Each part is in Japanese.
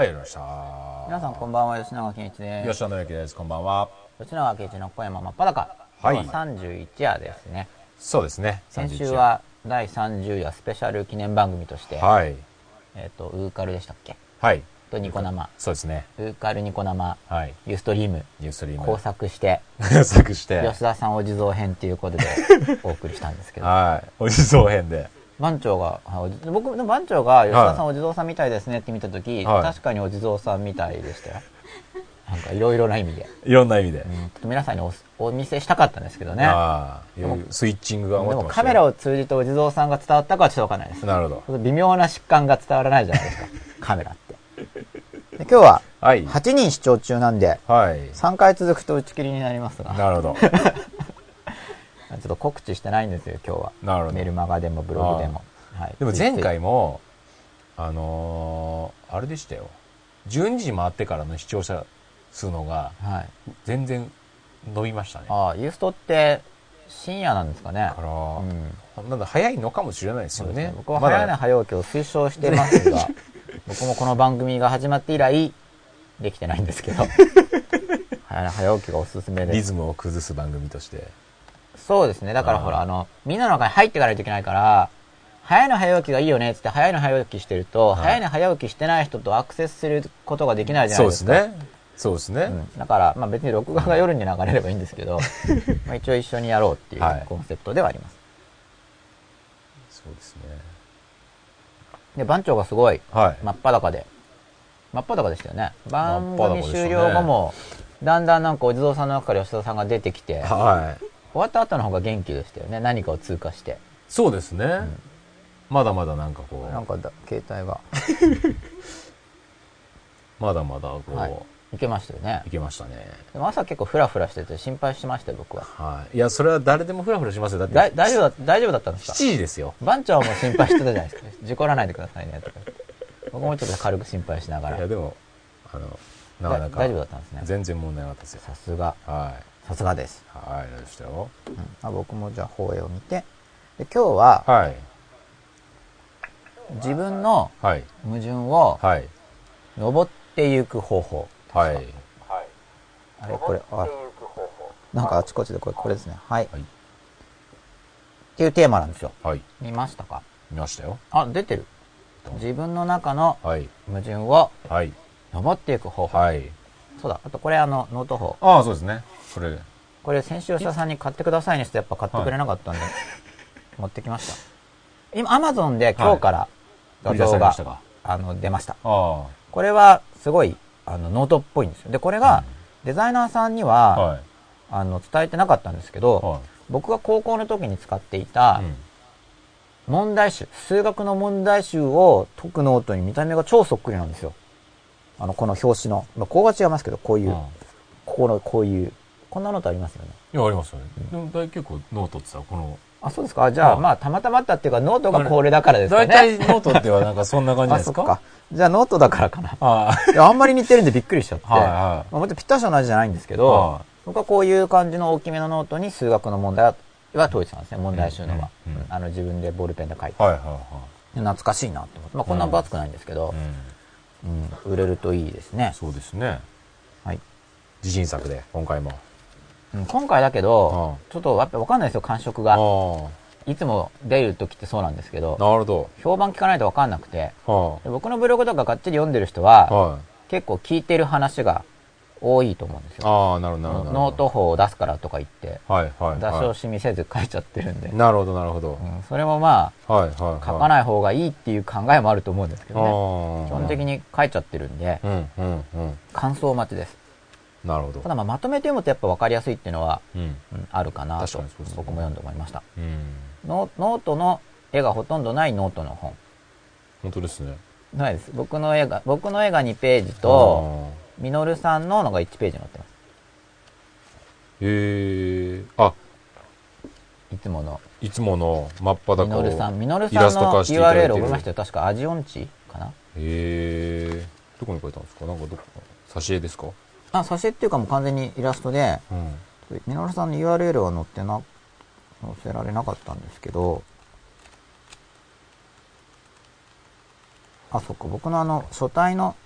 はい、やりました。皆さんこんばんは、吉永健一です。吉田之です。こんばんは。吉永健一の小山真っ裸。はい今日は31夜ですね。そうですね。先週は第30夜スペシャル記念番組として、はい。えっ、と、ウーカルでしたっけ？はい。とニコ生。そうですね。ウーカルニコ生、はい。ユーストリーム、ニューストリーム。工作して、工作して。吉田さんお地蔵編っていうことでお送りしたんですけど、はい。お地蔵編で。番長が、僕の番長が吉田さんお地蔵さんみたいですねって見たとき、はい確かにお地蔵さんみたいでしたよ。なんかいろいろな意味で。いろんな意味で。うんちょっと皆さんにおお見せしたかったんですけどね。スイッチングがでもカメラを。を通じてお地蔵さんが伝わったかはちょっとわかんないです。なるほど。微妙な疾患が伝わらないじゃないですか。カメラって。で今日ははい。8人視聴中なんで、はい。3回続くと打ち切りになりますが、なるほど。っと告知してないんですよ、今日は。なるほどメルマガでもブログでも。はい。でも前回も、あのー、あれでしたよ。12時回ってからの視聴者数のがはい。全然伸びましたね。だああ、ユーストって深夜なんですかね。から、うん。なんだ早いのかもしれないですよね。ね。僕は早寝早起きを推奨してますが、僕もこの番組が始まって以来、できてないんですけど、早寝早起きがおすすめです。リズムを崩す番組として。そうですね。だからほら、あの、みんなの中に入っていかないといけないから、早寝早起きがいいよねっつって早寝早起きしてると、はい早寝早起きしてない人とアクセスすることができないじゃなそでいうですすか。ね。そうですね。うん、だから、まあ別に録画が夜に流れればいいんですけど、まあ一応一緒にやろうっていうはいコンセプトではあります。そうですね。で、番長がすごいはい。真っ裸で、真っ裸でしたよね。番組終了後も、だんだんなんかお地蔵さんの中から吉田さんが出てきて、終はい。わった後の方が元気でしたよね。何かを通過して。そうですね。まだまだなんかこう、なんかだ、携帯が、まだまだこう、はいいけましたよねい、。けましたね。でも朝結構フラフラしてて心配しましたよ、僕は。はい。いや、それは誰でもフラフラしますよ。だって、だ大丈夫だ、大丈夫だったんです7か時ですよ。番長も心配してたじゃないですか。事故らないでくださいね、とか。僕もちょっと軽く心配しながら。いや、でも、あの、なかなか、だ大丈夫だったんですね。全然問題なかったですよ。さすが、はい。さすがです。はい、ありましたよ。うんまあ、僕もじゃあ放映を見て。で、今日ははい。自分のはい。矛盾をはい。登っていく方法。はい。あれこれ、あ、なんかあちこちでこれ、これですね。はい。はいっていうテーマなんですよ。はい。見ましたか？見ましたよ。あ、出てる。自分の中のはい。矛盾をはい。登っていく方法。はい。そうだ。あとこれあの、ノート法。ああ、そうですね。これ、これ先週吉田さんに買ってくださいにしてやっぱ買ってくれなかったんで、持ってきました。今、アマゾンで今日から画像が、れましたか？あの、出ました。あこれはすごい、あの、ノートっぽいんですよ。で、これが、デザイナーさんにあ。は、はい。あの、伝えてなかったんですけど、はい。僕が高校の時に使っていたうん問題集、数学の問題集を解くノートに見た目が超そっくりなんですよ。あの、この表紙の。まあ、ここが違いますけど、こういう、うんここの、こういう、こんなノートありますよね。いや、ありますよね。でも、大結構ノートってさ、この、あ、そうですか。じゃあ、あまあ、たまたまあったっていうか、ノートがこれだからですか大ね。体ノートってはなんかそんな感じですか？そっか。じゃあ、ノートだからかな。ああんまり似てるんでびっくりしちゃって。はいはいまあ、もちろんぴったし同じじゃないんですけあ。ど、は僕はこういう感じの大きめのノートに数学の問題はは解いてたんですね、問題集のは。うんうんうんうんあの、自分でボールペンで書いて。いはいはで懐かしいなと思って。まあ、こんな分厚くないんですけどい。う、ん。うん、売れるといいですね。そうですね。はい。自信作で、今回も。うん今回だけど、ちょっとやっぱわかんないですよ、感触が。いつも出る時ってそうなんですけど、なるほ評判聞かないとわかんなくて、僕のブログとかがっちり読んでる人は。結構聞いてる話が多いと思うんですよ。ああ、なるほど、なるほど。ノート法を出すからとか言って、はいはい出しは惜しみせず書いちゃってるんで、い。なるほど、なるほど。うんそれもまはいはいあ、はい。書かない方がいいっていう考えもあると思うんですけどね。基本的。に書いちゃってるんで、うんうんうん。感想待ちです。なるほどた。だまあまとめて読むとやっぱ分かりやすいっていうのは、うん。うんあるかなと確かにそうですね僕も読んで思いました。うん。ノノートの絵がほとんどないノートの本。本当ですね。ないです。僕の絵が、僕の絵が2ページと、ミノルさんののが1ページ載ってます。へえ。あ、いつもの。いつもの真っ裸を。ミノルさん。ミノルさんの URL る覚えましたよ。確かアジオンチかなへえ。どこに書いたんですか？なんかどこ挿絵ですか？あ、挿絵っていうかもう完全にイラストで、うん。ミノルさんの URL は載ってな、載せられなかったんですけど、あ、そっか、僕のあの、書体の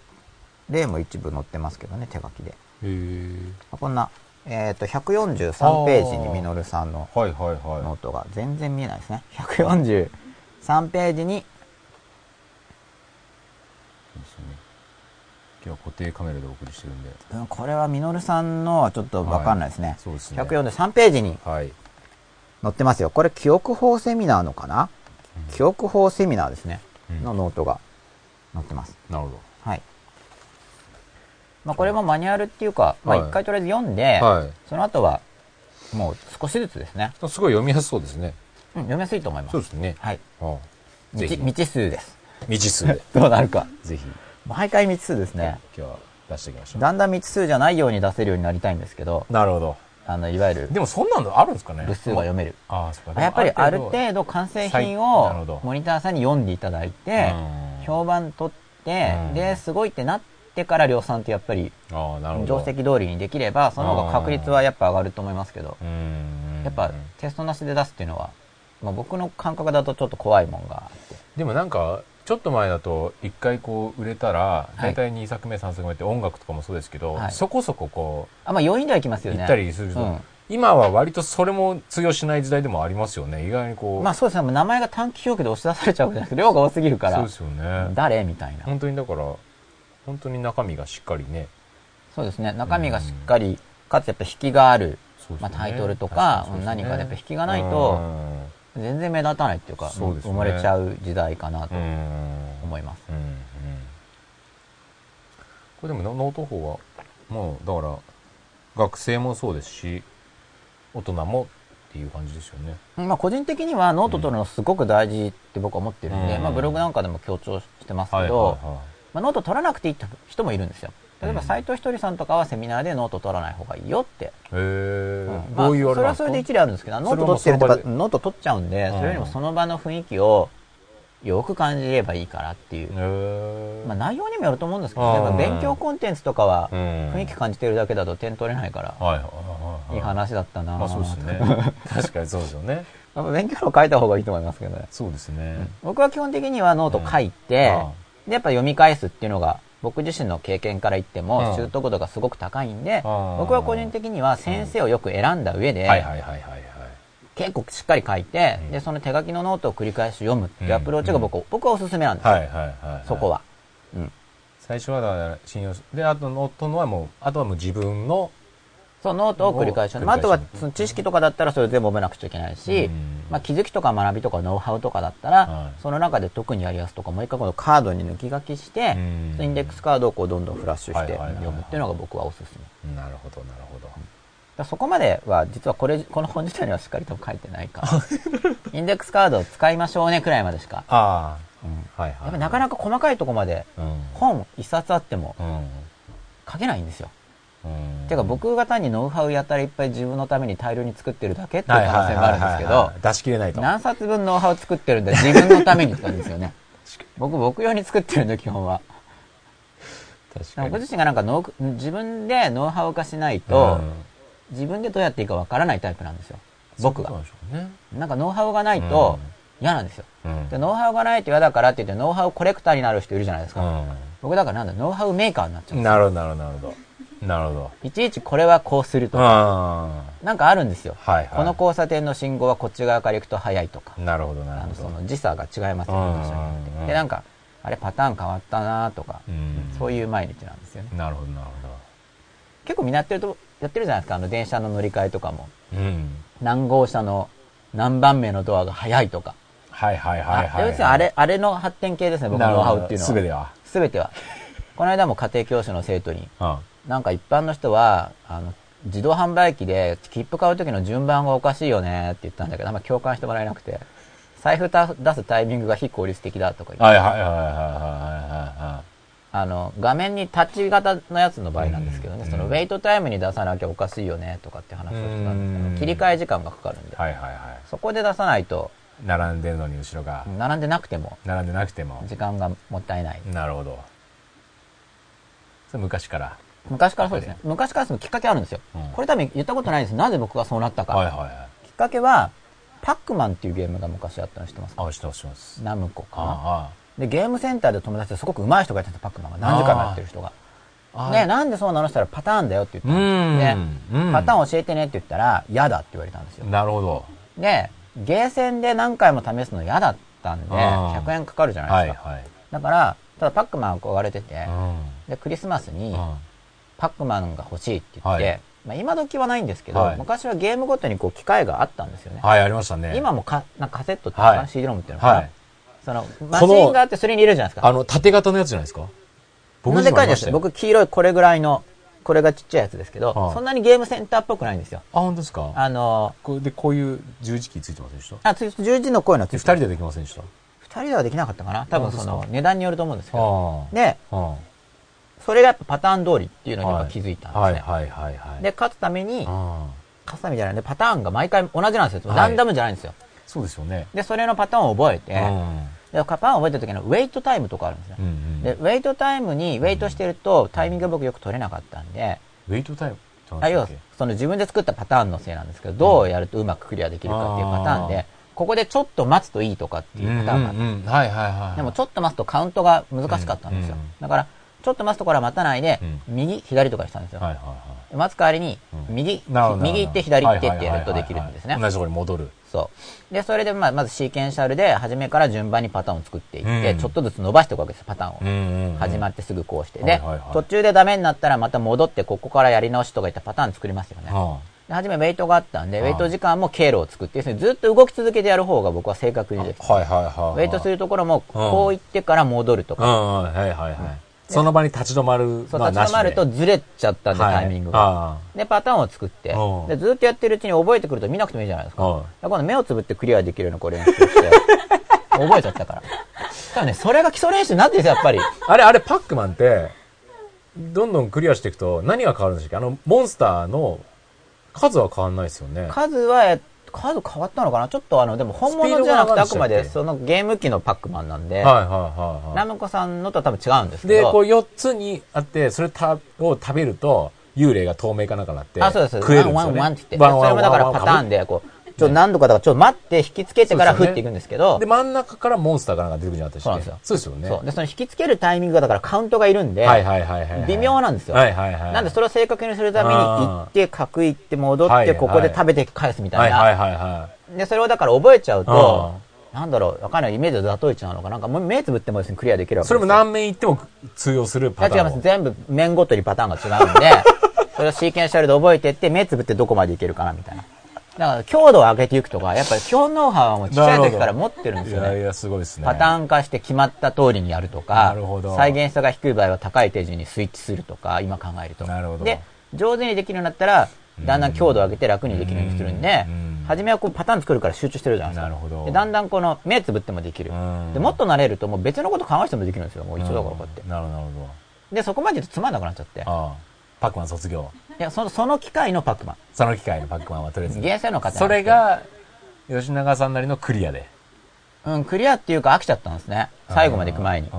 例も一部載ってますけどね、手書きで。こんな、えっ、と、143ページにみのるさんのはいはいはい。ノートが全然見えないですね。143ページに、ですね。今日は固定カメラでお送りしてるんで。うんこれはみのるさんのはちょっとわかんないですね。はいそうですね143ページにはい。載ってますよ。これ記憶法セミナーのかな、記憶法セミナーですね。うんのノートが載ってます。なるほはい。まあこれもマニュアルっていうか、まあはい一回とりあえず読んで、ど。はい。その後はもう少しずつですね。すごい読みやすそうですね。うん、読みやすいと思います。そうですね。はい。ああ道数です。未知数で。どうなるか。ぜひ。毎回未知数ですね。今日は出していきましょう。だんだん未知数じゃないように出せるようになりたいんですけど、なるほど。あの、いわゆるでもそんなのあるんですかね？部数が読める。ああ、そうか。やっぱりある度程度完成品最なるほをどモニターさんに読んでいただいて、うん評判取ってう、んで、すごいってなってから量産ってやっぱりああ、なるほど。定石通りにできれば、その方が確率はやっぱ上がると思いますけど、うん。やっぱテストなしで出すっていうのは、まあ、僕の感覚だとちょっと怖いもんがあって。でもなんか、ちょっと前だと、一回こう売れたら、はい。大体2作目、3作目って音楽とかもそうですけど、はい。そこそここあ、まあ余韻ではいきますう、よね。行ったりすると、うん。今は割とそれも通用しない時代でもありますよね。意外にこう。まあそうですね、名前が短期表記で押し出されちゃうじゃなくて、量が多すぎるからそうで、すよね。誰？みたいな。本当にだから、本当に中身がしっかりね。そうですね、中身がしっかり、かつやっぱ引きがある、ね。まあタイトルとか確にそうですね。何かでやっぱ引きがないと全然目立たないっていうか、そうですね生まれちゃう時代かなと。思います。うんうんこれでもノノート法はもうだから学生もそうですし大人もっていう感じですよねまあ個人的にはノート取るのすごく大事って僕は思ってるんで、うんまあブログなんかでも強調してますけど、はいはいはまあ、ノート取らなくていいって人もいるんですよ。例えばうん。斎藤ひとりさんとかはセミナーでノート取らない方がいいよって。いへえそれはそれで一理あるんですけど、ノート取ってるとか、ノート取っちゃうんで、それよりもその場の雰囲気をよく感じればいいからっていう。まあ内容にもよると思うんですけど、うん。例えば勉強コンテンツとかはうん。雰囲気感じてるだけだと点取れないから、はいはい話だったなぁ。まあそうですね。確かにそうですよね。やっぱ勉強論書いた方がいいと思いますけどね。そうですね。僕は基本的にはノート書いて、で、やっぱ読み返すっていうのが、僕自身の経験から言っても、うん。習得度がすごく高いんで、うん。僕は個人的には先生をよく選んだ上で、結構しっかり書いて、うん。で、その手書きのノートを繰り返し読むっていうアプローチが僕,、僕はおすすめなんですよ。はいはいはいはい。そこは。うん。最初はだから信用しであとノートのはもうあとはもう自分のそう、ノートを繰り返し。まあ、あとはその知識とかだったらそれ全部覚えなくちゃいけないし、うん。まあ、気づきとか学びとかノウハウとかだったら、はい。その中で特にやりやすとか、もう一回このカードに抜き書きして、うん。インデックスカードをこうどんどんフラッシュして読むっていうのが僕はおすすめ。なるほどなるほど。だそこまでは実はこれ、この本自体にはしっかりと書いてないから。インデックスカードを使いましょうねくらいまでしか。あうん。あはいはい。やっぱなかなか細かいとこまでうん。本一冊あってもうん。書けないんですよ。うんてか僕が単にノウハウやったらいっぱい自分のために大量に作ってるだけっていう可能性もあるんですけど出し切れないと何冊分ノウハウ作ってるんで自分のためにって感じですよね。僕、僕用に作ってるんで基本は。確かに僕自身がなんかノウ自分でノウハウ化しないと、自分でどうやっていいかわからないタイプなんですよ。僕が。なんねなんかノウハウがないと嫌なんですよ。うんで、ノウハウがないと嫌だからって言ってノウハウコレクターになる人いるじゃないですか。う僕だからなんだ、ノウハウメーカーになっちゃうんですなるほどなるほどなるほど。いちいちこれはこうするとか、あなんかあるんですよ。はいはい。この交差点の信号はこっち側から行くと速いとか。あ、なるほどなるほど。その時差が違いますで、なんか、あれパターン変わったなとか、うんそういう毎日なんですよね。なるほどなる結構みんなやってると、やってるじゃないですか、あの電車の乗り換えとかも。ほどうん。何号車の何番目のドアが速いとか。はいはいはいはいあ別にあれ、あれの発展系ですね、僕のノウハウっていうのは。すべては。すべては。この間も家庭教師の生徒に、うんなんか一般の人は、あの、自動販売機で切符買う時の順番がおかしいよねって言ったんだけど、あんま共感してもらえなくて、財布た出すタイミングが非効率的だとか言って、はいはいはいはいはいはあの、画面にタッチ型のやつの場合なんですけどね、うんそのウェイトタイムに出さなきゃおかしいよねとかって話をしてたんですけうん。ど、切り替え時間がかかるんで。い、はいはいはそこで出さないと、い並んでるのに後ろが。並んでなくても、並んでなくても。時間がもったいない。なるほど。それ昔から昔からそうですね。昔からそのきっかけあるんですよ。うんこれ多分言ったことないです。なぜ僕がそうなったか。はいはいはいきっかけは、パックマンっていうゲームが昔あったの知ってますかあ知ってますナムコかな。あで、ゲームセンターで友達ですごく上手い人がいたんですよ、パックマンが。何時間もやってる人が。あで、なんでそうなのしたらパターンだよって言ったうんん。でうんパターン教えてねって言ったら、嫌だって言われたんですよ。なるほど。で、ゲーセンで何回も試すの嫌だったんで、あー100円かかるじゃなはいいですか。はい。だから、ただパックマン憧れてて、うん。で、クリスマスにうんパックマンが欲しいって言って、はいまあ今時はないんですけど、はい昔はゲームごとにこう機械があったんですよね。はい、ありましたね。今もかなんかカセットっていうのかな、はい CD ロムっていうのかな、はい。その、マシンがあってそれに入れるじゃないですか。あの、縦型のやつじゃないですか？こんなでかいですよ。僕、僕黄色いこれぐらいの、これがちっちゃいやつですけど、はいそんなにゲームセンターっぽくないんですよ。あ、本当ですか？あの、これで、こういう十字キーついてませんでした？あ、つ十字のこういうのついてで二人でできませんでした？二人ではできなかったかな？多分その値段によると思うんですけど。あで、それがやっぱパターン通りっていうのにやっぱ気づいたんですね。はいはいはいはい。で、勝つために、あ勝つためじゃないんで、パターンが毎回同じなんですよ。はいランダムじゃないんですよ。そうですよね。で、それのパターンを覚えて、うんでパターンを覚えた時のウェイトタイムとかあるんですね。うんうん。で、ウェイトタイムに、ウェイトしてるとタイミングが僕よく取れなかったんで、ウェイトタイム？あ要はその自分で作ったパターンのせいなんですけど、どうやるとうまくクリアできるかっていうパターンで、ここでちょっと待つといいとかっていうパターンがあって、うんうんうんはいはいはい。でもちょっと待つとカウントが難しかったんですよ。だから、ちょっと待つところは待たないでうん、右、左とかにしたんですよ。はいはいはい。待つ代わりにうん、右、右行って左行ってってやるとできるんですね。同じところに戻る。そう。で、それでまあまずシーケンシャルで、初めから順番にパターンを作っていって、うんちょっとずつ伸ばしていくわけですよ、パターンを。始まってすぐこうして。で途中でダメになったらまた戻って、ここからやり直しとかいったパターン作りますよね。はで初めウェイトがあったんで、あウェイト時間も経路を作って、要するにずっと動き続けてやる方が僕は正確にできある。はいはいはい。ウェイトするところも、こう行ってから戻るとか。はいはいはい。その場に立ち止まるのはなしで。立ち止まるとずれちゃったんで、はいタイミングが。あで、パターンを作ってうん、で、ずっとやってるうちに覚えてくると見なくてもいいじゃないですか。今度目をつぶってクリアできるようなこう練習して、覚えちゃったから。ただね、それが基礎練習になってるんですよ、やっぱり。ああれ、あれ、パックマンって、どんどんクリアしていくと何が変わるんでしたっけ？あの、モンスターの数は変わんないですよね。数は、え数変わったのかな？ちょっとあの、でも本物じゃなくてあくまでそのゲーム機のパックマンなんで、はいはいはいはい。ナムコさんのとは多分違うんですけで、ど、こう4つにあって、それたを食べると、幽霊が透明かなんかなって、あ、そうです。食えるんですよ、ね。ワンワンワンって言って。それもだからパターンで、こう、ちょっと何度かだから、ちょっと待って、引きつけてから振っていくんですけど、で、真ん中からモンスターかなんか出てくるんじゃなかったでしたっけそうですよね。そう。で、その引きつけるタイミングがだからカウントがいるんで、はいはいはいはいはい。微妙なんですよはいはいはい。なんでそれを正確にするために行って、角行って戻って、ここで食べて返すみたな。はいいはいはいはで、それをだから覚えちゃうい。と、なんだろう、わかんない。イメージでザトイチなのかな？んか目つぶっても別にクリアできるわけそれも何面いっても通用するいや違います。全部面ごとにパターンが違うんで、それをシーケンシャルで覚えていって、目つぶってどこまでいけるかなみたいな。だから強度を上げていくとか、やっぱり基本ノウハウはもうちっちゃい時から持ってるんですよね。いやいや、すごいですね。パターン化して決まった通りにやるとかなるほど、再現性が低い場合は高い手順にスイッチするとか、今考えると。なるほどで、上手にできるようになったら、だんだん強度を上げて楽にできるようにするんでうん、初めはこうパターン作るから集中してるじゃないですか。なるほどでだんだんこの目つぶってもできるうん。でもっと慣れるともう別のこと考えてもできるんですよ。もう一緒だからこうやってうん。なるほど。で、そこまで言うとつまんなくなっちゃって。いああ。パックマン卒業。や、その、その機械のパックマその機会のパックマンはとりあえン。ず。の方それ、が、吉永さんなりのクリアで。うん、クリアっていうか飽きちゃったんですね。最後まで行く前に。な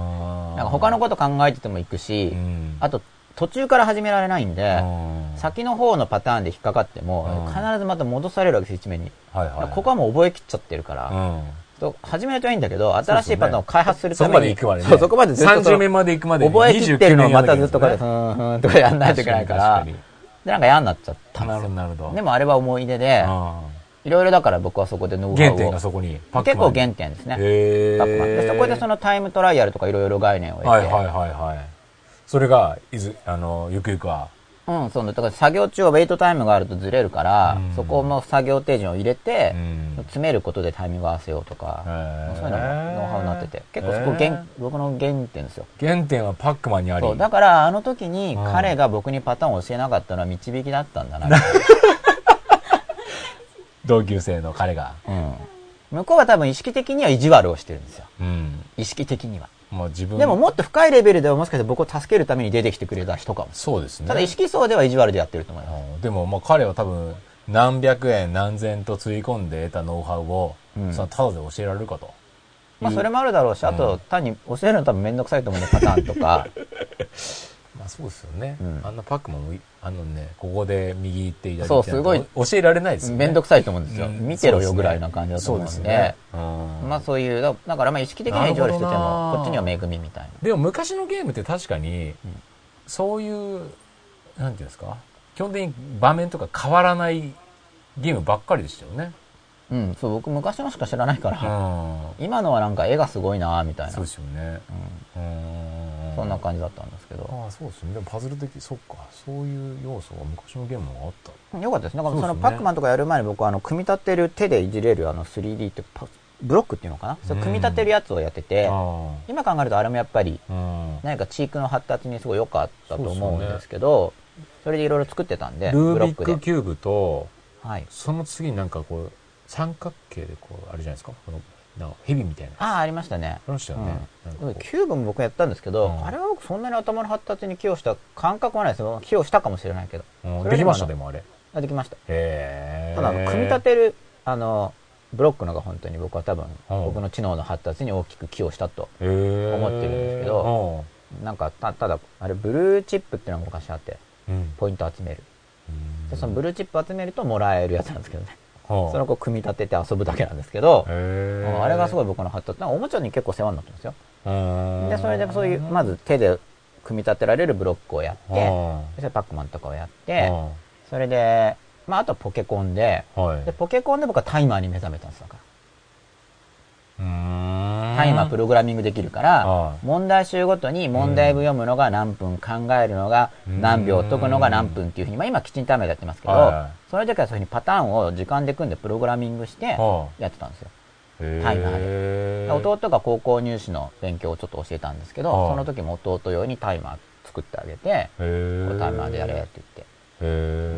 んか他のこと考えてても行くし、うんあと途中から始められないんで、うん先の方のパターンで引っかかっても、うん必ずまた戻されるわけです、一面に。はいはい。ここはもう覚えきっちゃってるから、うん。と始めるといいんだけど、新しいパターンを開発するそために、こまで行くまでね。そこまでずっとその30面まで行くまでに覚えきってるのをまたずっとこうやって、29ふーんんとかやんないといけないから、で、なんか嫌になっちゃったんなるほど、ですよ。なるほど。でもあれは思い出で、いろいろだから僕はそこでノウハウを。原点がそこに。パック結構原点ですね。へーパックマンでそこでそのタイムトライアルとかいろいろ概念を得て、はいはいはいはい。それが、いず、あの、ゆくゆくは。うん、そうね。だから作業中はウェイトタイムがあるとずれるから、うんそこも作業手順を入れて、うん詰めることでタイミングを合わせようとか、そういうのがノウハウになってて、結構そこ僕の原点ですよ。原点はパックマンにあり。そう、だからあの時にうん彼が僕にパターンを教えなかったのは導きだったんだな、同級生の彼が。なうん。向こうは多分意識的には意地悪をしてるんですよ。うん。意識的には。もう自分でももっと深いレベルではもしかして僕を助けるために出てきてくれた人かも。そうですね。ただ意識層では意地悪でやってると思います。うんでも、まあ彼は多分、何百円何千とつぎ込んで得たノウハウを、うんそのただで教えられるかと。まあそれもあるだろうし、あと単に教えるの多分めんどくさいと思うんでパターンとか、ま あそうですよね。うんあんなパックマンもい、あのね、ここで右行って左そう行ってなんてすごい教えられないですよね。めんどくさいと思うんですよ。うん見てろよぐらいな感じだと思うんで。そうですね。うんまあそういう、だだからまあ意識的には意地悪してても、なこっちには恵みみたいな。でも昔のゲームって確かに、そういう、なんていうんですか？基本的に場面とか変わらないゲームばっかりでしたよね。うん、そう、僕昔のしか知らないかうら、ん。今のはなんか絵がすごいなみたいな。そうですよね。うんうん。そんな感じだったんですけど。ああ、そうですね。でもパズル的、そっか。そういう要素が昔のゲームもあった。よかったです。なんかそうですねそのパックマンとかやる前に僕はあの、組み立てる手でいじれるあの 3D ってパブロックっていうのかな？それ組み立てるやつをやってて、あ今考えるとあれもやっぱり。何かチークの発達にすごい良かったと思うんですけど、それでいろいろ作ってたんで、ルービッブロックキューブと、はい。その次になんかこう、三角形でこう、あれじゃないですか？この、な蛇みたいな。あああ、ありましたね。りましたよね。なんキューブも僕やったんですけど、うんあれは僕そんなに頭の発達に寄与した感覚はないですよ。寄与したかもしれないけど。うんできました、でもあれ。あできました。へえ。ただ組み立てる、あの、ブロックのが本当に僕は多分、うん僕の知能の発達に大きく寄与したと。思ってるんですけどなんか、た、ただ、あれ、ブルーチップっていうのが昔あって。ポイント集める。うんで、そのブルーチップ集めるともらえるやつなんですけどね。はあその子組み立てて遊ぶだけなんですけど、あれがすごい。い僕の発達。おもちゃに結構世話になってますよ。うんで、それでそういう、まず手で組み立てられるブロックをやって、はそれでパックマンとかをやっあて、それで、まあ、あとはポケコンで、はい。で、ポケコンで僕はタイマーに目覚めたんですだから。うーんタイマープログラミングできるからは、い問題集ごとに問題文読むのが何分、考えるのが何秒、うん解くのが何分っていうふうに、まあ今きちんとタイマーでやってますけどは、その時はそういうふうにパターンを時間で組んでプログラミングしてはやってたんですよ。へタイマー弟が高校入試の勉強をちょっと教えたんですけど、はいその時も弟用にタイマー作ってあげて、へこーれタイマーでやれって言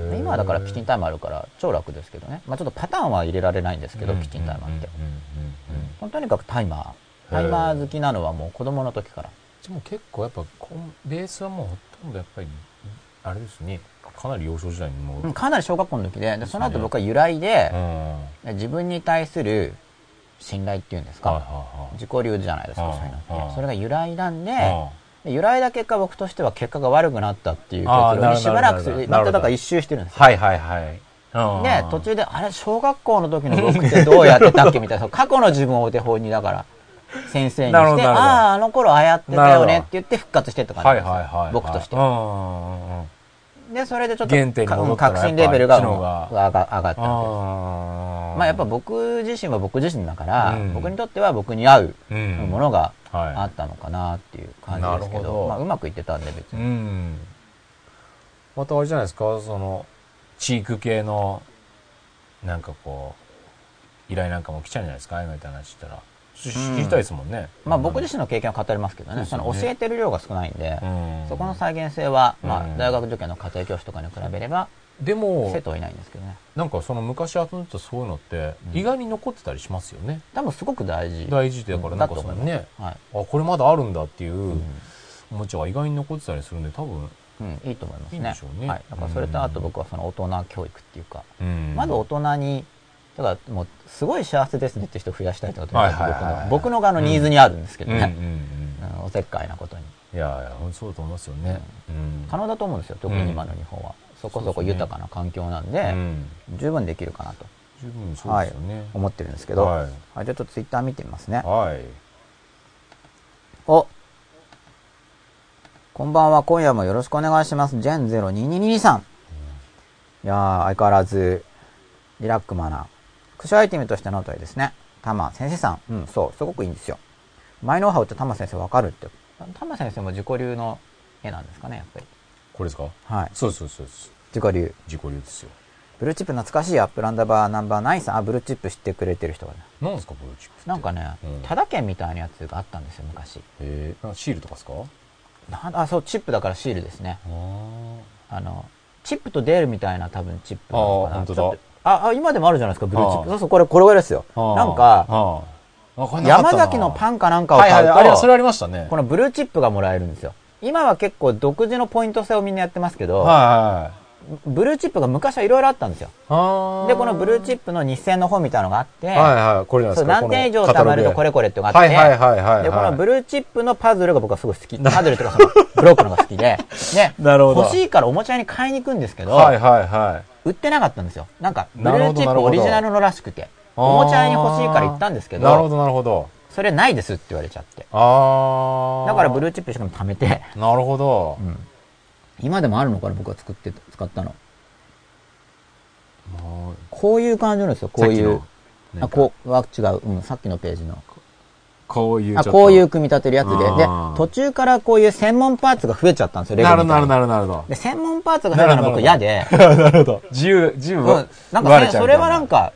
って。今はだからキチンタイマーあるから超楽ですけどね。まあちょっとパターンは入れられないんですけど、うんキチンタイマーって。とにかくタイマー。タイマー好きなのはもう子供の時から。でも結構やっぱベースはもうほとんどやっぱりあれですねかなり幼少時代にもう、うんかなり小学校の時で、でその後僕は由来でう、ん。自分に対する信頼っていうんですはいか。は自己流じゃないですか、はいそういうのはいって。それが由来なんで由来だ結果僕としては結果が悪くなったっていう結論にしばらくする、まただから一周してるんですよ。はいはいはい。うん。で、途中で、あれ、小学校の時の僕ってどうやってたっけみたいな、過去の自分をお手本に、だから、先生にして、ああ、あの頃ああやってたよねって言って復活してったはい感じですよ。はいはい僕としてうん。うんうんうんで、それでちょっと、原点に戻ったら革新レベルが上が上がったわけです。あまあやっぱ僕自身は僕自身だから、うん。僕にとっては僕に合ううん。ものがはい。あったのかなっていう感じですけなるほど。ど、まあうまくいってたんで別うに。ん。またあれじゃないですかそのチーク系のなんかこう依頼なんかも来ちゃうんじゃないですかああいうのって話したら知知りたいですもんね、まあ僕自身の経験は語れますけどね、そそうですよね。の教えてる量が少ないんで、うん。そこの再現性は、まうん。あ大学受験の家庭教師とかに比べれば、でも生徒はいないんですけどね。なんかその昔遊んでたそういうのって意外に残ってたりしますよね、多分すごく大事。大事だからなんかそのねはい。あこれまだあるんだっていうおもちゃが意外に残ってたりするんで多分。うん、いいと思いますね。いいね。はい。だからそれとあと僕はその大人教育っていうか、うん。まず大人に、だからもうすごい幸せですねって人を増やしたいってことはいが僕はいはい。僕の側のニーズにあるんですけどね。うん。おせっかいなことに。いやいやそうだと思いますよね、うん。可能だと思うんですよ、特に今の日本は。そこそこ豊かな環境なんで、うん。十分できるかなと。十分そうですよね、思ってるんですけど、はい。はい、じゃあちょっとツイッター見てみますね。はい。お。こんばんは、今夜もよろしくお願いします。ジェン0222さん。いやー、相変わらず、リラックマな。クショアイテムとしてのといですね。タマ先生さん。うん、そう、すごくいいんですよ。マイノウハウってタマ先生わかるって。タマ先生も自己流の絵なんですかね、やっぱり。これですか？はい。そうそうそうです自己流。自己流ですよブルーチップ懐かしいアップランダバーナンバーナインさん。あ、ブルーチップ知ってくれてる人がね。なんですかブルーチップなんかねうん、タダ券みたいなやつがあったんですよ、昔。へえシールとかですか？なんあ、そう、チップだからシールですね。ああの、チップとデールみたいな多分チップなのかな。あー本当だあ、あ、今でもあるじゃないですか、ブルーチップ。そうそう、これ、これぐらいですよ。なんか、山崎のパンンかなんかをはいはい買うと、あれはそれありましたね。このブルーチップがもらえるんですよ。今は結構独自のポイント制をみんなやってますけど、はいはいブルーチップが昔はいろいろあったんですよ。はいで、このブルーチップの日銭の方みたいなのがあって、はいはいこれなんですか？何点以上貯まるとこれこれっていうのがあって、はいはいはいはいはい。で、このブルーチップのパズルが僕はすごい好き。パズルというかそのブロックのが好きで、ね、なるほど。欲しいからおもちゃ屋に買いに行くんですけど、はいはいはい売ってなかったんですよ。なんか、ブルーチップオリジナルのらしくて、おもちゃ屋に欲しいから行ったんですけど、なるほどなるほどそれないですって言われちゃって。ああだからブルーチップしかも貯めて、なるほどうん今でもあるのかな僕が作って、使ったの。こういう感じなんですよ、こういう。あ、あこう、は違う。うん、さっきのページの。あ、こういうこういう組み立てるやつで。で途中からこういう専門パーツが増えちゃったんですよ、レゴなるなるみたいになるなるほど。で、専門パーツが増えたの僕嫌で、なるほど。自由、自由なんかそれはなんか、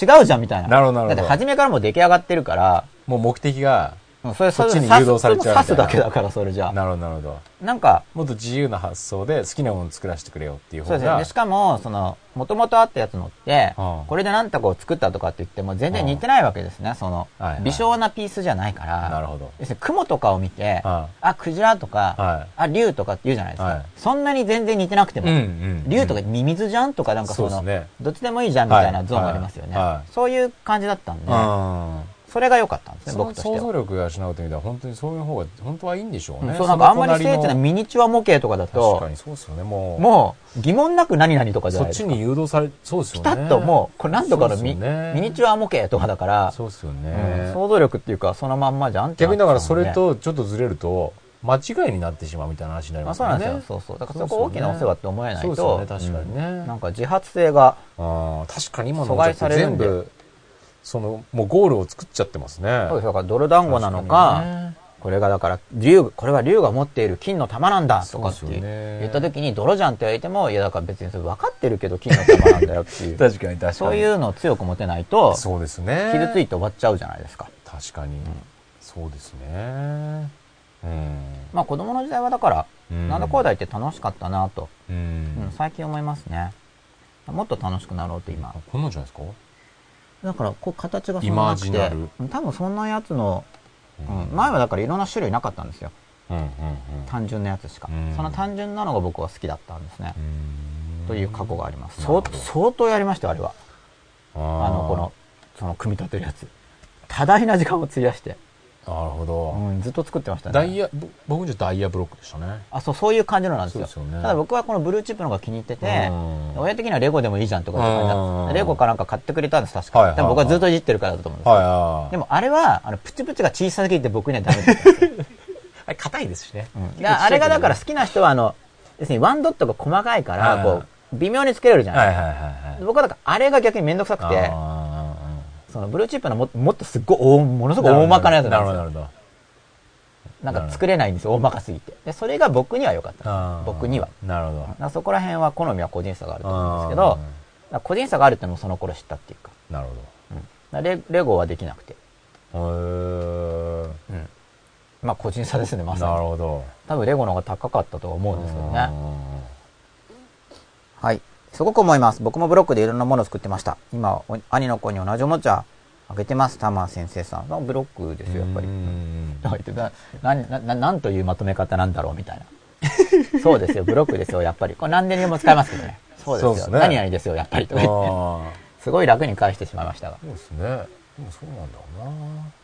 違うじゃんみたいな。なるほどなるほどだって初めからもう出来上がってるから、もう目的が、うんそれ、そっちにれ誘導されちゃう刺すだけだから、それじゃあ。なるほどなるほど。なんか、もっと自由な発想で好きなものを作らせてくれよっていう方がそうですね。で、しかも、その、もともとあったやつのってうん、これでなんとかを作ったとかって言っても全然似てないわけですね。そのはいはい、微小なピースじゃないから。なるほど要するに雲とかを見て、はあ、クジラとかはい、あ、竜とかって言うじゃないですかはい。そんなに全然似てなくてもうんうん、竜とかミミズじゃんとかなんかそのね、どっちでもいいじゃんみたいなゾーンがありますよねはいはい。そういう感じだったんで、うん。それが良かったんですね、そ僕としては。想像力が養うという意味では本当にそういう方が本当はいいんでしょうね。うんそうなんかあんまり精緻なミニチュア模型とかだと確か、にそうですよね。もう、もう疑問なく何々とかじゃないですか。そっちに誘導され、そうですよね。ピタッともう、これなんとかのミ,、ねミニチュア模型とかだから、そうですようんね。想像力っていうかそのまんまじゃんってな逆にだからそれとちょっとずれると、間違いになってしまうみたいな話になりますよね。そうなんですよ。そうそう。だからそこ大きなお世話って思えないと、そうですよね、確かにね。うんなんか自発性が、ああ確かに今の阻害されるんで全部、その、もうゴールを作っちゃってますね。そうです。だから泥団子なの確か、ねこれがだから、竜、これは竜が持っている金の玉なんだとかって言った時に泥じゃんって言われても、いやだから別にそれ分かってるけど金の玉なんだよっていう。確かに確かに。そういうのを強く持てないと、そうですね。傷ついて終わっちゃうじゃないですか。確かに、そうですね。うん。まあ子供の時代はだから、うんなんだこうだ言って楽しかったなと、ううんん。最近思いますね。もっと楽しくなろうと今。こんなんじゃないですか？だから、こう形がそんななくて多分そんなやつの、ううん前はだからいろんな種類なかったんですよ。うんうんうん。単純なやつしかうん。その単純なのが僕は好きだったんですね。うんという過去があります。相相当やりましたよ、あれは。あの、この、その組み立てるやつ。多大な時間を費やして、なるほど。うん、ずっと作ってましたね。ダイヤ、ぼ僕じゃダイヤブロックでしたね。あ、そう、そういう感じのなんですよ。ですよねただ僕はこのブルーチップの方が気に入っててうん、親的にはレゴでもいいじゃんとかって感じだったうんレゴかなんか買ってくれたんです、確か。はいはいはい多分僕はずっといじってるからだと思うんですはいよ。はい。でもあれは、あの、プチプチが小さすぎて僕にはダメだったんですよ。あれ硬いですしね。うんであれがだから好きな人は、あの、要するにワンドットが細かいから、はいこう、微妙につけれるじゃないですか。はいはいはいはい。僕はだからあれが逆にめんどくさくて、あそのブルーチップのももっとすっごい大、ものすごい大まかなやつななんですよ。るほどなるほど。なんか作れないんですよ、大まかすぎて。で、それが僕には良かった僕には。なるほど。そこら辺は好みは個人差があると思うんですけど、個人差があるってのもその頃知ったっていうか。なるうんだからレレゴはできなくて。ほど。へうん。まあ個人差ですね、まさに。るほど。多分レゴの方が高かったとは思うんですけどね。すごく思います。僕もブロックでいろんなものを作ってました。今、お兄の子に同じおもちゃあげてます、タマ先生さん。まあブロックですよ、やっぱりう。んとか言ってななななんというまとめ方なんだろうみたいな。そうですよ、ブロックですよ、やっぱり。これ何でにも使えますけどね。そうですよ。すね何々ですよ、やっぱりとか言って。あ すごい楽に返してしまいましたが。そうですね。でもそうなんだろうな。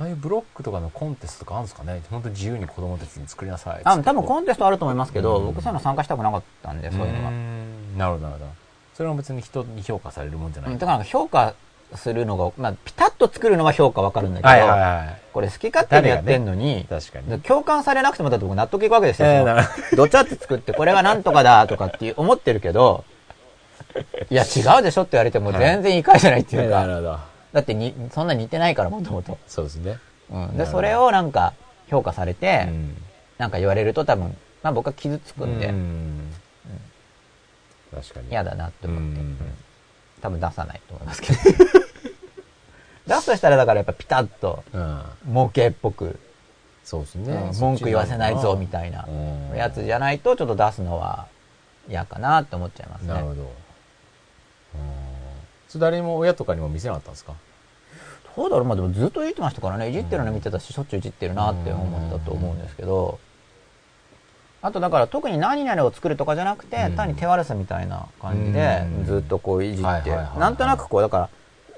ああいうブロックとかのコンテストとかあるんですかね？本当に自由に子供たちに作りなさい。あ、多分コンテストあると思いますけど、うん僕そういうの参加したくなかったんで、そういうのは。んなるほど、なるほど。それは別に人に評価されるもんじゃない。うんだから評価するのが、まあ、ピタッと作るのは評価わかるんだけど、はいはいはい。これ好き勝手にやってんのに、確かに。共感されなくてもだって僕納得いくわけですよ。えーどちゃって作って、これがなんとかだとかって思ってるけど、いや違うでしょって言われても全然いい返せないっていうか、なるほど。だってに、そんな似てないからもともと。そうですね。うん。で、それをなんか評価されて、うんなんか言われると多分、まあ僕は傷つくんで、うん確かに。嫌だなって思って、うんうん多分出さないと思いますけど。出すとしたらだからやっぱピタッとうん。模型っぽく、そうですうんね。文句言わせないぞみたいなうんやつじゃないとちょっと出すのは嫌かなって思っちゃいますね。なるほど。うんそれ誰にも親とかにも見せなかったんですかそうだろう、まあでもずっといじってましたからね、いじってるの見てたし、しょっちゅういじってるなって思ったと思うんですけど、あとだから特に何々を作るとかじゃなくて、単に手悪さみたいな感じでずっとこういじって、なんとなくこう、だから、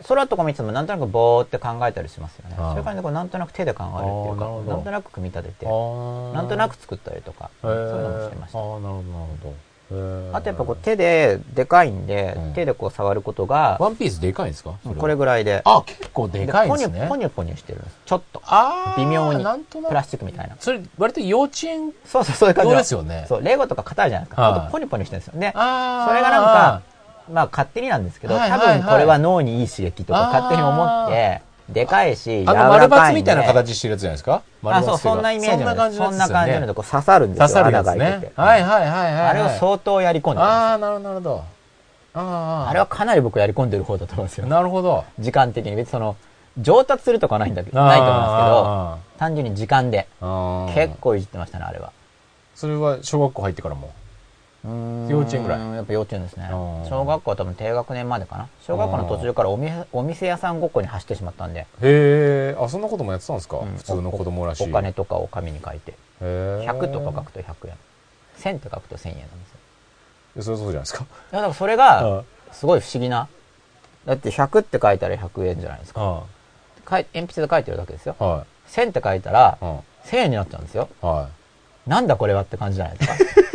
空とか見ててもなんとなくぼーって考えたりしますよね。そういう感じでこうなんとなく手で考えるっていうか、なんとなく組み立てて、なんとなく作ったりとか、そういうのもしてました。ああ、なるほど、なるほど。あとやっぱこう手で、でかいんで、うん手でこう触ることが、ワンピースでかいんですか？これぐらいで。あ、結構でかいんですね。ポニョポニョポニョしてるんです。ちょっと。あー微妙になんとなくプラスチックみたいな。それ、割と幼稚園そうそう、そういう感じですよね。そう、レゴとか硬いじゃないですか。はいちょっとポニョポニョしてるんですよ。で、あーそれがなんか、まあ勝手になんですけど、多分これは脳にいい刺激とか勝手に思って、でかいし、柔あの、ら丸。抜みたいな形してるやつじゃないですか？あ、そう、そんなイメージそんな感じそんな感じなのでで、こう刺さるんですよ。刺さるやつ穴が開いてて。。ねはいはいはいはい。あれを相当やり込んで。ああ、なるほどなるほど。ああ。あれはかなり僕やり込んでる方だと思うんですよ。なるほど。時間的に。別にその、上達するとかはないんだけど、ないと思うんですけど、単純に時間で。結。構いじってましたね、あれは。それは小学校入ってからも？幼稚園ぐらいやっぱ幼稚園ですね。小学校は多分低学年までかな。小学校の途中からお店お店屋さんごっこに走ってしまったんで、へえ、あ、そんなこともやってたんですか？うん普通の子供らしい。お金とかを紙に書いて、へー100とか書くと100円。1000と書くと1000円なんですよ。そうそうじゃないですか？いやだからそれあが、すごい不思議な。だって100って書いたら100円じゃないですか。鉛筆で書いてるだけですよ。は1000って書いたらい。うん。1000円になっちゃうんですよ。はい。なんだこれはって感じじゃないですか。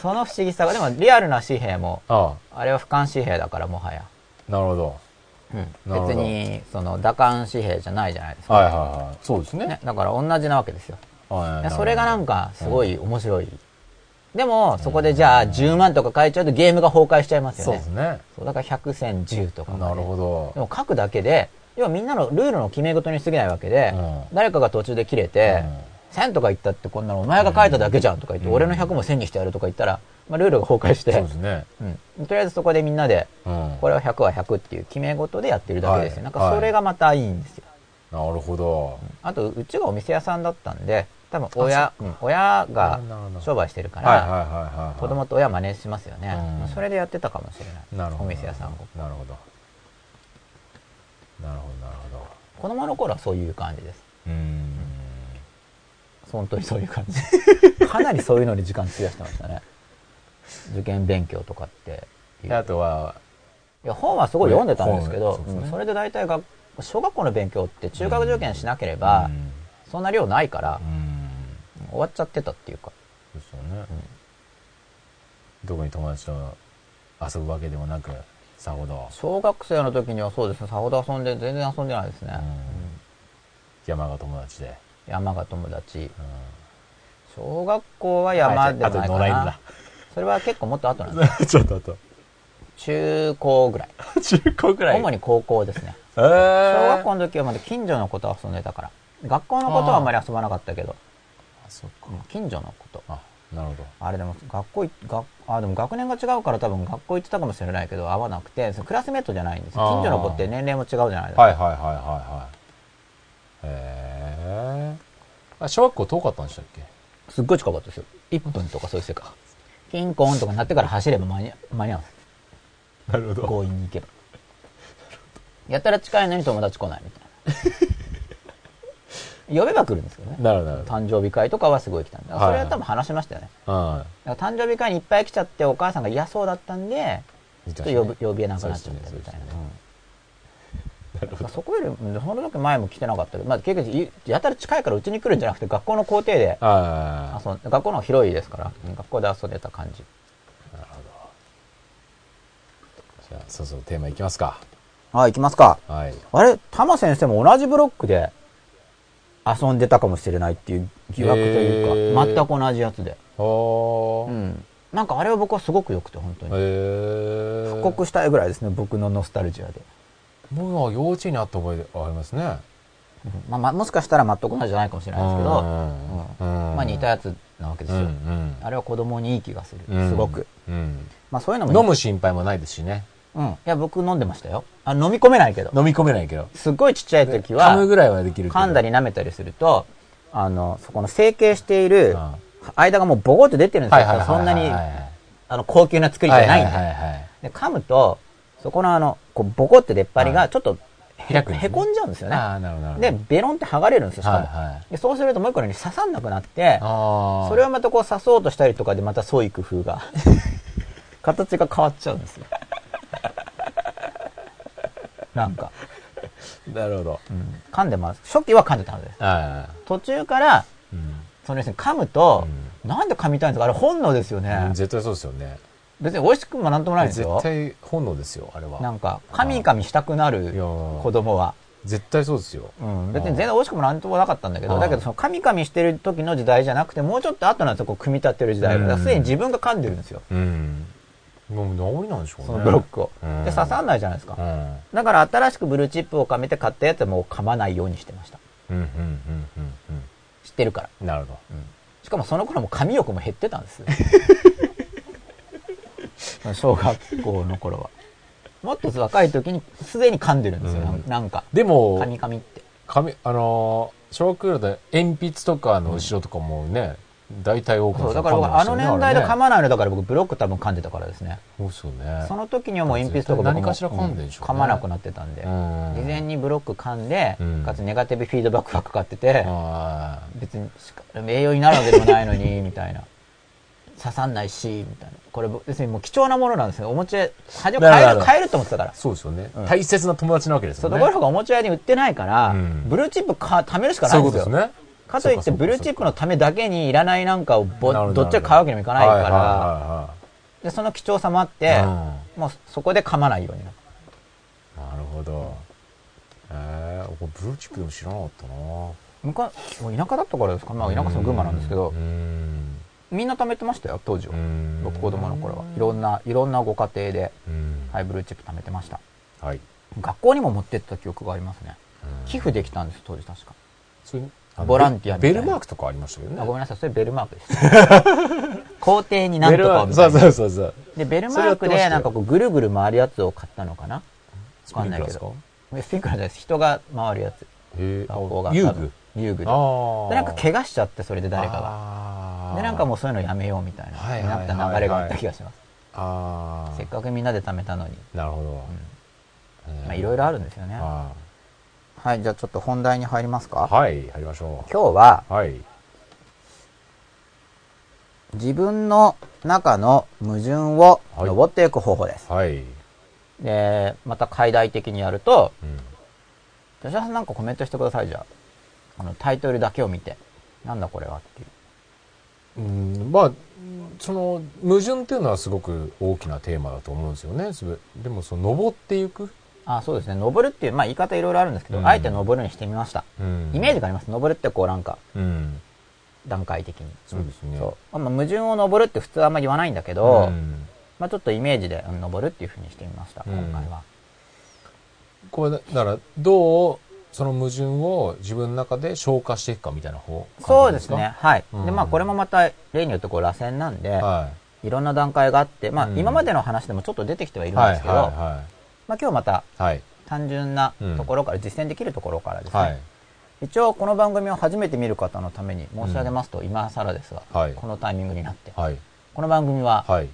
その不思議さが、でもリアルな紙幣も、ああれは俯瞰紙幣だからもはや。あ、なるほど。うん別に、その、打艦紙幣じゃないじゃないですか。はいはいはい。そうですね。ね、だから同じなわけですよ。はいそれがなんか、か、すごい面白い。でも、そこでじゃあ10万とか書いちゃうとゲームが崩壊しちゃいますよねそうです。ね。そうだから100、1000、10とか。なるほどで。も書くだけで、要はみんなのルールの決め事に過ぎないわけで、うん誰かが途中で切れて、1000とか言ったってこんなのお前が書いただけじゃんとか言って、うん俺の100も1000にしてやるとか言ったら、まあ、ルールが崩壊して、そうですね。うん、とりあえずそこでみんなで、うん。これは100は100っていう決め事でやってるだけですよ。はいなんかそれがまたいいんですよ。なるほど。あと、うちがお店屋さんだったんで、多分親親が商売してるから。子供と親真似しますよねうん。それでやってたかもしれない。なるほど。お店屋さんを。なるほど。なるほど、なるほど。子供の頃はそういう感じです。うーん。本当にそういう感じ。かなりそういうのに時間費やしてましたね。受験勉強とかってあとは、いや本はすごい読んでたんですけど、本そねうんそれで大体が小学校の勉強って中学受験しなければ、うんそんな量ないからう、ん。終わっちゃってたっていうか。そうですよね。特に友達と遊ぶわけでもなく、さほど、小学生の時にはそうですね、さほど遊んで、全然遊んでないですね。うん山が友達で。山が友達。うん小学校は山でもないかなだ。それは結構もっと後なんです。ちょっとあと。中高ぐらい。中高くらい。主に高校ですね。えー、小学校の時はまだ近所の子と遊んでたから。学校のことはあんまり遊ばなかったけど、あ、そっか。うん近所のこと。あ、なるほど。あれでも学校い学あでも学年が違うから多分学校行ってたかもしれないけど合わなくてクラスメートじゃないんです近所の子って年齢も違うじゃないですか、はいはいはいはいはい。へえ。あ、小学校遠かったんでしたっけ？すっごい近かったですよ。1分とかそういう世界。キンコンとか鳴ってから走れば間に間に合う。なるほ。強引に行けば。やたら近いのに友達来ないみたいな。呼べば来るんですよね。なるほど。誕生日会とかはすごい来たんで、はい。それは多分話しましたよね。はだから誕生日会にいっぱい来ちゃってお母さんが嫌そうだったんでい。ちょっと呼ぶ呼べなくなっちゃったみたいな。そこより、その時前も来てなかったけど、まあ、結局、やたら近いからうちに来るんじゃなくて、学校の校庭であ遊ん学校の広いですから、学校で遊んでた感じ。あ。なるほど。じゃあ、そろそろテーマいきますか。あ、行きますか。はい。あれ、玉先生も同じブロックで遊んでたかもしれないっていう疑惑というか、全く同じやつで。うん。なんかあれは僕はすごく良くて、本当に。復刻したいぐらいですね、僕のノスタルジアで。僕は幼稚園にあった覚えありますね。まあ、まあ、もしかしたら全く同じじゃないかもしれないですけど、まあ似たやつなわけですよ。ん。あれは子供にいい気がする。うんすごく。うん。まあそういうのも飲む心配もないですしね。うん。いや、僕飲んでましたよ。あ、飲み込めないけど。飲み込めないけど。すっごいちっちゃい時噛むは、ぐらいはできる。噛んだり舐めたりすると、あの、そこの成形しているうん間がもうボコって出てるんですよ。そんなに、はいあの、高級な作りじゃないん。で、噛むと、そこのあの、こう、ボコって出っ張りはいがちょっとへ、へこんじゃうんですよね。ああ、なるほどなるほど。で、ベロンって剥がれるんですよ、しかも。はいはいでそうするともう一個のに刺さんなくなって。それをまたこう刺そうとしたりとかでまた創意工夫が、形が変わっちゃうんですよ。なんか、なるほど。うん噛んでます。初期は噛んでたはずです。は途中から、い。うんその要するに噛むと、なんで噛みたいんですか？あれ本能ですよね。うん絶対そうですよね。別に美味しくもなんともないんです絶よ。対本能ですよ、あれは。なんか、カミカミしたくないる子供は。絶対そうですよ。うん、別に全然美味しくもなんともなかったんだけど、だけどそのカミカミしてる時の時代じゃなくて、もうちょっと後なんですよ、こう組み立てる時代。すでに自分が噛んでるんですよ。うん。もう治りなんでしょうね。そのブロックを。うんで、刺さんないじゃないですかう。ん。だから新しくブルーチップを噛めて買ったやつはもう噛まないようにしてました。うん、うん、うん、うん、知ってるから。うん。なるほど。しかもその頃も髪欲も減ってたんです。小学校の頃は。もっと若い時にすでに噛んでるんですよ、うんなんか。でも、噛み噛みって。紙、あのー、小学校で鉛筆とかの後ろとかもね、大体多くそう、の人だから僕、あの年代で噛ままないのだから僕ブロック多分噛んでたからですね。そうですよね。その時にはもう鉛筆とか僕も何かしら噛んでんでしょうね噛まなくなってたんで。うん事前にブロック噛んで、うんかつネガティブフィードバックがかかってて、あ別に栄養になるわけでもないのに、みたいな。刺さんないし、みたいな。これ別にもう貴重なものなんですよ。おもちゃ、初め買える、買えると思ってたからあ。。そうですよね、うん大切な友達なわけですそう、よね。ところがおもちゃ屋に売ってないから、うんブルーチップか貯めるしかなそいうんですよ。いうですね。かといって、ブルーチップのためだけにいらないなんかをぼどっちか買うわけにもいかないから、で、その貴重さもあって、いはいはいもうそこで噛まないようにな。なるほど。えー、これブルーチップでも知らなかったな昔、もう田舎だったからですか？まあ田舎その群馬なんですけどう、ん。みんな貯めてましたよ、当時はう。ん僕子供の頃は。いろんな、いろんなご家庭で、うん。はい、ブルーチップ貯めてました。はい。学校にも持ってった記憶がありますね。うん寄付できたんです、当時確か。それあのボランティアみたいなベルマークとかありましたけどね。あごめんなさい、それベルマークでした。校庭になんとベルマーク。そうかみたいな。そうそうそう。で、ベルマークそれやってましたよでなんかこうぐるぐる回るやつを買ったのかな？わかんないけど。スピンクラーじゃないです。人が回るやつ。へ学校が。遊具遊具で。ああ。で、なんか怪我しちゃって、それで誰かが。がで、なんかもうそういうのやめようみたいな、なった流れがあった気がします。ああ。せっかくみんなで貯めたのに。なるほど。まあいろいろあるんですよね。あはい、じゃあちょっと本題に入りますか？ーはい、入りましょ今日は、う。はい。自分の中の矛盾をはい登っていく方法です。はい。で、また解題的にやると、うん。吉田さんなんかコメントしてください、じゃあ。あの、タイトルだけを見て。なんだこれはっていう。うん、まあ、その、矛盾っていうのはすごく大きなテーマだと思うんですよね。でも、その、登っていく。あ、そうですね。登るっていう、まあ言い方いろいろあるんですけど、うんあえて登るにしてみました。うんイメージがあります。登るってこうなんか、うん。段階的に。そうですね。そう。まあ、矛盾を登るって普通はあんま言わないんだけど、うんまあちょっとイメージで、うん、登るっていうふうにしてみました、うん今回は。これ、だから、どう、その矛盾を自分の中で消化していくかみたいな方そうですね。。はい。うんで、まあこれもまた例によってこう螺旋なんで、はいろんな段階があって、まあうん今までの話でもちょっと出てきてはいい。るんですけど、はいはまあ今日またいはい。はい。単純なところから、実践できるところからですね、はい。一応この番組を初めて見る方のために申し上げますと、今更ですが、はいこのタイミングになって、はい。この番組ははい。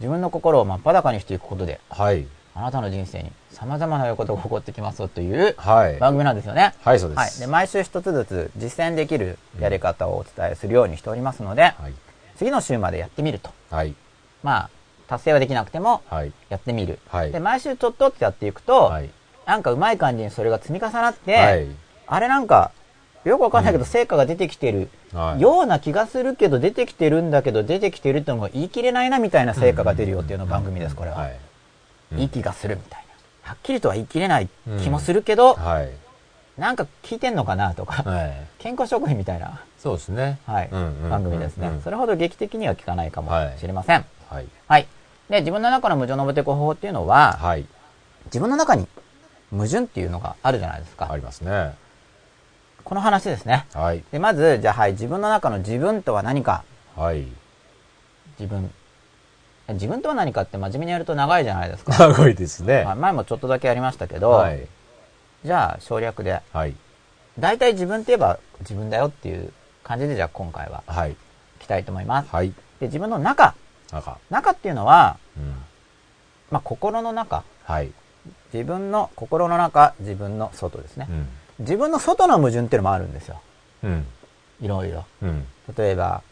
自分の心を真っ裸にしていくことで、はい。あなたの人生に様々な良いことが起こってきますよというはい。番組なんですよね。はい、そうではい。す。で、毎週一つずつ実践できるやり方をお伝えするようにしておりますので、はい。次の週までやってみると。はい。まあ、達成はできなくても、はい。やってみる。はいで、毎週ちょっとってやっていくと、はい。なんかうまい感じにそれが積み重なって、はい。あれなんか、よくわかんないけど成果が出てきてるはい。ような気がするけど出てきてるんだけど出てきてるって言い切れないなみたいな成果が出るよっていうのが番組です、これは。はい。うんいい気がするみたいな。はっきりとは言い切れない気もするけど、はい。なんか聞いてんのかなとか、はい。健康食品みたいな、そうですね。はい、番組ですね、うんそれほど劇的には聞かないかもしれません。はい。はい。で、自分の中の矛盾を登っていく方法っていうのは、はい。自分の中に矛盾っていうのがあるじゃないですか。ありますね。この話ですね。はい。で、まず、じゃあはい、自分の中の自分とは何か。はい。自分。自分とは何かって真面目にやると長いじゃないですか。長いですね。まあ前もちょっとだけやりましたけど、はい。じゃあ省略で、はい。大体自分って言えば自分だよっていう感じでじゃあ今回ははい。いきたいと思います。はい。で、自分の中。なんか、中っていうのは、うん。まあ心の中。はい。自分の心の中、自分の外ですねう。ん。自分の外の矛盾っていうのもあるんですよ。うん。いろいろ。うん。例えば、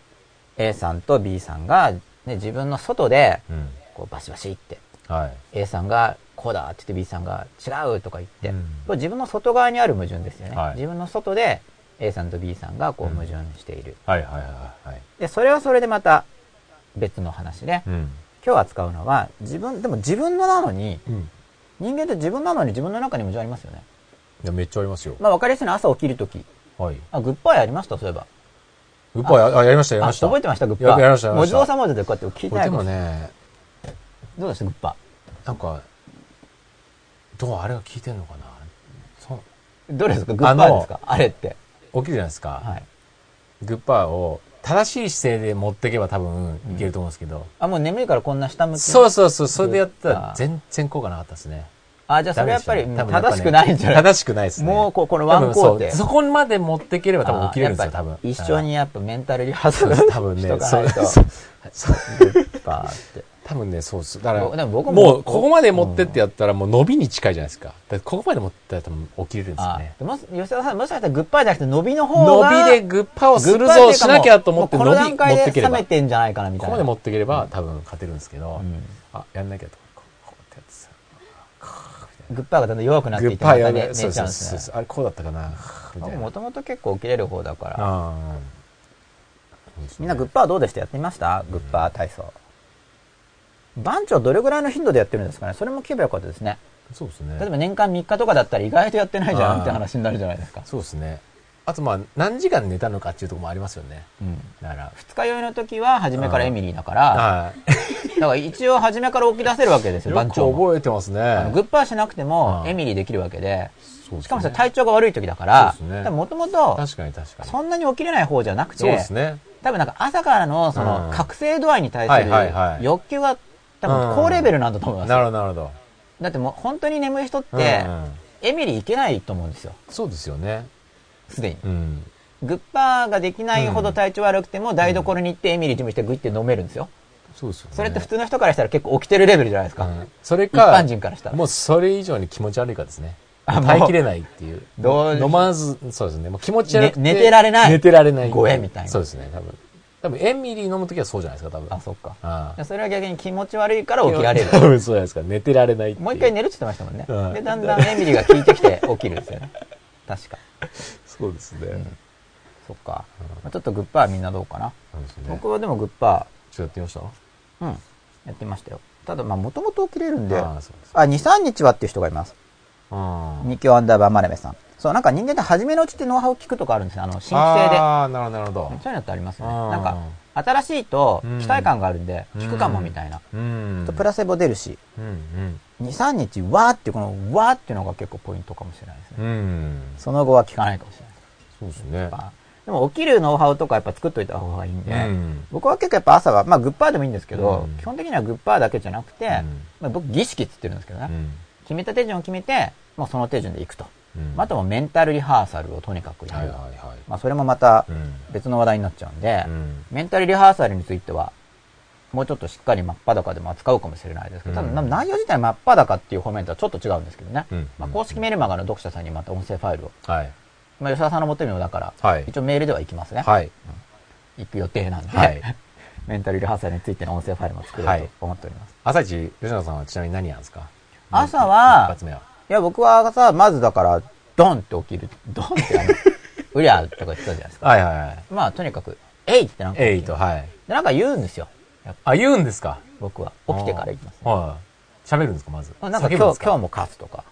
A さんと B さんが、ね、自分の外で、うん。こうバシバシって、はい。A さんがこうだって言って B さんが違うとか言って、うん自分の外側にある矛盾ですよね。はい自分の外で A さんと B さんがこううん矛盾している。はいはいはいはい。で、それはそれでまた別の話で、うん。今日扱うのは、自分、でも自分のなのに、うん。人間って自分なのに自分の中に矛盾ありますよね。いや、めっちゃありますよ。まあ分かりやすいのは朝起きるとき。はい。あ、グッバイやりましたそういえば。グッバイ、あ、あやりました、やりあ、ました。覚えてましたグッバイ。ややりました、やりました。自動車モードでこうやって聞いてでもね、どうでしたグッバなんか、どうあれが効いてんのかな？そう、イ。どれですか？グッバイですか？あれって。起きるじゃないですか。はい。グッバーを正しい姿勢で持っていけば多分いけると思うんですけど、あ、もう眠いからこんな下向き。そうそうそう、それでやったら全然効果なかったですね。あ、じゃあそれやっぱり正しくないんじゃない正しくないですね。もうここのワン工程多分そこまで持っていければ多分起きれるんですよ、多分。一緒にやっぱメンタルリハーサル多分ね。そうそうグッバーって。多分ね、そうです。だから、僕でも僕ももうここまで持ってってやったらもう伸びに近いじゃないですか。だからここまで持ってったら多分起きれるんですよあね。でも吉田さん、もしかしたらグッバイじゃなくて伸びの方が。伸びでグッパをするぞ、しなきゃと思って伸び持この段階ってければ。で冷めてんじゃないかなみたいな。ここまで持っていければ多分勝てるんですけど、うんあ、やんなきゃと。こうこうやってやってさ。グッバイがだんだん弱くなってグいってたね寝ちゃうんですね。あれこうだったかな。もともと結構起きれる方だから。あみんなグッパーどうでした？やってみました？グッパー体操。番長どれぐらいの頻度でやってるんですかね？それも聞けばよかったですね。あ、そうですね。例えば年間3日とかだったら意外とやってないじゃんって話になるじゃないですか。そうですね。あとまあ、何時間寝たのかっていうところもありますよね。うん。だから、二日酔いの時は初めからエミリーだから、はい。だから一応初めから起き出せるわけですよ、番長も。覚えてますね。グッパーしなくてもうんエミリーできるわけで、ねしかもそれ体調が悪い時だからでもともと確かに確かに。そんなに起きれない方じゃなくそうでて、すね。多分なんか朝からのそのうん覚醒度合いに対するい欲求が多分高レベルなんだと思いますなよ。るほどなるほど。だってもう本当に眠い人ってう、んエミリーいけないと思うんですよ、そうですよね。すでに。うん。グッパーができないほど体調悪くても台所に行ってエミリー準備してグイって飲めるんですよ。そうですよね。それって普通の人からしたら結構起きてるレベルじゃないですか。うんそれ一か、般人からしたら。もうそれ以上に気持ち悪いかですね。耐えきれないっていう。どう飲まず、そうですね。もう気持ち悪くて、ね寝てられない寝てられない。ごえみたいなそうですね、多分。多分、エミリー飲むときはそうじゃないですか、多分。あ、そっか。ああそれは逆に気持ち悪いから起きられる。多 分そうじゃないですか。寝てられない。もう一回寝るって言ってましたもんね。うんで、だんだんエミリーが効いてきて起きるんですよね。確か。そうですね。そっか。まあちょっとグッパーみんなどうかな。ね。僕はでもグッパちょっとやってみました？ー、うん、やってましたよ。ただ、まあ、もともと起きれるんで、あああ、そうです。2、3日はっていう人がいます。あ二強アンダーバーマレメさん。そう、なんか人間って初めのうちってノウハウを聞くとかあるんですよ。あの、新規性で。ああ、なるほど、なるほど。そういうのってありますよね。なんか、新しいとうん期待感があるんで、聞くかもみたいな。うん。とプラセボ出るし、うん、2、3日、わーってこのわーっていうのが結構ポイントかもしれないですね。うん。うん。その後は聞かないかもしれない。そうですねでも起きるノウハウとかやっぱ作っといた方がいいんで、うん僕は結構やっぱ朝は、まあグッパーでもいいんですけど、うん基本的にはグッパーだけじゃなくて、うんまあ、僕儀式って言ってるんですけどね、うん。決めた手順を決めて、もうその手順でいくと。うんあとはメンタルリハーサルをとにかくやる。はいはいはい。まあそれもまたうん。別の話題になっちゃうんで、うんメンタルリハーサルについては、もうちょっとしっかり真っ裸でも扱うかもしれないですけど、うん多分内容自体真っ裸っていう方面とはちょっと違うんですけどね。うんまあ、公式メールマガの読者さんにまた音声ファイルを、はい。まあ、吉田さんの元にもだから、はい一応メールでは行きますね。はい。行く予定なんで、はい メンタルリハーサルについての音声ファイルも作ろうと思っております。朝一、吉野さんはちなみに何やるんですか？朝は一発目は。いや、僕は朝、まずだから、ドンって起きる。ドンってあの、うりゃーとか言ってたじゃないですか。はいはいはい。まあ、とにかく、えいってなんか起きるエイト、はい。で、なんか言うんですよ。あ、言うんですか？僕は。起きてから行きます、ね。はい。喋るんですか、まず。なんか今日今日も勝つとか。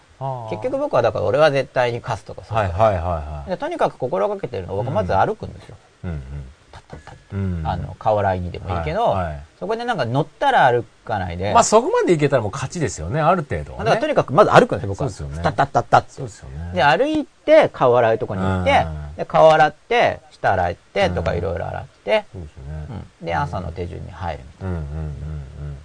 結局僕はだから俺は絶対に勝つとかそういうはいはいはいはでとにかく心がけてるのは僕うんまず歩くんですよ。い。うんタッタッタッうん。うん。あの、顔ライにでもいいけど、はいはいそこでなんか乗ったら歩かないで、まあそこまでいけたらもう勝ちですよね、ある程度はね。だからとにかくまず歩くんですよ、僕は。そうですよねタッタッタッタそうですよね。で、歩いて、顔洗うとこに行ってうん、で、顔洗って、舌洗って、とかうんいろいろ洗って、そうですよね。うんで、朝の手順に入るみたいうんうんうんうん。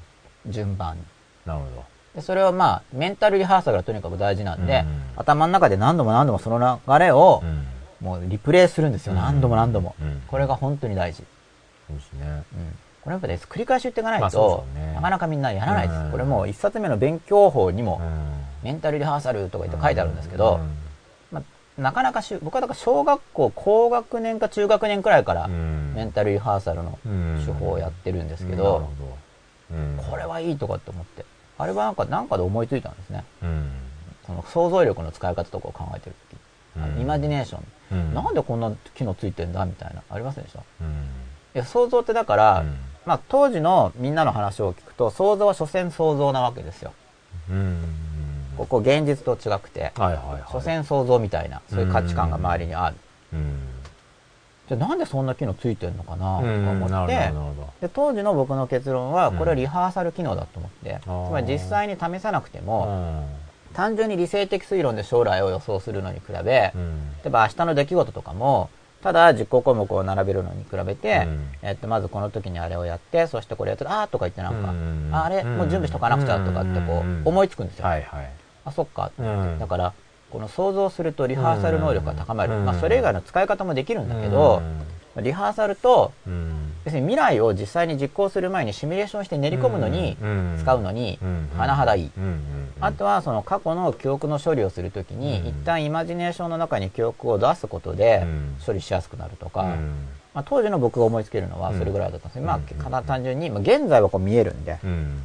な。順番に。なるほど。で、それはまあ、メンタルリハーサルがとにかく大事なんで、うん頭の中で何度も何度もその流れをう、ん。もうリプレイするんですよ。うん何度も何度もうん。これが本当に大事。そうですね。うん。これやっぱね、繰り返し言っていかないまあそとね、なかなかみんなやらないです。うんこれもう一冊目の勉強法にもう、ん。メンタルリハーサルとか言って書いてあるんですけど、なかなかしゅ、僕はだから小学校、高学年か中学年くらいから、うんメンタルリハーサルのうん手法をやってるんですけど、これはいいとかって思って。あれはなんか、なんかで思いついたんですね。うん。その想像力の使い方とかを考えてる時、うんイマジネーション、うんなんでこんな機能ついてんだみたいな、ありませんでした？いうん。や、想像ってだから、まあ当時のみんなの話を聞くと、想像は所詮想像なわけですよ。うん。ここ現実と違くて、はいはいはい。所詮想像みたいな、そういう価値観が周りにある。うん。じゃあなんでそんな機能ついてるのかなと思って。で当時の僕の結論は、これはリハーサル機能だと思って、あーつまり実際に試さなくてうも、ん。単純に理性的推論で将来を予想するのに比べ、うん。例えば明日の出来事とかも、ただ実行項目を並べるのに比べて、うんえっと、まずこの時にあれをやって、そしてこれやって、あーとか言ってなんか、うんああれ、もう準備しとかなくちゃとかってこうんう、思いつくんですよ。はいはい。あ、そっか。うん。だから、この想像するとリハーサル能力が高まる。うん。まあ、それ以外の使い方もできるんだけど、リハーサルと、うん、要するに未来を実際に実行する前にシミュレーションして練り込むのに使うのに甚だいい。あとはその過去の記憶の処理をするときに、うん。一旦イマジネーションの中に記憶を出すことでうん。処理しやすくなるとか、うん。まあ、当時の僕が思いつけるのはそれぐらいだったんです。けど、まうんあ単純に、まあ、現在はこう見えるんで、うん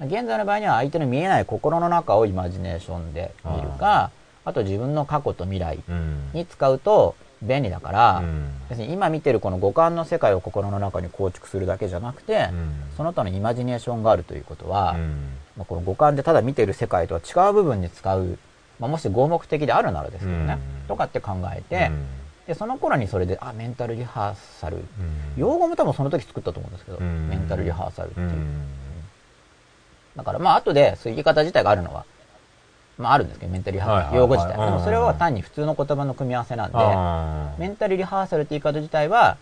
現在の場合には相手の見えない心の中をイマジネーションで見るか、あと自分の過去と未来うん。に使うと便利だから、うん要するに今見てるこの五感の世界を心の中に構築するだけじゃなくて、その他のイマジネーションがあるということは、うん。まあ、この五感でただ見てる世界とは違う部分に使う、まあ、もし合目的であるならですけどね、うん。とかって考えて、うん。でその頃にそれであメンタルリハーサル、うん。用語も多分その時作ったと思うんですけど、うん。メンタルリハーサルっていう、うんだからまあ後でそういう言い方自体があるのは、まああるんですけどメンタルリハーサル、用語自体、うん。でもそれは単に普通の言葉の組み合わせなんで、メンタルリハーサルって言い方自体は、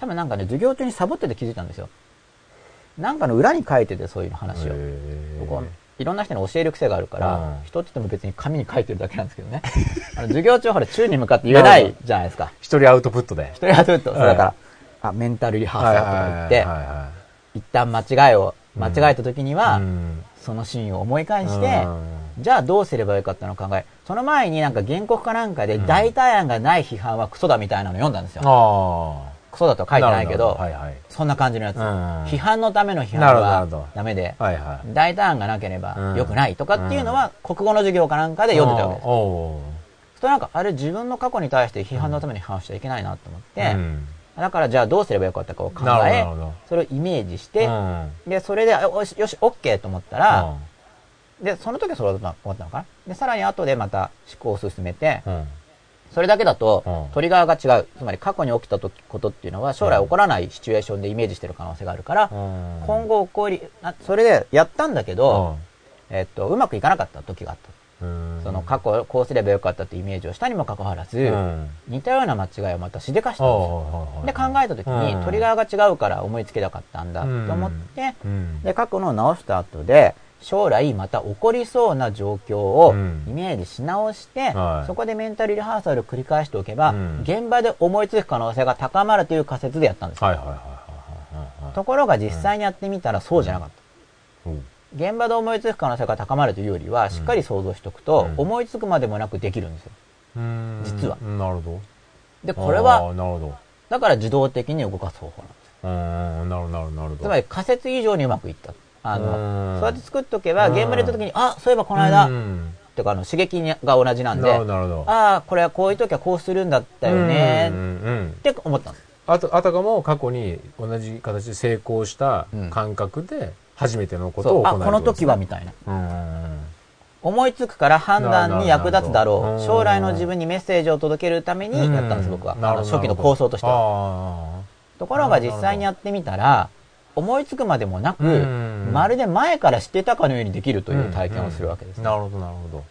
多分なんかね、授業中にサボってて気づいたんですよ。なんかの裏に書いてて、そういう話を。僕はいろんな人に教える癖があるから、うん。人って言っても別に紙に書いてるだけなんですけどね。あの授業中ほら、宙に向かって言えないじゃないですか。一人アウトプットで。一人やると、そうはいだから、あ、メンタルリハーサルとか言って、一旦間違いを、間違えた時には、そのシーンを思い返して、うん。じゃあどうすればよかったのか考え、その前になんか原告かなんかで代替案がない批判はクソだみたいなの読んだんですよ。あクソだとは書いてないけど、はいはい。そんな感じのやつ。うん。批判のための批判はダメで、はいはい。大胆案がなければうん。良くないとかっていうのは、国語の授業かなんかで読んでたわけです。おそれなんか、あれ自分の過去に対して批判のために批判しちゃいけないなと思って、うんだからじゃあどうすればよかったかを考えそれをイメージして、うん。で、それで、あよし、よし、OK と思ったら、で、その時はそれだと思ったのかな？で、さらに後でまた思考を進めて、うん。うんそれだけだとうん、トリガーが違う。つまり過去に起きた時ことっていうのは将来起こらないシチュエーションでイメージしてる可能性があるから、うん。今後起こり、あそれでやったんだけど、えっと、うまくいかなかった時があった。うん。その過去こうすればよかったってイメージをしたにもかかわらず、うん。似たような間違いをまたしでかしたんですよ。おで、考えた時に、トリガーが違うから思いつけなかったんだと思って、うん。で、過去のを直した後で、将来また起こりそうな状況をうん。イメージし直して、はい。そこでメンタルリハーサルを繰り返しておけば、うん。現場で思いつく可能性が高まるという仮説でやったんですところが実際にやってみたらそうじゃなかった。うん現場で思いつく可能性が高まるというよりは、しっかり想像しておくと、うん。思いつくまでもなくできるんですよ。うん。実は。なるほで、どこれあは、ーなるほだから自動的に動かす方法なんです。どうんなるほどなるほどなるほど。つまり仮説以上にうまくいった。あうん。の、そうやって作っとけば、現場でやった時に、あ、そういえばこの間、うん。とかあの刺激が同じなんで、ああ、これはこういう時はこうするんだったよねって思ったんです。あとあたかも過去に同じ形で成功したうん。感覚で初めてのことを行うこの時はみたいな。うん思いつくから判断に役立つだろう。将来の自分にメッセージを届けるためにやったんです、僕は。初期の構想としては。はところが実際にやってみたら、思いつくまでもなく、うんまるで前から知ってたかのようにできるという体験をするわけです。なるほどなるほ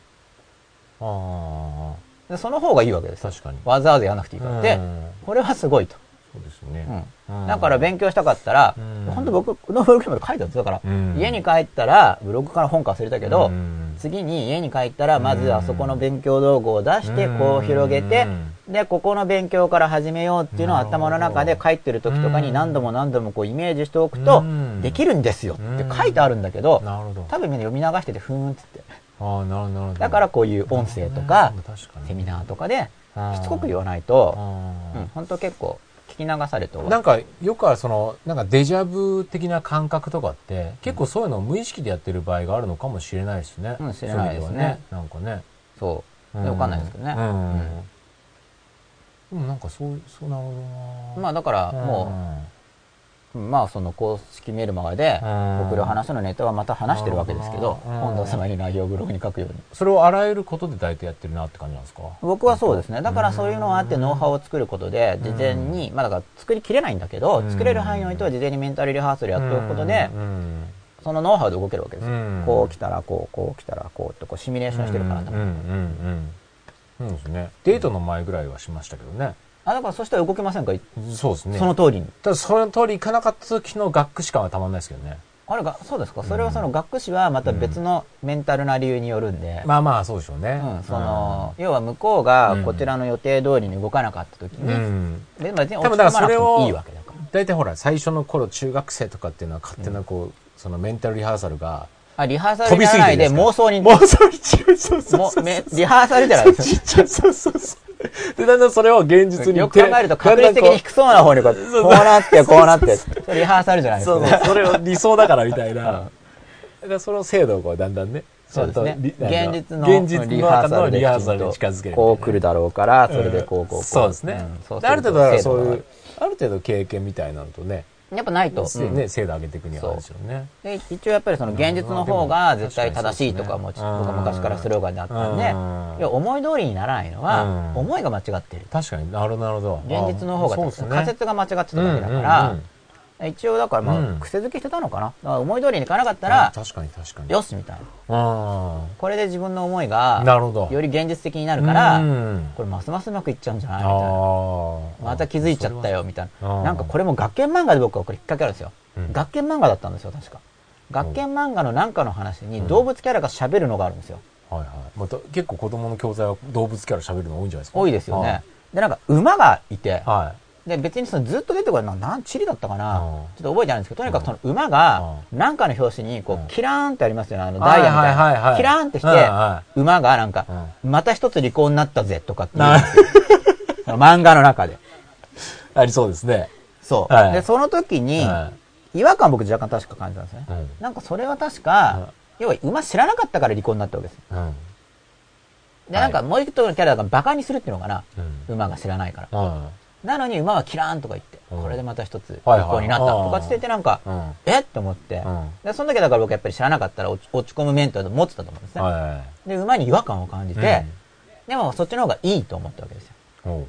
どあでその方がいいわけですあ。確かにわざわざやらなくていいから。でうん、これはすごいと。そうですねうんだから勉強したかったらうん、本当僕のブログにも書いてあるんですだからうん、家に帰ったら、ブログから本か忘れたけどうん、次に家に帰ったら、まうんずあそこの勉強道具を出して、こう広げて、で、ここの勉強から始めようっていうのを頭の中で書いてる時とかに何度も何度もこうイメージしておくとうん、できるんですよって書いてあるんだけど、多分みんな読み流してて、ふーんっつって。ああなるほどだからこういう音声とか、セミナーとかで、うん。しつこく言わないと、ううんん、本当結構聞き流されてなんかよくはそのなんかデジャブ的な感覚とかって結構そういうのを無意識でやってる場合があるのかもしれないですね。うん知れないですねそうう意味ではなんかね。そう。うんでわかんないですけどね。うん。でもなんかそうそうなるほどな。うんまあだからもまあその公式メールマガでうん。送る話のネタはまた話してるわけですけど、うん。本田様に内容をブログに書くように。それをあらゆることで大体やってるなって感じなんですか？僕はそうですね。だからそういうのがあってノウハウを作ることで、事前に、まあだから作りきれないんだけど、うん。作れる範囲においては事前にメンタルリハーサルやっておくことでう、ん。そのノウハウで動けるわけですよ。うん。こう来たらこう、こう来たらこうってこうシミュレーションしてるからうん。だうん。うん。うん。そうですねデートの前ぐらいはしましたけどねあ、だからそしたら動けませんか？そうですね。その通りに。ただその通りいかなかった時の学士感はたまんないですけどね。あれが、そうですか？それはその学士はまた別のメンタルな理由によるんで、まあまあそうでしょうね。うん、その、要は向こうがこちらの予定通りに動かなかった時うん、うに、ん。で別に多分だからそれをいいわけだから。大体ほら最初の頃中学生とかっていうのは勝手なこう、そのメンタルリハーサルがあ、リハーサル飛びすぎにないで妄想に、妄想に。違うそうそうもそリハーサルじゃないですちっちゃいそうそうそうでだんだんそれを現実によく考えると確率的に低そうな方にこうこうなってこうなって、リハーサルじゃないですか。そうそれを理想だからみたいな、うん。だからその精度をこうだんだんねそうですね。現実の現実の中のでリハーサルに近づけるこう来るだろうから、それでこうこうこう。そうですね、ある程度そういうある程度経験みたいなのとねやっぱないと。せね精度上げていくにはあるでしょう。ねで一応やっぱりその現実の方が絶対正しいとかも、僕は昔からスローガンであったんで、うん。いや思い通りにならないのは、うん。思いが間違ってる。確かに。なるほどなるほど。現実の方が、あそうですね。仮説が間違ってただけだから、うんうんうん一応だからまあ、うん癖づけしてたのかな？だから思い通りにいかなかったあら、確かに確かによしみたいな。あこれで自分の思いが、なるほどより現実的になるから、うんこれますますうまくいっちゃうんじゃない？みあたいな。ーまた気づいちゃったよ、みたいな。なんかこれも学研漫画で僕はこれきっかけあるんですよ。うん学研漫画だったんですよ、確か。学研漫画のなんかの話に動物キャラが喋るのがあるんですよ。はいはいまた結構子供の教材は動物キャラ喋るの多いんじゃないですか？多いですよね。で、なんか馬がいて、はで、別にそのずっと出てこない、なん、チリだったかな、うん。ちょっと覚えてないんですけど、とにかくその馬が、なんかの表紙に、こうキラーンってありますよね、あの、いダイヤみたいな。キラーンってして馬がなんか、うまた一つ離婚になったぜ、とかっていう。漫画の中で。ありそうですね。そう。はい。で、その時に、は違和感僕若干確か感じたんですね。うん。なんかそれは確か、要は馬知らなかったから離婚になったわけです。うん。で、はいなんかもう一個のキャラがバカにするっていうのかな。うん。馬が知らないから。はなのに馬はキラーンとか言って、うん。これでまた一つはいはい。離婚になったとかって言ってなんか、えっ？て思って、うん。で、その時はだから僕やっぱり知らなかったら落ち落ち込むメンタルを持ってたと思うんですね。はで、馬に違和感を感じいて、でもそっちの方がいいと思ったわけですよ。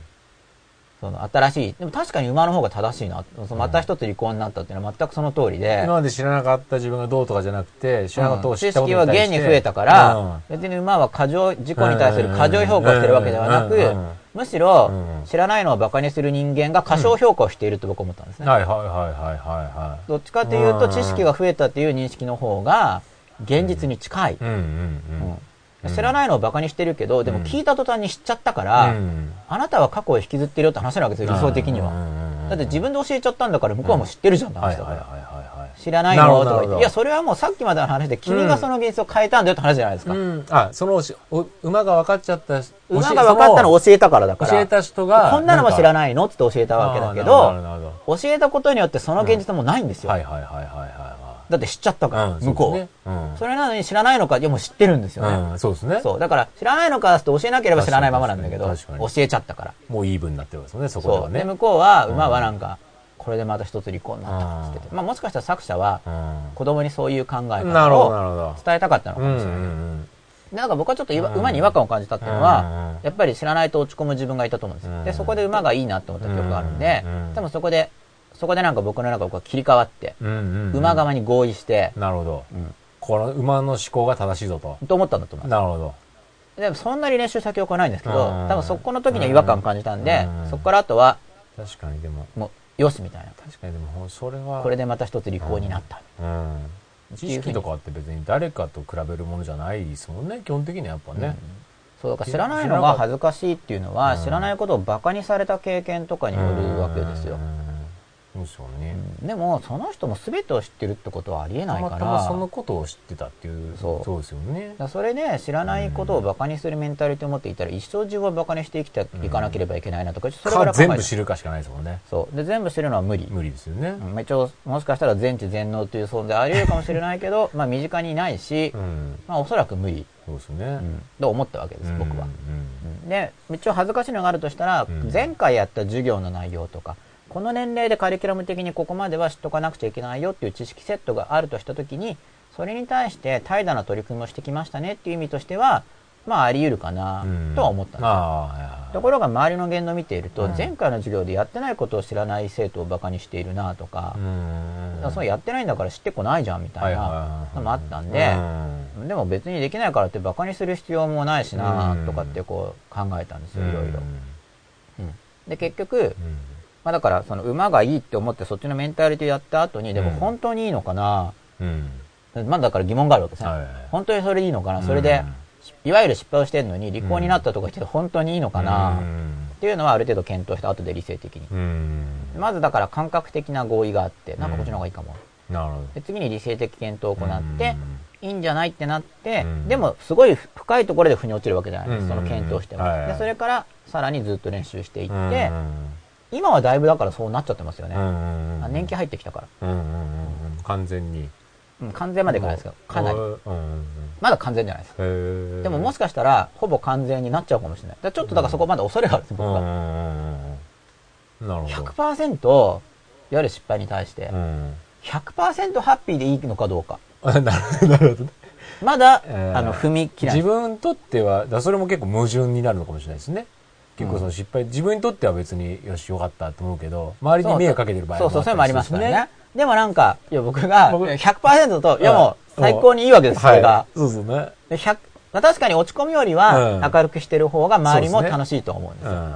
その新しい、でも確かに馬の方が正しいな。そのまた一つ離婚になったっていうのは全くその通りで、今まで知らなかった自分がどうとかじゃなくて知らなかったうん知を知ったこ識はとに対して現に増えたから、うん。別に馬は過剰、事故に対する過剰評価をしてるわけではなくうん。うん。うん、むしろうん。知らないのを馬鹿にする人間が過小評価をしていると僕は思ったんですね。はいはいはいはいはいはどっちかというとうん。知識が増えたっていう認識の方が現実に近い。いうんうん。うん知らないのを馬鹿にしてるけど、でも聞いた途端に知っちゃったから、うん。あなたは過去を引きずってるよって話なわけですよ、理想的には。だって自分で教えちゃったんだから向こうはもう知ってるじゃんって話だか。ら。知らないの？とか言って、いや、それはもうさっきまでの話で君がその現実を変えたんだよって話じゃないですか。うん、あその馬が分かっちゃった馬が分かったのを教えたからだから。教えた人がこんなのも知らいないの？って教えたわけだけど、教えたことによってその現実はもうないんですよ。どはいはいはいはいはだって知っちゃったから、向こう。それなのに知らないのか、いやもう知ってるんですよね。うんそうですねそう。だから、知らないのかって教えなければ知らないままなんだけど、教えちゃったから。もうイーブンになってるんですよねそこではね向こうは、馬はなんか、これでまた一つ離婚になったって言ってて。うんまあもしかしたら作者は、う子供にそういう考え方をど伝えたかったのかもしれない。なんか僕はちょっと馬に違和感を感じたっていうのうんは、やっぱり知らないと落ち込む自分がいたと思うんですよ。うんで、そこで馬がいいなと思った記憶があるんでうん、多分そこで、そこでなんか僕の中が切り替わって、うんうんうん。馬側に合意して、なるほど。うん。この馬の思考が正しいぞと。と思ったんだと思います。なるほど。でもそんなに練習した記憶はないんですけど、うん。多分そこの時には違和感を感じたんでう、ん。そこからあとは、確かにでも。もう、よしみたいな。確かにでもそれは。これでまた一つ離婚になった。うん。知識とかって別に誰かと比べるものじゃないですもんね基本的にはやっぱね、そうだから知らないのが恥ずかしいっていうのは、うん。知らないことをバカにされた経験とかによるわけですよ。う。んそうですよね、でも、その人も全てを知ってるってことはありえないから。たまたまそのことを知ってたっていうそう。ですよね。それで知らないことをバカにするメンタリティを持っていたら、一生中はバカにして生きていかなければいけないなとか、それからか全部知るかしかないですもんね。そう。で、全部知るのは無理。無理ですよね。うん一応、もしかしたら全知全能という存在あり得るかもしれないけど、まあ身近にいないしう、ん。まあおそらく無理、そうですね、うん、と思ったわけです、僕は。で、一応恥ずかしいのがあるとしたら、うん。前回やった授業の内容とか、この年齢でカリキュラム的にここまでは知っとかなくちゃいけないよっていう知識セットがあるとしたときに、それに対して怠惰な取り組みをしてきましたねっていう意味としては、まああり得るかなとは思ったんですよ。ところが周りの言動を見ていると、うん。前回の授業でやってないことを知らない生徒をバカにしているなとかう、ん。あそうやってないんだから知ってこないじゃんみたいなのもあったんで、でも別にできないからってバカにする必要もないしなとかってこう考えたんですよ、いろいろ。うん。で、結局、まあだからその馬がいいって思ってそっちのメンタリティやった後に、でもうん本当にいいのかな、うん。まあだから疑問があるわけですね。はいはい本当にそれでいいのかな、それで、いわゆる失敗をしてるのに離婚になったとか言って本当にいいのかな、っていうのはある程度検討した後で理性的に。うん。まずだから感覚的な合意があって、なんかこっちの方がいいかも。なるほど。で次に理性的検討を行って、いいんじゃないってなって、うんでもすごい深いところで腑に落ちるわけじゃないですうんか、その検討しても。でそれからさらにずっと練習していって、うん今はだいぶだからそうなっちゃってますよね。うんあ年季入ってきたから。うんうんうんうん完全に。うん、完全までいかないですけど、かなり。うんうんまだ完全じゃないです。うん。でももしかかしたら、ほぼ完全になっちゃうかもしれない。ちょっとだからそこまで恐れがあるんです、僕が。うんうんうんうん。なるほど。100%、いわゆる失敗に対してう、ん。100%ハッピーでいいのかどうか。あ なるほど、ね。まだ、えーあの、踏み切らない自。分にとっては、それも結構矛盾になるのかもしれないですね。結構その失敗、自分にとっては別によしよかったと思うけど、周りに迷惑かけてる場合そうそう、それもありますからねね。でもなんか、いや、僕が僕100%と、いやもう、うん最高にいいわけです、それがは。い。そうそうね。で100まあ確かに落ち込みよりうんは、明るくしてる方が周りも楽しいと思うんですよ。うん。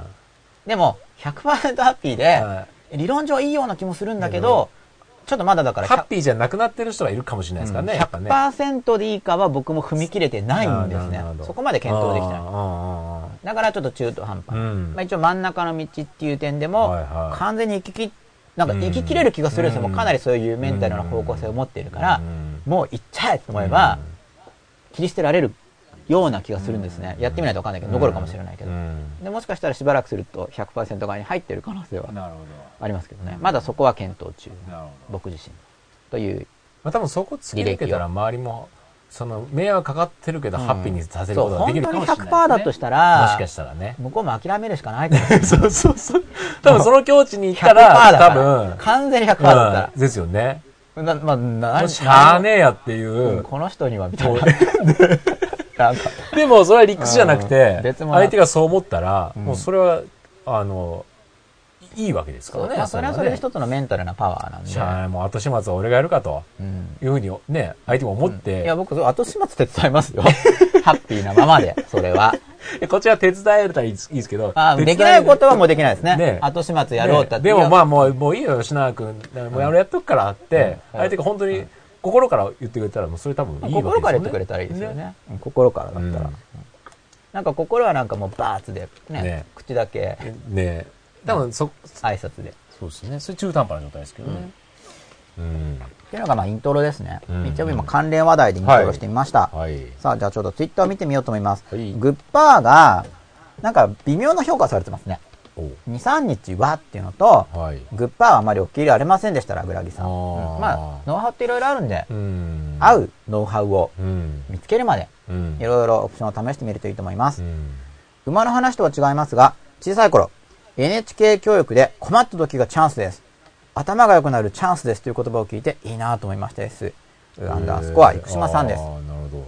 でも、100%ハッピーで、は理論上いいような気もするんだけど、ちょっとまだだからハッピーじゃなくなってる人がいるかもしれないですからね。やっぱね。100%でいいかは僕も踏み切れてないんですねそこまで検討できてない。なだからちょっと中途半端。うんまあ、一応真ん中の道っていう点でも、はいはい完全に行きき、なんか行ききれる気がするんですよ。うんもうかなりそういうメンタルな方向性を持っているから、うんもう行っちゃえと思えば、切り捨てられるような気がするんですね。やってみないと分かんないけど、残るかもしれないけど。でもしかしたらしばらくすると100%側に入ってる可能性はなるほありますけどね。まだそこは検討中。僕自身。という。まあ多分そこ突き抜けたら周りも、その、迷惑かかってるけど、ハッピーにさせることができる本当にかもしれないですね。100%だとしたら、もしかしたらね。向こうも諦めるしかないかもしれない。そうそうそう。多分その境地に行った100%だら、多分、完全に100%だったらうん。ですよね。な、まあ、なしゃあねえやっていう。この人にはみたいな。でもそれは理屈じゃなくうて相手がそう思ったら、うんもうそれは、あの、いいわけですからね。まあそれはそれで一つのメンタルなパワーなんで。しゃあもう後始末は俺がやるかとうんいうふうにね、相手も思って、いや、僕、後始末手伝いますよ。ハッピーなままで、それは。え こっちは手伝えたらいいですいいですけど、あできないことはもうできないですね。ね後始末やろうって。ねでもまあ、あもう、もういいよ、吉永君。もうやるやっとくからって、うん相手が本当に心から言ってくれたら、もうそれ多分いいわけですよね。心から言ってくれたらいいですよね。うん心からだったら。うんうんなんか心はなんかもうバーツで、ね、ね口だけね多分そ、挨拶で。そうですね。それ中途半端な状態ですけどね。うん。っていうのがまあイントロですね。うん一応今関連話題でイントロしてみました。はい。さあ、じゃあちょっとツイッターを見てみようと思います。はいグッパーが、なんか微妙な評価されてますね。お2、3日はっていうのと、はい。グッパーはあまりお気入れられませんでしたら、グラギさん。あーうんまあ、ノウハウっていろいろあるんで、うん。合うノウハウをうん。見つけるまで、うん。いろいろオプションを試してみるといいと思いますう。ん。馬の話とは違いますが、小さい頃、NHK 教育で困った時がチャンスです。頭が良くなるチャンスですという言葉を聞いていいなと思いましたです。アンダースコア、生島さんですなるほど。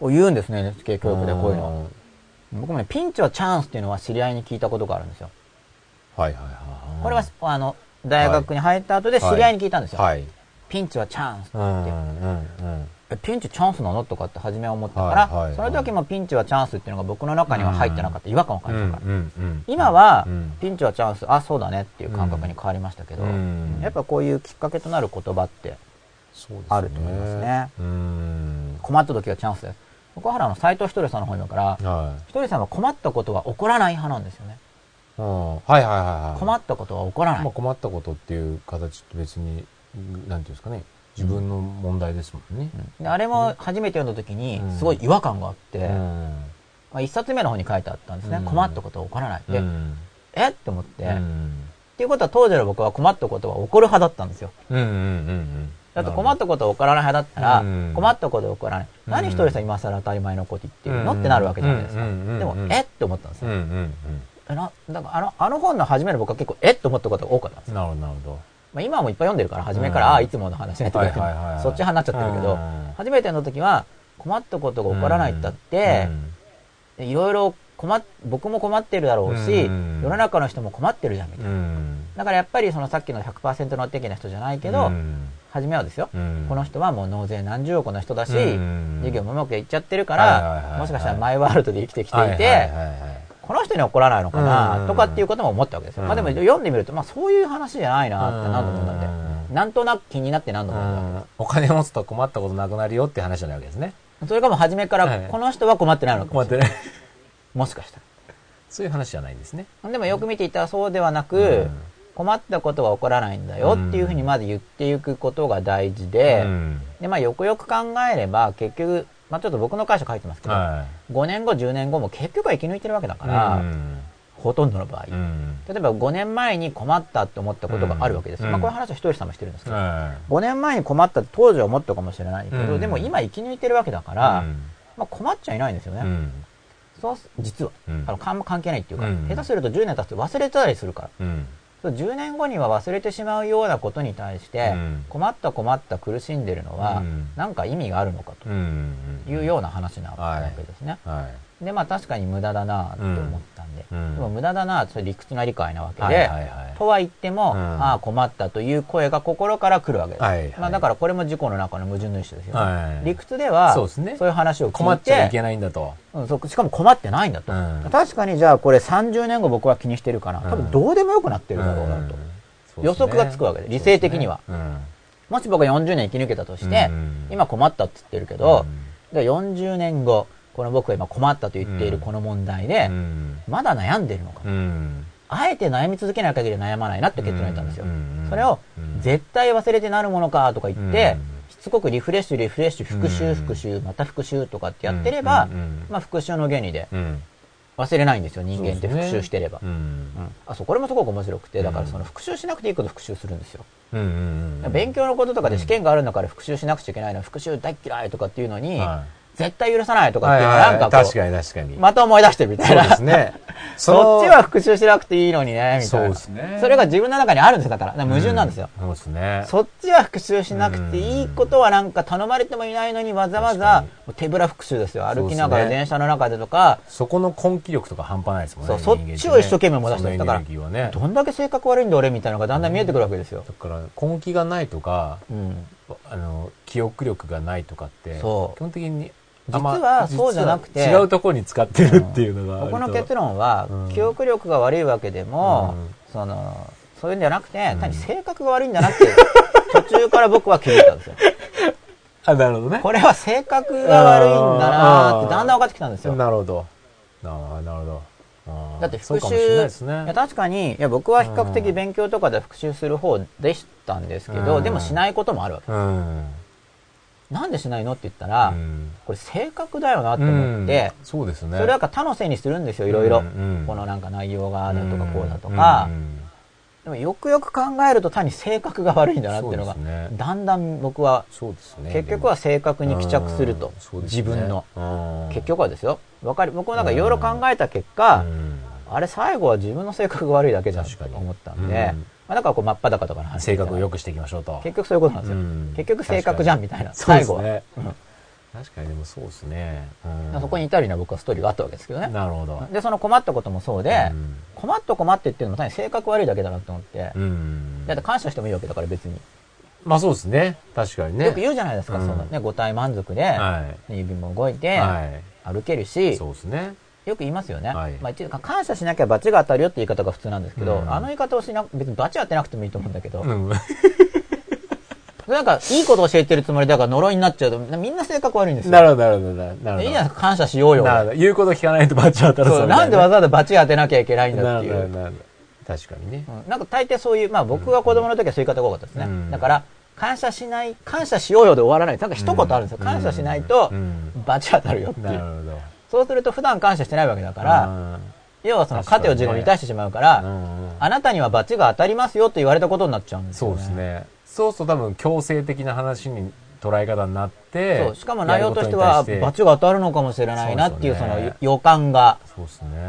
こう言うんですね、NHK 教育でこういうの。僕もね、ピンチはチャンスっていうのは知り合いに聞いたことがあるんですよ。はいはいはい。これは、あの、大学に入った後で知り合いに聞いたんですよ。はい。ピンチはチャンスってう。んうんうん。えピンチチャンスなのとかって初めは思ったから、はいはいはいその時もピンチはチャンスっていうのが僕の中には入ってなかった違和感を感じたから。うんうん今はうん、ピンチはチャンス、あ、そうだねっていう感覚に変わりましたけど、うんやっぱこういうきっかけとなる言葉ってあると思いますね。うん。困った時はチャンスです。僕は原の斎藤ひとりさんの方にだから、はひとりさんは困ったことは起こらない派なんですよね。はいはいはいはい。困ったことは起こらない。まあ困ったことっていう形って別に、なんていうんですかね。自分の問題ですもんね。であれも初めて読んだ時にうん。すごい違和感があって、うん。まあ、一冊目の方に書いてあったんですね、うん。困ったことは起こらない。で、うん。え？って思って、っうん。ていうことは当時の僕は困ったことは起こる派だったんですよ。うんうんうんうん。だって困ったことは起こらない派だったら、うん。困ったことは起こらない、うん。何一人さん今更当たり前のこと言ってるの？ってなるわけじゃないですか、うんうんうん。うんでもえ？って思ったんですよ、な、だからあの、あの本の初めの僕は結構、え？っと思ったことが多かったんですよ。なるほど、なるほど。まあ今はもういっぱい読んでるから、初めから、うん。ああ、いつもの話になってくるけどはいはいはいはい。そっち派になっちゃってるけど、うん。初めての時は、困ったことが起こらないったって、でいろいろ困っ、僕も困ってるだろうし、うん。世の中の人も困ってるじゃん、みたいな。だからやっぱりそのさっきの100%の的な人じゃないけど、うん。初めはですよ、うん。この人はもう納税何十億の人だし、うん。授業もうまくいっちゃってるから、いもしかしたらマイワールドで生きてきていて、この人に怒らないのかな、うんとかっていうことも思ったわけですよ。うんまあでも読んでみると、まあそういう話じゃないなって何度も思ったんで、うんなんとなく気になって何度も思ったお金持つと困ったことなくなるよって話じゃないわけですね。それかも初めから、はいこの人は困ってないのかもしれない。困ってね。もしかしたそういう話じゃないんですね。ら。でもよく見ていたらそうではなく、うん困ったことは起こらないんだよっていうふうにまず言っていくことが大事で、うんで、まあよくよく考えれば結局、まあちょっと僕の会社書いてますけど、は5年後、10年後も結局は生き抜いてるわけだかい。ら、うんほとんどの場合。うん例えば5年前に困ったって思ったことがあるわけですよ。うんまあこういう話はひとりさんもしてるんですけど、は5年前に困ったって当時は思ったかもしれないけど、うんでも今生き抜いてるわけだかいら、うんまあ困っちゃいないんですよね。うんそうす、実は。うんあの、関係ないっていうか、うん下手すると10年経つと忘れてたりするから。うんそう10年後には忘れてしまうようなことに対して、うん。困った困った苦しんでるのは、うん。なんか意味があるのかうんというような話なわはいけですね。はい。で、まあ確かに無駄だなと思ったんで、うん。でも無駄だなそれ理屈な理解なわけで、はいはいはい。とは言っても、うん。ああ困ったという声が心から来るわけです。はいはい。まあだからこれも事故の中の矛盾の一種ですよね。はい。理屈では、そうですね。いう話を聞いて、困っちゃいけないんだと。うん、そうしかも困ってないんだと、うん。確かにじゃあこれ30年後僕は気にしてるかな。多分どうでもよくなってるだろうなと。ね。予測がつくわけで理性的には。もし僕が40年生き抜けたとして、うん。今困ったって言ってるけど、うん。で40年後、この僕が今困ったと言っているうん。この問題うで、ん。まだ悩んでるのか、うん。あえて悩み続けない限り悩まないなって結論を言ったんですよ。うんそれをうん、絶対忘れてなるものかとか言って、うん。しつこくリフレッシュ、リフレッシュ、復習、うん。復習、また復習とかってやってれば、まあ復習の原理でうん。忘れないんですよ、人間って復習してれば。うん。うん。あ、そう、これもすごく面白くて、だからうんその復習しなくていいこと復習するんですよ。勉強のこととかで試験があるんだから復習しなくちゃいけないの、復習大っ嫌いとかっていうのに、は絶対許さないとかっていうのはなんかこ確かに確かにう、また思い出してるみたいな。そうですね そっちは復習しなくていいのにね、みたいな。そうですねそれが自分の中にあるんですよ、だから。だから矛盾なんですよ。そうですねそっちは復習しなくていいことはなんか頼まれてもいないのにわざわざ手ぶら復習ですよ。歩きながら電車の中でとか、そこの根気力とか半端ないですもんねそう、そっちを一生懸命戻してる。だからね、どんだけ性格悪いんだ俺みたいなのがだんだん見えてくるわけですよ。だから根気がないとかうん。あの記憶力がないとかって基本的に実はそうじゃなくて違うところに使ってるっていうのがあると。ここの結論は、うん。記憶力が悪いわけでも、うん。その、そういうんじゃなくて、ん。単に性格が悪いんだなって、途中から僕は気づいたんですよ。あなるほどね。これは性格が悪いんだなってだんだん分かってきたんですよ。なるほど。ああなるほど。だって復習、そうかもしれないや確かに、いや僕は比較的勉強とかで復習する方でしたんですけど、うん。でもしないこともあるわけ。うんなんでしないのって言ったら、うん。これ性格だよなって思って、うん。そうですね。それは他のせいにするんですよ、いろいろ。このなんか内容があだとかこうだとか、うん。でもよくよく考えると単に性格が悪いんだなっていうのが、だんだん僕は、そうですね。結局は性格に帰着すると自分の。うん。結局はですよ。わかり、僕もなんかいろいろ考えた結果、うん。あれ最後は自分の性格が悪いだけじゃんと思ったんで、うんまあ、だからこう真っ裸とかの話性格を良くしていきましょうと。結局そういうことなんですよ。うん。結局性格じゃんみたいな。最後。は。ねうん確かにでもそうですね。うん。そこに至るには僕はストーリーがあったわけですけどね。なるほど。で、その困ったこともそうで、うん。困った困ってっていうのも単に性格悪いだけだなと思って、うん。だって感謝してもいいわけだから別に。まあそうですね。確かにね。よく言うじゃないですか、うん。そのね、五体満足で、は指も動いて、い。は歩けるいし、そうですねよく言いますよね。はい。まあ一応感謝しなきゃ罰が当たるよって言い方が普通なんですけど、うん。あの言い方をしな、別に罰当てなくてもいいと思うんだけど、うん。なんかいいこと教えてるつもりだから呪いになっちゃうと、みんな性格悪いんですよ。なるほどなるほどなるほどいいじ感謝しようよ。なるほど言うこと聞かないとバッチ当たるそうなんでわざわざ罰当てなきゃいけないんだなっていう。確かにね。うん。なんか大抵そういう、まあ僕が子供の時はそういう方が多かったですね。うん。だから、感謝しない、感謝しようよで終わらない。なんか一言あるんですよ。うん。感謝しないとうん、罰当たるよっていう。なるほどそうすると普段感謝してないわけだから、要はその糧を自己に満たしてしまうから、うんうんあなたには罰が当たりますよと言われたことになっちゃうんですよね。そうですねそうすると多分強制的な話に捉え方になって、そうしかも内容としては、罰が当たるのかもしれないなっていう、その予感が。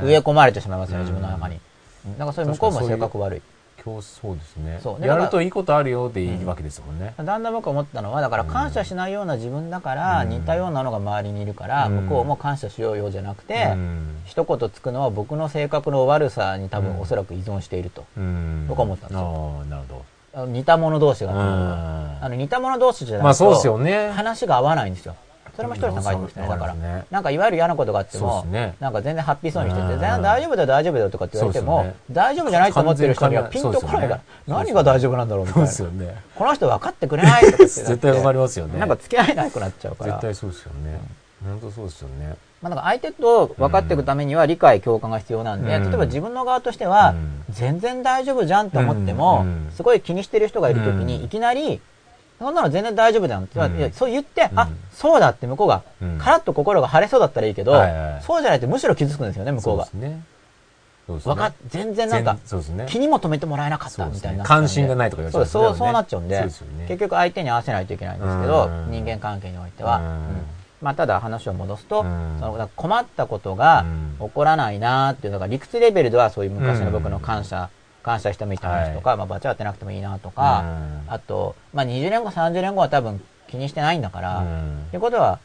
植え込まれてしまいますよね、うん自分の中に。うんだからそれ向こうも性格悪い。今日そうですねそう。でやるといいことあるよっていいわけですもんね。だんだん僕思ったのは、だから感謝しないような自分だから、うん似たようなのが周りにいるから、うん向こうも感謝しようよじゃなくて、うん一言つくのは僕の性格の悪さに多分うんおそらく依存していると。うん。僕は思ったんですよああ、なるほあの似た者同士があの似た者同士じゃないと、まあそうですよね。話が合わないんですよ。それも一人さん書いてましたね。だからなんかいわゆる嫌なことがあっても。なんか全然ハッピーそうにしてて、大丈夫だよ大丈夫だよとかって言われても、大丈夫じゃないと思ってる人にはピンとこないから、何が大丈夫なんだろうみたいな。この人分かってくれないとかって。絶対わかりますよね。なんか付き合えなくなっちゃうから。絶対そうですよね。本当そうですよね。まあ、なんか相手と分かっていくためには理解、共感が必要なんで、うん例えば自分の側としては、うん全然大丈夫じゃんと思っても、うんすごい気にしてる人がいるときに、うんいきなり、そんなの全然大丈夫じゃんって、そう言って、うんあ、そうだって向こうが、うん。カラッと心が晴れそうだったらいいけど、はいはい。そうじゃないってむしろ傷つくんですよね、向こうが。そうですね。そうですね。わかっ、全然なんかね。気にも留めてもらえなかったみたいな。関心がないとか言われちゃうね。そうそう、そうなっちゃうんで、ね。結局相手に合わせないといけないんですけど、うん。人間関係においては。まあ、ただ話を戻すと、うん。その困ったことがうん。起こらないなーっていうのが理屈レベルではそういう昔の僕の感謝、感謝してもいいって話とか、まあ、バチ当てなくてもいいなとか、うん。あと、まあ、20年後、30年後は多分気にしてないんだから、うん。っていうことは、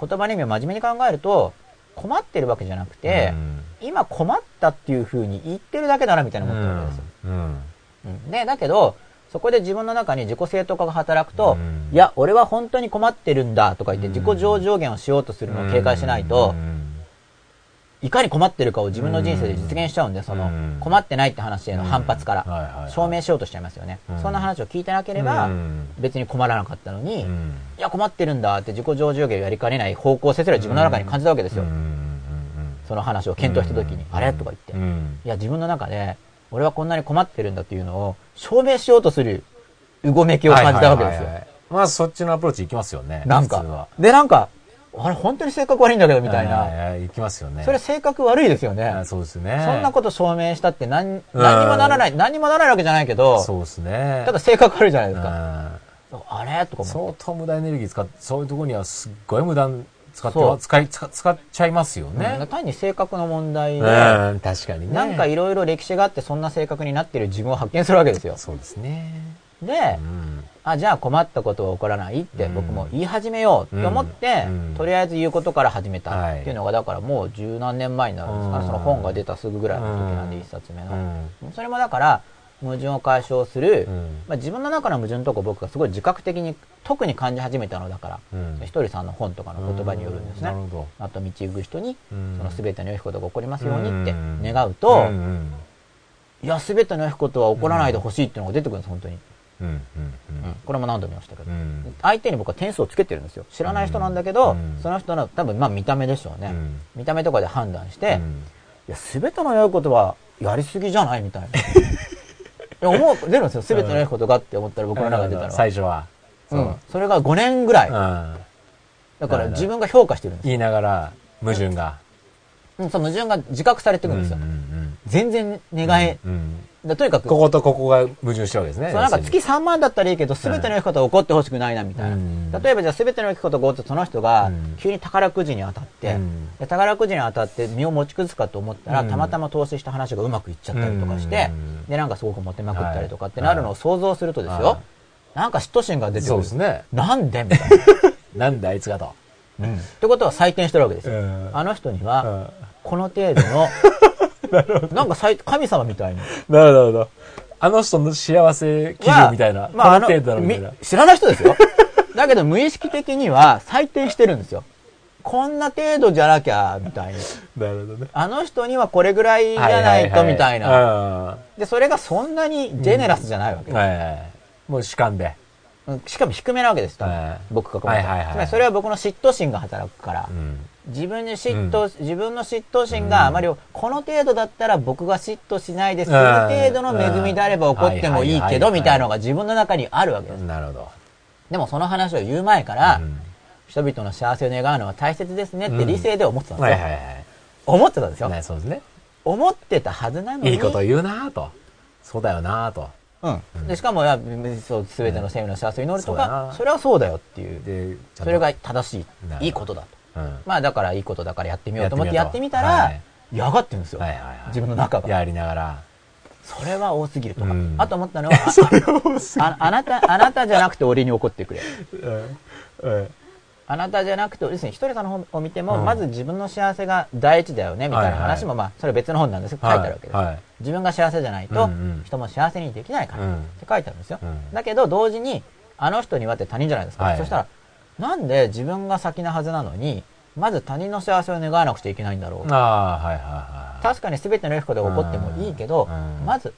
言葉の意味を真面目に考えると、困ってるわけじゃなくて、今困ったっていう風に言ってるだけだなみたいな思ってるわけですよ。うん。うん。で、だけど、そこで自分の中に自己正当化が働くと、うん。いや、俺は本当に困ってるんだとか言ってうん。自己上上限をしようとするのを警戒しないとう、んいかに困ってるかを自分の人生で実現しちゃうんで、そのうん、困ってないって話への反発かはいら、証明しようとしちゃいますよね。うん。そんな話を聞いてなければう、ん。別に困らなかったのに、いうん。や、困ってるんだって自己上上限をやりかねない方向性すら自分の中に感じたわけですよ。その話を検討した時に、あれ？とか言って。いや、自分の中で、俺はこんなに困ってるんだっていうのを証明しようとするうごめきを感じたわけですよ。まあそっちのアプローチいきますよね。なんか。で、なんか、あれ、本当に性格悪いんだけど、みたいははな。はいいきますよね。それ性格悪いですよねあ。そうですね。そんなこと証明したって何、何にもならない、何にもならないわけじゃないけど、そうですね。ただ性格悪いじゃないですか。うんあれ？とか。相当無駄エネルギー使って、そういうところにはすっごい無駄に使ってそう使い、使使っちゃいますようんね。単に性格の問題で、うん、確かにね。なんかいろいろ歴史があってそんな性格になってる自分を発見するわけですよ。そうですね。でう、ん。あ、じゃあ困ったことは起こらないってうん。僕も言い始めようと思って、うん。とりあえず言うことから始めたはいっていうのが、だからもう十何年前になるんですかね、うん。その本が出たすぐぐらいの時なんで、うん。一冊目の。うん。それもだから、矛盾を解消する、うん。まあ、自分の中の矛盾のとこ僕がすごい自覚的に特に感じ始めたのだから、うん。ひとりさんの本とかの言葉によるんですね。なるほど。あと道行く人に、うん。その全ての良いことが起こりますようにってうん。願うと、うんうんいや、全ての良いことは起こらないでほしいっていうのが出てくるんです、本当に。うんうんうんこれも何度も言いましたけど。うん相手に僕は点数をつけてるんですよ。知らない人なんだけど、うんその人の多分まあ見た目でしょうね。うん見た目とかで判断して、うんいや、すべての良いことはやりすぎじゃないみたいな。いや、思う、出るんですよ。すべての良いことがって思ったら僕の中で出たのは。最初は。うん。それが5年ぐらい。うん。だから自分が評価してるんですよ。言いながら、矛盾が。うん、その矛盾が自覚されてくるんですよ。うんうん全然願んうんだとにかく、こことここが矛盾してるわけですね。そうなんか月要す3万だったらいいけど、すべての良いことは起こってほしくないな、みたいな。うん例えばじゃあすべての良いことが起こってその人がうん急に宝くじに当たって、うんで宝くじに当たって身を持ち崩すかと思ったら、うんたまたま投資した話がうまくいっちゃったりとかして、うんで、なんかすごくモテまくったりとかってはいなるのを想像するとですよ、はいなんか嫉妬心が出にてくる。そうですね。なんで？みたいな。なんであいつがと。ってことは採点してるわけですよ。うんあの人には、この程度の、なんか採神様みたいに。なるほど、なるほど。あの人の幸せ基準みたいな。まあ、あのこの程度だろみたいなみ。知らない人ですよ。だけど無意識的には採点してるんですよ。こんな程度じゃなきゃ、みたいに。なるほどね。あの人にはこれぐらいじゃないと、みたいな。な。で、それがそんなにジェネラスじゃないわけです。はいはい。もう主観で。うんしかも低めなわけです、僕がはいはいはいつまりそれは僕の嫉妬心が働くから。うん。自分に嫉妬、自分の嫉妬心があまり、この程度だったら僕が嫉妬しないで済む程度の恵みであれば起こってもいいけど、うんみたいなのが自分の中にあるわけです。なるほど。でもその話を言う前から、うん人々の幸せを願うのは大切ですねって理性で思ってたんですよ。はいはいはい。思ってたんですよ。ね、そうですね。思ってたはずなのに。いいこと言うなぁと。そうだよなぁと。うん。で、しかも、そう、すべての生命の幸せを祈るとそうだか、なそれはそうだよっていう。それが正しい、いいことだと。うん。まあ、だからいいことだからやってみようと思ってややっててみたら嫌がってるんですよ。自分の中が。やりながら。それは多すぎるとかうん。あと思ったのは、あああなた、あなたじゃなくて俺に怒ってくれ。うん。あなたじゃなくて、ですね、ひとりさんの本を見ても、うんまず自分の幸せが第一だよね、みたいな話も、はいまあ、それ別の本なんですけど、書いてあるわけです。はい。自分が幸せじゃないと、人も幸せにできないから、うんって書いてあるんですよ。うんだけど、同時に、あの人にはって他人じゃないですか。はいそしたら、なんで自分が先なはずなのに、まず他人の幸せを願わなくちゃいけないんだろう。ああ、はいはいはい。確かに全ての良いことが起こってもいいけど、うんまず、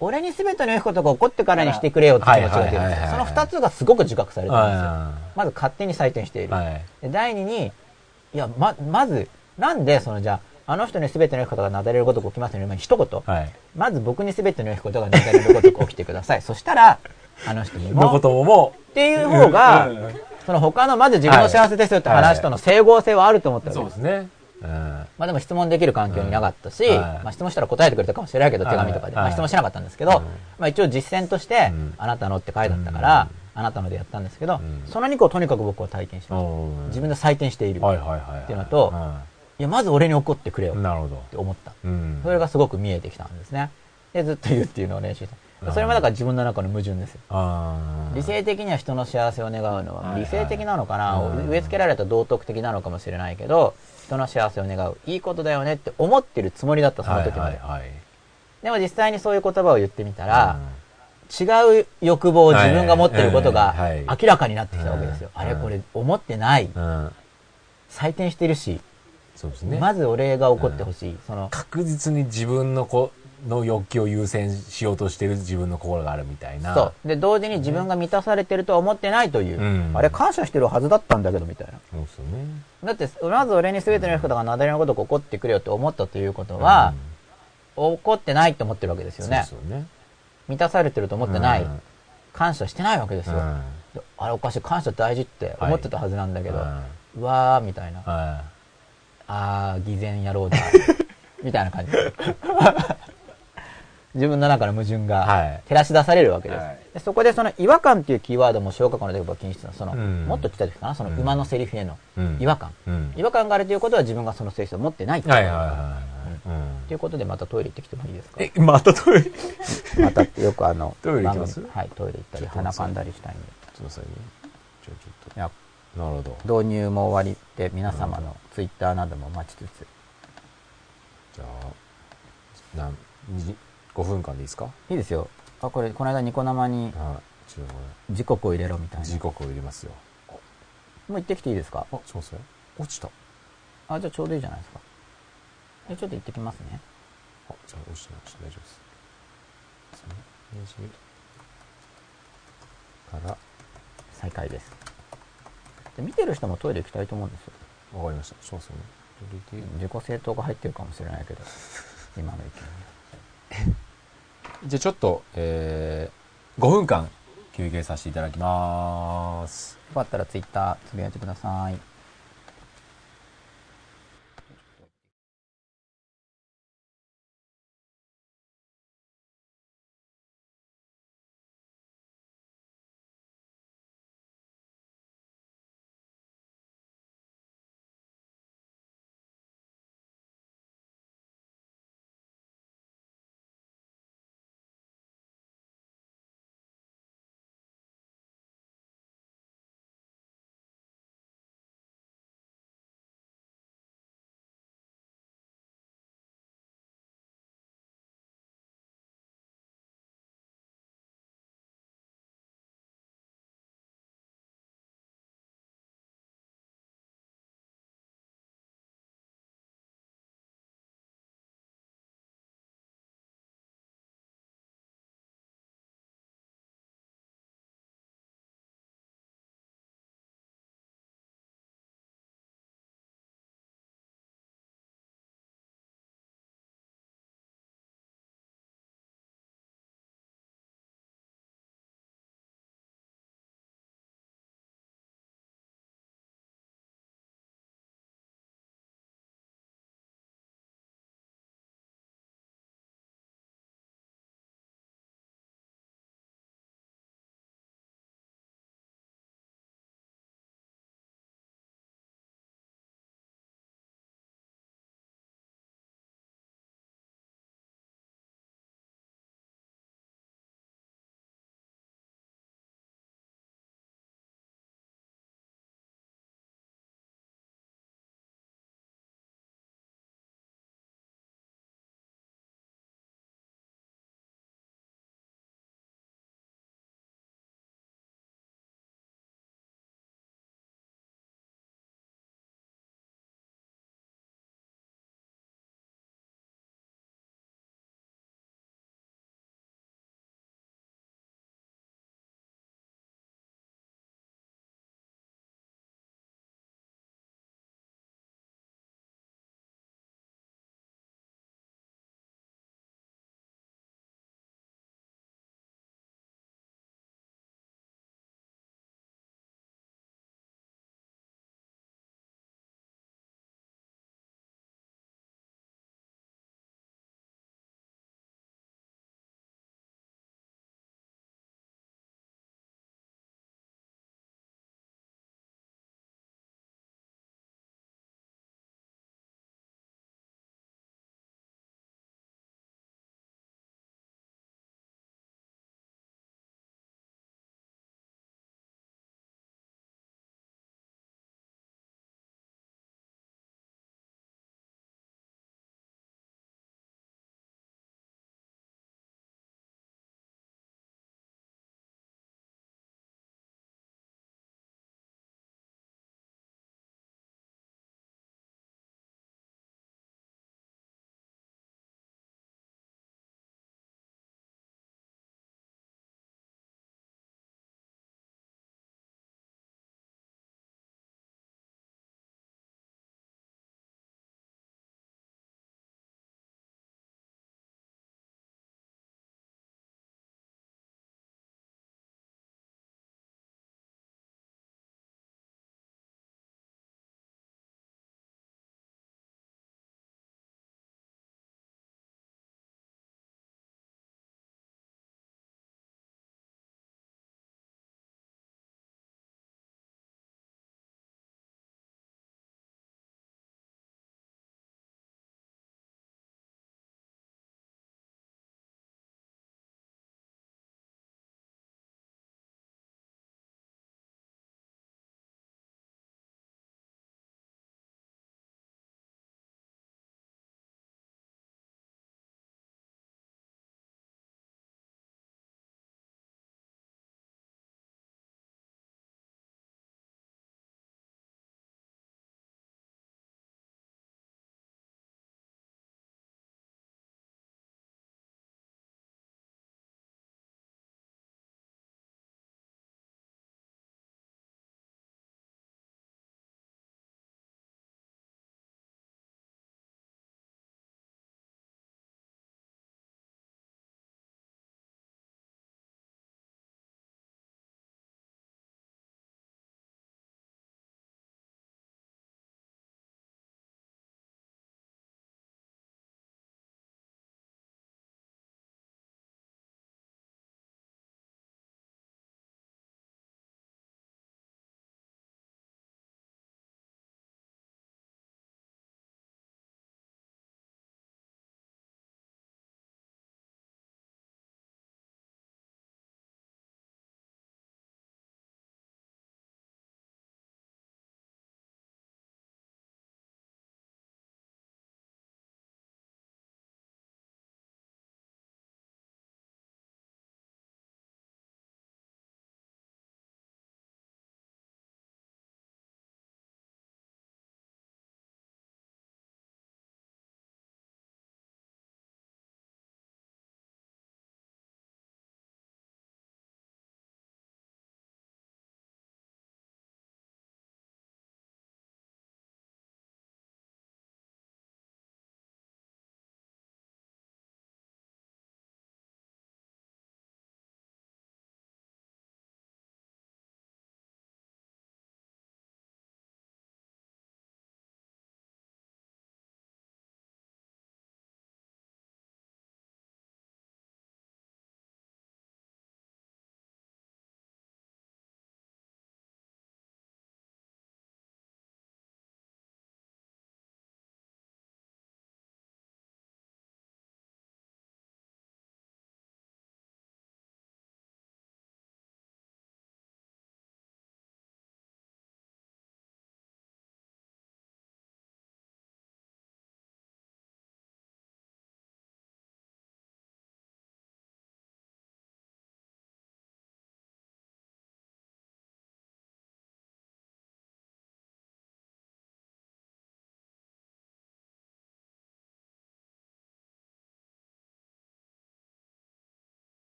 俺に全ての良いことが起こってからにしてくれよって気持ちが出るんですよ。その二つがすごく自覚されてるんですよ。あまず勝手に採点している。あはい。で第二に、いや、ま、まず、なんで、その、じゃあ、あの人に全ての良いことがなだれることが起きますよね。まあ、一言。はい。まず僕に全ての良いことがなだれることが起きてください。そしたら、あの人にも。のことももっていう方がその他の、まず自分の幸せですよって話との整合性はあると思ったう、わけです。そうですね。うん。まあでも質問できる環境にいなかったし、はいまあ質問したら答えてくれたかもしれないけど、はい手紙とかで。はいまあ質問しなかったんですけど、うんまあ一応実践としてうん、あなたのって書いてあったから、うんあなたのでやったんですけどうん、その2個をとにかく僕は体験しました。うん自分で採点している。っていうのといや、まず俺に怒ってくれよっ。て思った。うん。それがすごく見えてきたんですね。で、ずっと言うっていうのを練習した。それもだから自分の中の矛盾ですよ。理性的には人の幸せを願うのははい理性的なのかな、うん。植え付けられた道徳的なのかもしれないけど人の幸せを願ういいことだよねって思ってるつもりだったその時まで、はいはいはい。でも実際にそういう言葉を言ってみたら、違う欲望を自分が持ってることがはいはい明らかになってきたわけですよ、うん。あれこれ思ってない。採点してるし、そうですね。まず俺が怒ってほしい、その確実に自分の子の欲求を優先しようとしてる自分の心があるみたいな。そう。で同時に自分が満たされてるとは思ってないという、うん。あれ感謝してるはずだったんだけどみたいな。そうですよね。だってまず俺に全ての良いことがなだれのことが起こってくれよって思ったということは、起こってないと思ってるわけですうん、よね。そうですよね。満たされてると思ってない、うん。感謝してないわけですよ、うん。であれおかしい感謝大事って思ってたはずなんだけど、うん。うわーみたいな。はあー偽善野郎だみたいな感じ自分の中の矛盾がはい。照らし出されるわけです、はい。でそこでその違和感っていうキーワードも小学校の時僕は気にしてたその、うん。もっと来た時かな？そのうん。馬のセリフへのうん。違和感、うん。違和感があるということは自分がその性質を持ってないってはいはいはいはい。うん。ということでまたトイレ行ってきてもいいですか？え、またトイレ？ちょまたってよくあの トイレ行きます？はいトイレ行ったり鼻かんだりしたいんで。っと待ってください。ね。じゃあちょっいやと。なるほど。導入も終わりで皆様のツイッターなども待ちつつ。じゃあ、なん、に5分間でいいですか？はいいですよ。あこれこの間ニコ生にい。ちょっとこ時刻を入れろみたいれ、な。時刻を入れますよ。もう行ってきていいですか？あ、ちょっと待って落ちた。あじゃあちょうどいいじゃないですか。えちょっと行ってきますね。あ、じゃあ落ちてない、落ちてない大丈夫です。その2時から、再開です。で見てる人もトイレ行きたいと思うんですよ。わかりました。そうですよね。自己正当が入ってるかもしれないけど。今の意見 じゃあちょっと、えー、5分間休憩させていただきます。よかったらツイッターつぶやいてください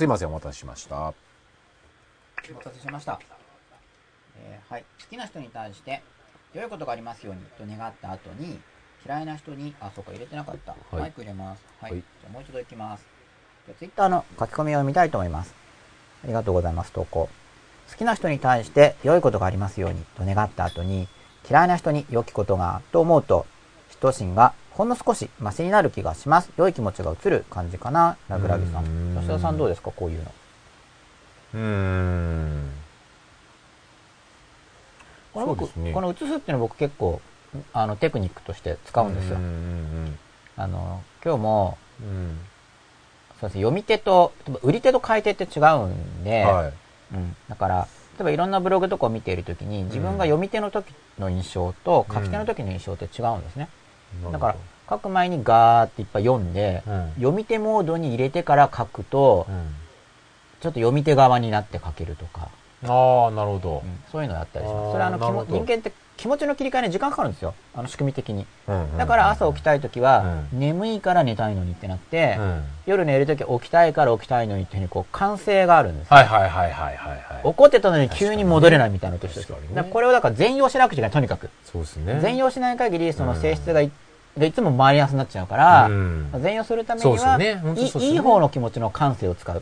すいません、お待たせしました。お待たせしました。えーはい。好きな人に対して、良いことがありますようにと願った後に、嫌いな人に、あ、そうか、入れてなかった。はいマイク入れます。はい。はいじゃあもう一度いきます。じゃあツイッターの書き込みを見たいと思います。ありがとうございます、投稿。好きな人に対して、良いことがありますようにと願った後に、嫌いな人に良きことが、と思うと、嫉妬心がほんの少しマシになる気がします。良い気持ちが移る感じかな、ラグラギさんん。吉田さんどうですか、こういうの。うーん。このねこの移すっていうのは僕結構、あの、テクニックとして使うんですよ。うんうんあの、今日も、うんうん。そうですね、読み手と、例えば売り手と買い手って違うんで、はい。うん。だから、例えばいろんなブログとかを見ているときに、自分が読み手の時の印象と書き手の時の印象って違うんですね。だから、書く前にガーっていっぱい読んで、うん。読み手モードに入れてから書くと、うん。ちょっと読み手側になって書けるとか、ああ、なるほど。う。ん。そういうのやったりします。それはあの、人間って気持ちの切り替えに時間かかるんですよ。あの仕組み的に。うんだから朝起きたいときは、う眠いから寝たいのにってなって、うん夜寝るとき起きたいから起きたいのにっていうふうにこう、感性があるんです。はいはいはいはいはいはい。怒ってたのに急に戻れないみたいなのと一緒ですねこれをだから全容しなくちゃいけない、とにかく。そうですね。全容しない限り、その性質がい,、がいつもマイナスになっちゃうから、うん全容するためには、いい方の気持ちの感性を使う。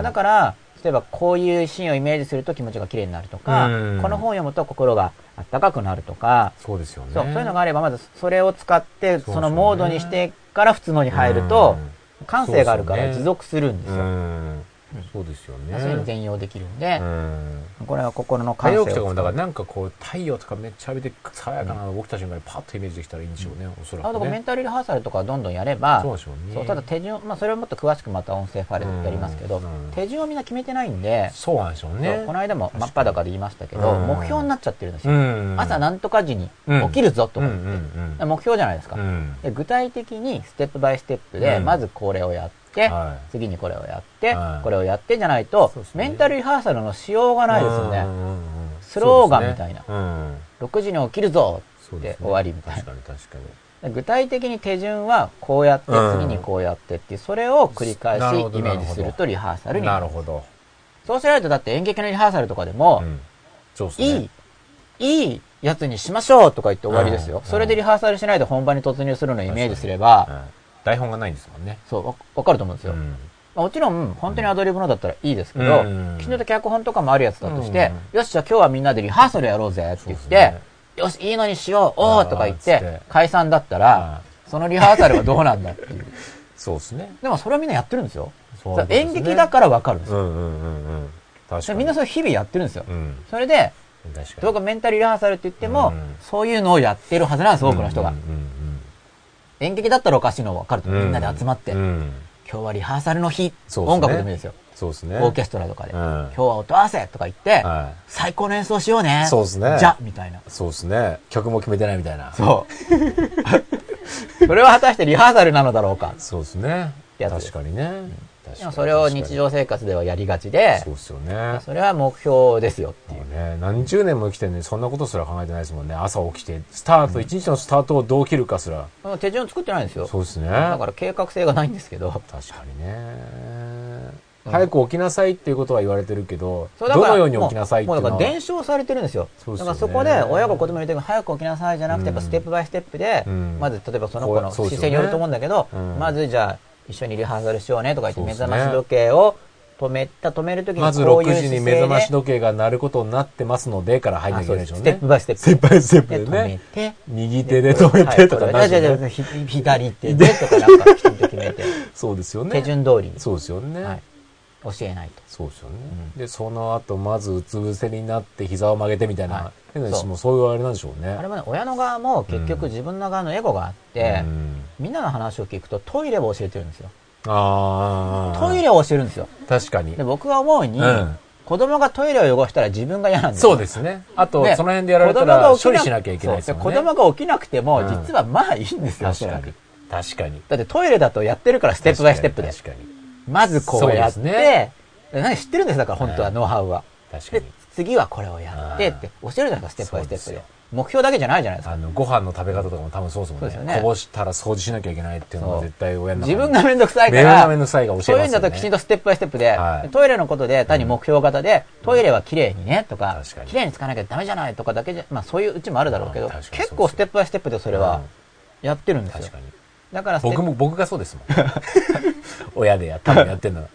だから、例えばこういうシーンをイメージすると気持ちが綺麗になるとか、うん。この本を読むと心があったかくなるとか、そうですよね。そうそういうのがあれば、まずそれを使って、そのモードにしてから普通のに入ると、感性があるから持続するんですうよ。ん。そうですよね。そういうの全容できるんでう、ん。これは心の感性を使う。早起きとかも、だからなんかこう、太陽とかめっちゃ浴びて、爽やかな起きた瞬間にパッとイメージできたらいいんでしょうね、おそらあとくね。メンタルリハーサルとかどんどんやれば、そうでしょうね。そうただ手順、まあそれをもっと詳しくまた音声ファイルでやりますけど、手順をみんな決めてないんで、そうなんでしょうね。この間も真っ裸で言いましたけど、うん目標になっちゃってるんですうよ。ん。朝なんとか時にうん起きるぞとか言って、目標じゃないですか、うん。で。具体的にステップバイステップで、うんまずこれをやって、はい次にこれをやって、はいこれをやってじゃないと、ねメンタルリハーサルのしようがないですよね。スローガンみたいなねうん。6時に起きるぞそうですねで終わりみたいな確かに確かに。で具体的に手順はこうやって、うん次にこうやってっていう、それを繰り返しイメージするとリハーサルになる。なるほど。そうしないとだって演劇のリハーサルとかでも、うん。いい、いいやつにしましょうとか言って終わりですよ。うんそれでリハーサルしないで本番に突入するのをイメージすれば、うん台本がないんですもんね。そう、わわかると思うんですよ。うんまあもちろん、本当にアドリブのだったらいいですけど、うんきちんと脚本とかもあるやつだとして、うよし、じゃあ今日はみんなでリハーサルやろうぜって言って、よし、いいのにしよう、おーとか言ってて、解散だったら、そのリハーサルはどうなんだっていう。そうですね。でもそれはみんなやってるんですよ。演劇だからわかるんですよ。うんうんうんうん。確かに。みんなそれ日々やってるんですよ。うん。それで、確かに。僕がメンタルリハーサルって言っても、うんそういうのをやってるはずなんです、多くの人が。演劇だったらおかしいのはわかるとみんなで集まって、うん今日はリハーサルの日、音楽でもいいですよ。そうですね。オーケストラとかで。うん今日は音合わせとか言って、は最高の演奏しようね。そうですねじゃみたいな。い。そうですね。曲も決めてないみたいな。そう。それは果たしてリハーサルなのだろうか。そうですね。確かにね。それを日常生活ではやりがちでそう、ですよね。それは目標ですよっていう。もうね、何十年も生きてんのにそんなことすら考えてないですもんね。朝起きて、スタート、一日のスタートをどう切るかすら。手順作ってないんですよ。そうですね。だから計画性がないんですけど。確かにね。早く起きなさいっていうことは言われてるけど、どのように起きなさいっていうのは。もうもうだから伝承されてるんですよ。ねだからそこで親が子供に言うとき早く起きなさいじゃなくて、やっぱうんステップバイステップで、うんまず例えばその子の姿勢によると思うんだけど、うんまずじゃあ一緒にリハーサルしようねとか言って目覚まし時計を止めた、止めるときにまずいう6姿勢で。時に目覚まし時計が鳴ることになってますので、から入んなきゃいけないでしょうね。ステップバイステップステップバイステップでね。めて、右手で止めてとかはじゃあじゃあひ左手でとかなんかきちんと決めて、そうですよね。手順通りに。そうですよね。はい教えないと。そうですよね。うんで、その後、まずうつ伏せになって膝を曲げてみたいな、はい変なそうもうそういうあれなんでしょうね。あれもね、親の側も結局自分の側のエゴがあって、うんみんなの話を聞くとトイレを教えてるんですよ。ああ。トイレを教えるんですよ。確かにで、。僕が思うに、うん子供がトイレを汚したら自分が嫌なんですよ。そうですね。あと、でその辺でやられたら処理しなきゃいけないですよね。子供が起きなくても、うん実はまあいいんですよ、おそ確かに。確かに。だってトイレだとやってるからステップバイステップで。確かに。まずこうやって、ねで何知ってるんですだから本当はうんノウハウは。で確かに。、次はこれをやってって教えるじゃないですか、ステップバイステップで。目標だけじゃないじゃないですか。あの、ご飯の食べ方とかも多分そうですもんね。そうですよねこぼしたら掃除しなきゃいけないっていうのそうが絶対親の自分がめんどくさいか自分がら、めんどくさいが教えますよね。そういうんだときちんとステップバイステップで、はいトイレのことで単に目標型で、トイレは綺麗にねとか確か、に綺麗に使わなきゃダメじゃないとかだけじゃ、まあそういううちもあるだろうけど結構ステップバイステップでそれはやってるんですよ確か。に。だから僕も、僕がそうですもん。親でや、多分やってるの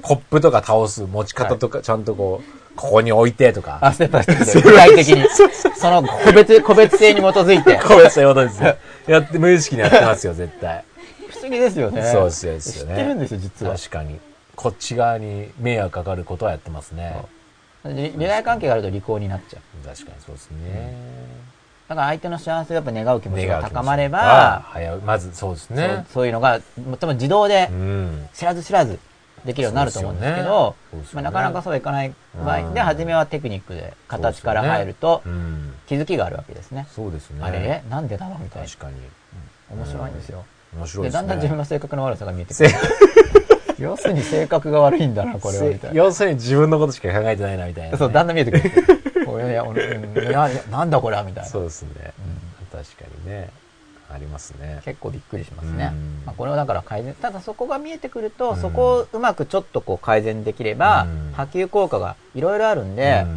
コップとか倒す持ち方とか、ちゃんとこう、ここに置いてとか。あ、ステップバイステップで、具体的に。その個別、個別性に基づいて。こうしたことですよ。やって、無意識にやってますよ、絶対。不思議ですよね。そうですよね知ってるんですよ、実は。確かに。こっち側に迷惑かかることはやってますね。り利害関係があると利口になっちゃう。確かにそうですね。だから相手の幸せをやっぱ願う気持ちが高まれあば、まずそうですそうね。そういうのが、多分自動でうん。知らず知らずできるようになると思うんですけど、そうですよねまあ、なかなかそうはいかない場合うんで、初めはテクニックで形から入るとうん。気づきがあるわけですね。そうですね。あれ？れなんでだろうみたいな。確かに。面白いんですよ。で、面白いですね。だんだん自分の性格の悪さが見えてくる。要するに性格が悪いんだな、これは、みたいな。要するに自分のことしか考えてないな、みたいなね。そう、だんだん見えてくる。いや俺うんいやなんだこれはみたいな。そうですね。確かにね。ありますね。結構びっくりしますねうん。まあ、これをだから改善、ただそこが見えてくると、うんそこをうまくちょっとこう改善できれば、うん波及効果がいろいろあるんで、うん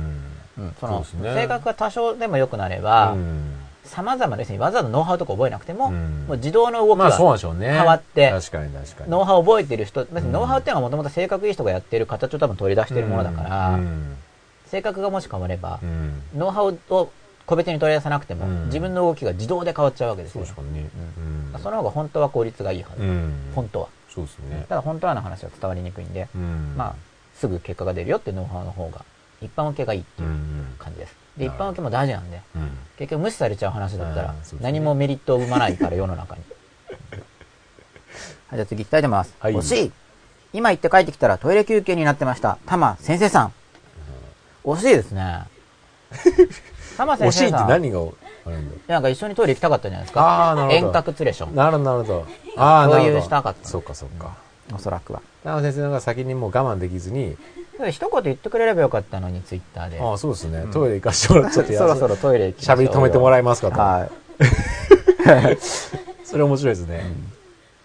うんそのね性格が多少でも良くなれば、うん様々な、要するにわざわざノウハウとか覚えなくても、うんもう自動の動きが。変わって。ノウハウを覚えてる人、ノウハウっていうのはもともと性格いい人がやってる形を多分取り出してるものだから、うん性格がもし変わればう、んノウハウを個別に取り出さなくても、うん自分の動きが自動で変わっちゃうわけですよね。うんその方が本当は効率がいいはず。うん本当は。そうですね。ただ本当はの話は伝わりにくいんで、うんまあ、すぐ結果が出るよってノウハウの方が、一般受けがいいってういうん感じです。で、一般受けも大事なんで、うん結局無視されちゃう話だったら何もメリットを生まないから世の中に。はい、じゃあ次行きたいと思います。はい惜しい今行って帰ってきたらトイレ休憩になってました。タマ先生さん。惜しいですね。タマ先惜しいって生さん。何があるんだ？なんか一緒にトイレ行きたかったんじゃないですか。ああ、なるほど。遠隔ツレション。なるほど、なるほど。ああ、なるほど。共有したかったそうか、そうか。おそらくは。田中先生が先にもう我慢できずに、一言言ってくれればよかったのに、ツイッターで。ああ、そうですね。トイレ行かしてもらっちゃって、そろそろトイレ行きましょう喋り止めてもらえますかと。はい。それ面白いですね。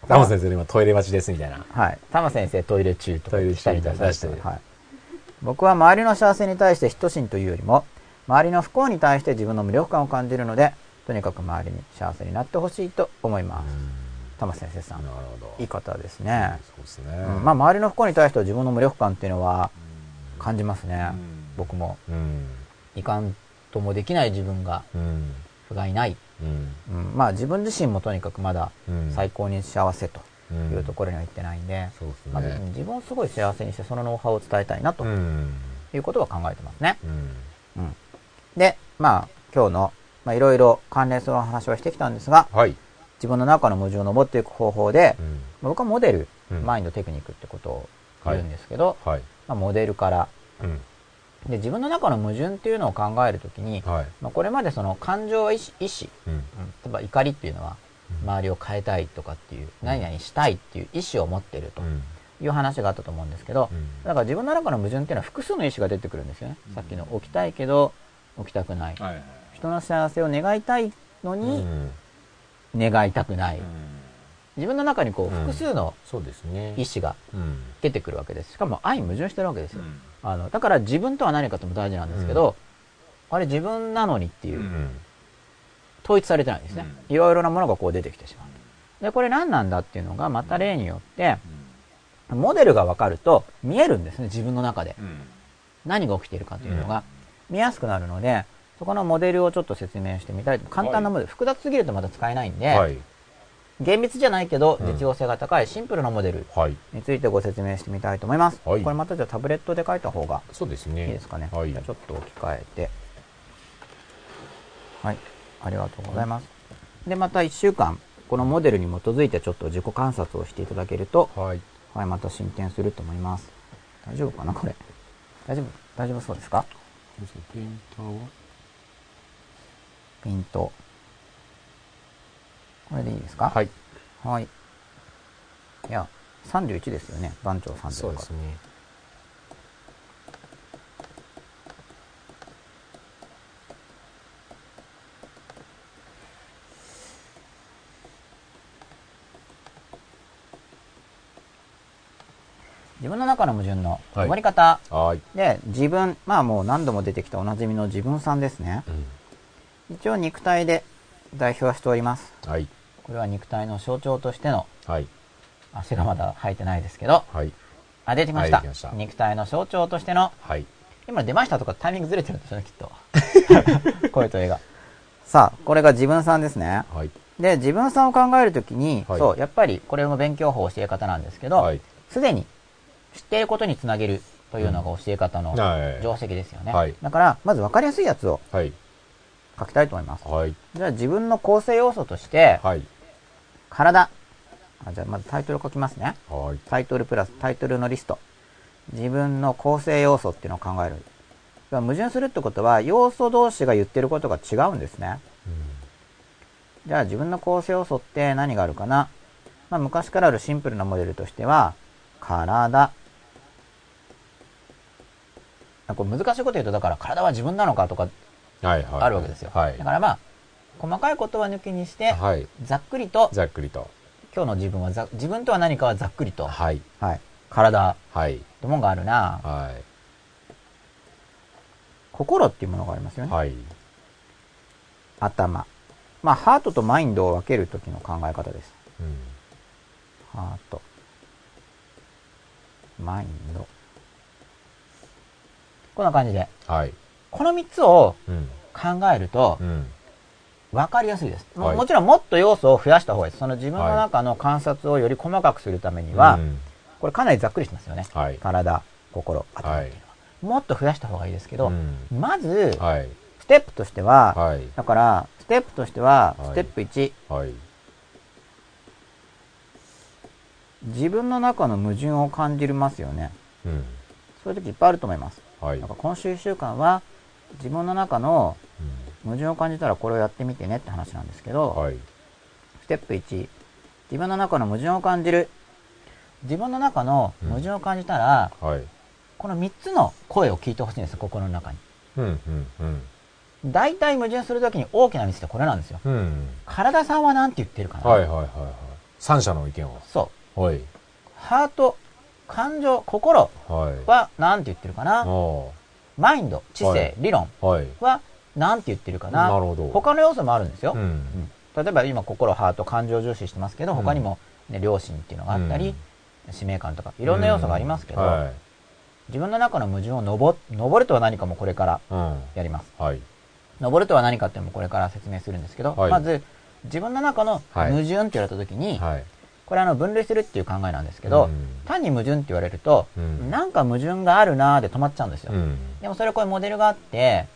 田中先生今トイレ待ちですみたいな。はい。タマ先生トイレ中とかトイレ中したりとか出してはい。僕は周りの幸せに対して等しんというよりも、周りの不幸に対して自分の無力感を感じるので、とにかく周りに幸せになってほしいと思います。タマ先生さん。なるほど。いい方ですね。そうですね。うんまあ周りの不幸に対しては自分の無力感っていうのは感じますね。僕も。うん。いかんともできない自分がうん。不甲斐ない。まあ自分自身もとにかくまだうん最高に幸せとうんいうところには行ってないんで、まあ、ね。自分をすごい幸せにしてそのノウハウを伝えたいなとうん。いうことは考えてますね。うん。うん、で、まあ今日のまあいろいろ関連するお話をしてきたんですが、はい。自分の中の矛盾を登っていく方法で、僕はモデル、うんマインドテクニックってことを言うんですけど、はい。まあ、モデルからうん。で自分の中の矛盾っていうのを考えるときに、はい。まあ、これまでその感情は意思意思うん。うん例えば怒りっていうのは周りを変えたいとかっていう、何々したいっていう意思を持っているとうん。いう話があったと思うんですけど、うんだから自分の中の矛盾っていうのは複数の意思が出てくるんですよね。さっきの起きたいけど起きたくない。はいはい。人の幸せを願いたいのうにん。願いたくない。うん自分の中にこううん複数の。意思がうん。出てくるわけです。しかも相矛盾してるわけですよ。うんあのだから自分とは何かとも大事なんですけど、あれ自分なのにっていう、うん。統一されてないんですね。いろいろなものがこう出てきてしまう。で、これ何なんだっていうのがまた例によって、モデルが分かると見えるんですね、自分の中で。うん何が起きているかというのが見やすくなるので、そこのモデルをちょっと説明してみたいと。簡単なモデル、複雑すぎるとまた使えないんで、はい。厳密じゃないけどうん実用性が高いシンプルなモデルはい。についてご説明してみたいと思います。はいこれまたじゃあタブレットで書いた方がそうですね。いいですかね。はいじゃあ。ちょっと置き換えて。はい。ありがとうございます。で、また1週間、このモデルに基づいてちょっと自己観察をしていただけると、はい。はい、また進展すると思います。大丈夫かなこれ？大丈夫？大丈夫そうですか？ペインターは？ピント。これでいいですか？はい。はい。いや、31ですよね。番長31そうですね。自分の中の矛盾の終わり方、はい、で自分まあもう何度も出てきたおなじみの自分さんですね、うん、一応肉体で代表はしております。はい。これは肉体の象徴としての、はい。足がまだ生えてないですけど、はい。あ、出てきました。はい出てきました肉体の象徴としての、はい。今出ましたとかタイミングずれてるんですよね、きっと。声と絵が。さあ、これが自分さんですね。はい。で、自分さんを考えるときに、はいそう、やっぱりこれも勉強法教え方なんですけどはい、すで、に知っていることにつなげるというのが教え方のはい。定石ですよね。はいだから、まず分かりやすいやつをはい。書きたいと思います。はい。じゃあ自分の構成要素として、はい。体。あじゃあまずタイトル書きますね。はい。タイトルプラスタイトルのリスト。自分の構成要素っていうのを考える。矛盾するってことは、要素同士が言ってることが違うんですね。じゃあ自分の構成要素って何があるかな？まあ昔からあるシンプルなモデルとしては、体。あこれ難しいこと言うと、だから体は自分なのかとか。あるわけですよ。はいだ。からまあ、細かいことは抜きにして、はい。ざっくりと、ざっくりと。今日の自分はざ、自分とは何かはざっくりと、はい。はい。体っはい。てもんがあるなは心っていうものがありますよい。ね。はい。頭。まあ、ハートとマインドを分けるときの考え方です。うん。ハート。マインド。こんな感じで。はい。この3つをうん。考えるとう、ん。分かりやすいです。もはいもちろんもっと要素を増やした方がいいです。その自分の中の観察をより細かくするためには、うんこれかなりざっくりしてますよね。はい。体、心、頭っていうのは。もっと増やした方がいいですけど、うんまず、はい。ステップとしては、はい。だから、ステップとしては、はいステップ1、はい。自分の中の矛盾を感じますよね。うん。そういう時いっぱいあると思います。はい。なんか今週1週間は、自分の中のうん矛盾を感じたらこれをやってみてねって話なんですけど、はい。ステップ1、自分の中の矛盾を感じる。自分の中の矛盾を感じたら、はい。この3つの声を聞いてほしいんです、心の中に。うん。うん。うん。大体矛盾するときに大きなミスってこれなんですよ。うん。体さんは何て言ってるかな、はいはいはいはい。三者の意見を。そう。はい。ハート、感情、心はい。は何て言ってるかな？おマインド、知性、はい理論ーはい。は何て言ってるかななるほど。他の要素もあるんですよ。うん。うん例えば今心、ハート、感情を重視してますけど、うん他にも、ね、良心っていうのがあったり、使命感とか、いろんな要素がありますけど、はい。自分の中の矛盾を登登るとは何かもこれからうん。やります。はい。登るとは何かっていうのもこれから説明するんですけど、はいまず、自分の中のはい矛盾って言われた時に、はい。これあの分類するっていう考えなんですけど、うん単に矛盾って言われると、うんなんか矛盾があるなーで止まっちゃうんですよ。うん。でもそれこういうモデルがあって、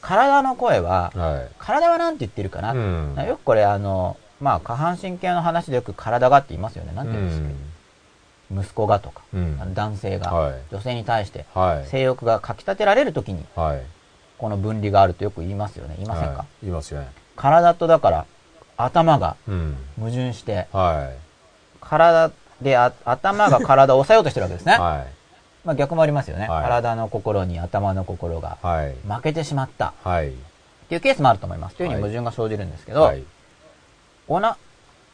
体の声は、はい。体はなんて言ってるかな、うんよくこれあの、まあ下半身系の話でよく体がって言いますよね。なんて言うんですか、息子がとか、うんあの男性が、はい女性に対してはい。性欲がかき立てられるときに、はい。この分離があるとよく言いますよね。言いませんか、はい言いますよね。体とだから、頭がうん。矛盾して、は体であ頭が体を抑えようとしてるわけですい。ね。はまあ逆もありますよね。はい体の心に頭の心が。負けてしまったはい。っていうケースもあると思います。というふうにはい矛盾が生じるんですけど、はい。おな、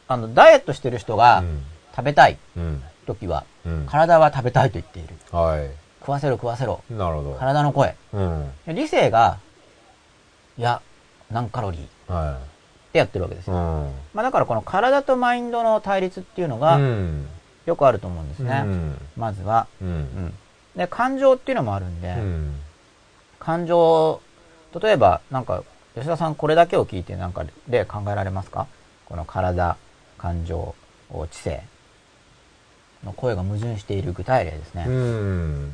あの、ダイエットしてる人がうん食べたいうん。時は、うん。体は食べたいと言っている。は食わせろ食わせろ。い。なるほど。体の声。うん。理性が、いや、何カロリーっはてやってるわけですい。うよ。ん。まあだからこの体とマインドの対立っていうのがうん。よくあると思うんですね。うん。まずは。う。うんん。で、感情っていうのもあるんで、うん。感情、例えば、なんか、吉田さんこれだけを聞いてなんか例考えられますか？この体、感情、知性の声が矛盾している具体例ですね。うん。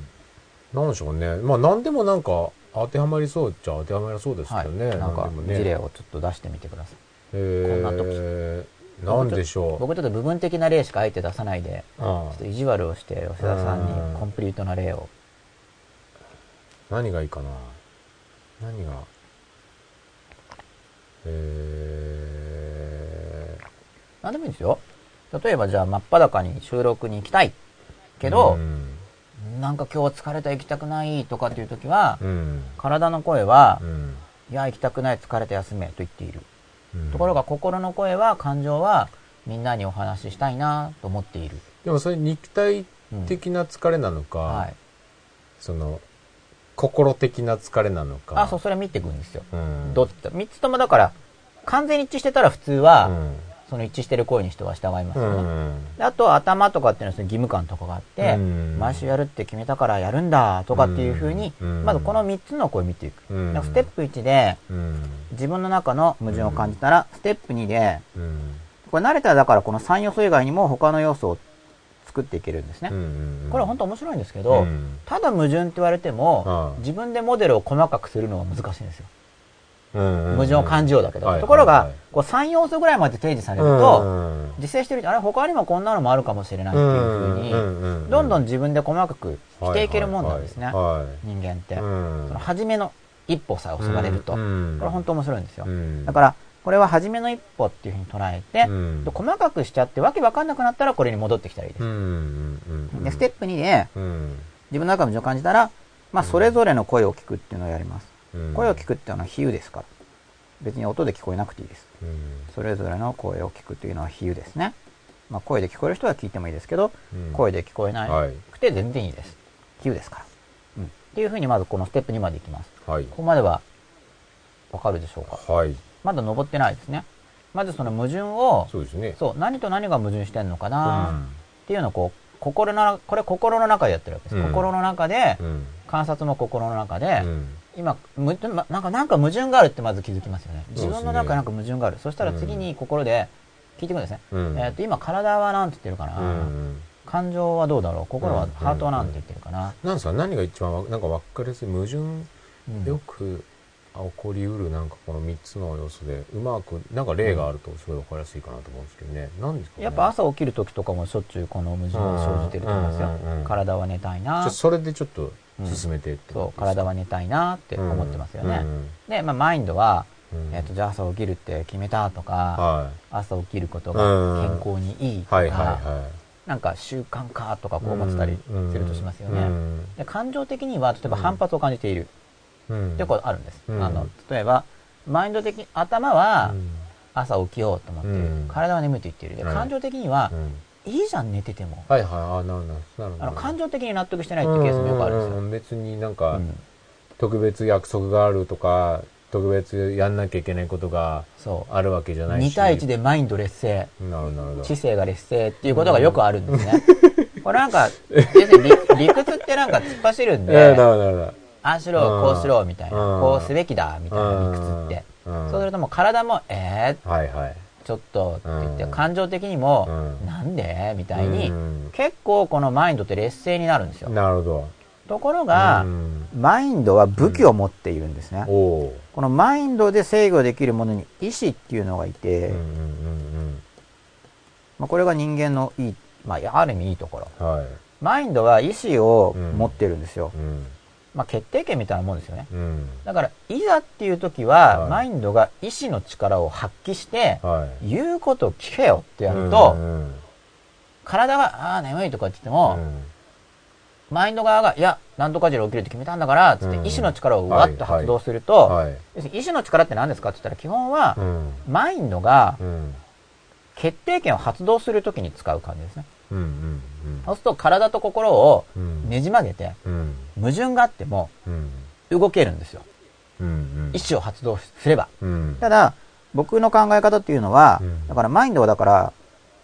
なんでしょうね。まあ、なんでもなんか、当てはまりそうっちゃ当てはまりそうですはい。けどね。なんか事例をちょっと出してみてください。えこんなー、なんでしょう。僕ちょっと部分的な例しかあえて出さないで、ちょあっと意地悪をして吉田さんうんにコンプリートな例を。あ何がいいかな。何が。えなんでもいいですよ。例えばじゃあ真っ裸に収録に行きたいー、けどう、ん。なんか今日は疲れた行きたくないとかっていう時は、うん。体の声はう、ん。いや行きたくない疲れて休めと言っている。うんところが心の声は、感情は、みんなにお話ししたいなと思っている。でもそれ肉体的な疲れなのか、はい。その、心的な疲れなのか。あ、そう、それ見ていくんですよ。うん。どっちだ三つともだから、完全に一致してたら普通は、うん。その一致してる声に人は従いますうよね。あと頭とかっていうのはその義務感とかがあって、うん毎週やるって決めたからやるんだとかっていうふうに、うんまずこの3つの声を見ていく。ステップ1でうん。自分の中の矛盾を感じたら、ステップ2で、うん。これ慣れたらだからこの3要素以外にも他の要素を作っていけるんですね。うん。これは本当面白いんですけど、うんただ矛盾って言われても、自分でモデルを細かくするのは難しいんですよ。矛矛盾を感じようだけど。はいところが、こう3要素ぐらいまで提示されると、実践してると、あれ他にもこんなのもあるかもしれないっていうふうに、どんどん自分で細かくしていけるもんなんですね。はい人間って。うんその初めの一歩さえ襲われると。こうんれ本当面白いんですよ。うんだから、これは初めの一歩っていうふうに捉えて、うんで細かくしちゃってわけわかんなくなったらこれに戻ってきたらいいです。うんで、ステップ2で、うん自分の中の矛盾を感じたら、まあ、それぞれの声を聞くっていうのをやります。うん声を聞くっていうのは比喩ですか？ら。別に音で聞こえなくていいです。うんそれぞれの声を聞くというのは比喩ですね。まあ、声で聞こえる人は聞いてもいいですけど、うん声で聞こえなはいくて全然いいです。比喩ですから。うん。っていうふうにまずこのステップ2までいきます。はいここまではわかるでしょうか？はいまだ登ってないですね。まずその矛盾を、そうですねそう、何と何が矛盾してんのかな？うんっていうのをこう、心の、これ心の中でやってるわけです。うん心の中で、うん観察も心の中で、うん今、むまなんか、なんか矛盾があるってまず気づきますよね。自分の中になんか矛盾がある。そしたら次に心で聞いていくんですね。うん。えっ、と、今体はなんて言ってるかな、うん。感情はどうだろう。心は、うん。ハートはなんて言ってるかな、なんですか何が一番わなんか分かりやすい矛盾うん。よく起こりうるなんかこの3つの要素でうまくなんか例があるとすごい分かりやすいかなと思うんですけどね。何ですかね。やっぱ朝起きる時とかもしょっちゅうこの矛盾は生じてると思いますよ。体は寝たいな。あそれでちょっと進めてってそう、体は寝たいなって思ってますよね。うん。で、まあ、マインドは、うん。えっ、と、じゃあ朝起きるって決めたとか、は朝起きることうがん。健康にいいいとか、はいはいはなんか習慣かとかいこう思ってたりするとしますよね。うん。で感情的には、例えば反発を感じているうん。ってことあるんです。うん。あの、例えば、マインド的、頭はうん。朝起きようと思ってる。うん。体は眠いと言っている。で、はい。感情的にはう、んいいじゃん寝てても。はいはいあなるほどあの、感情的に納得してないっていうケースもよくあるんですよ。うんうんうん別になんか、うん特別約束があるとか特別やんなきゃいけないことが。あるわけじゃないし2対1でマインド劣勢。なるほど知性が劣勢っていうことがよくあるんですね。これなんか、要するに理理屈ってなんか突っ走るんええなで、るほどなるほどああしろ、うんこうしろ、みたいな、うんこうすべきだ、みたいな理屈って。うんそうするともう体も、えー、はいはいちょっとって言って、うん。感情的にも、うん。なんで？みたいに、うん。結構このマインドって劣勢になるんですよ。なるほど。ところがう、ん。マインドは武器を持っているんですね。おおこのマインドで制御できるものに意志っていうのがいて、うんうんまあ、これが人間のいい、まあ、ある意味いいところ。うんはい。マインドは意志を持ってるんですよ。うんまあ、決定権みたいなもんですよね。うん。だから、いざっていう時は、はい。マインドが意志の力を発揮して、はい。言うことを聞けよってやると、うんうん体が、ああ、眠いとかって言っても、うん。マインド側が、いや、なんとか時で起きるって決めたんだから、つってうん。意志の力をわっと発動すると、はい。要するに意志の力って何ですかって言ったら、基本はう、ん。マインドがうん決定権を発動するときに使う感じですね。うんうんそうすると体と心をうん。ねじ曲げて、うん。矛盾があってもうん。動けるんですよ。うん意志を発動すれば。うん。ただ、僕の考え方っていうのは、うん。だからマインドはだから、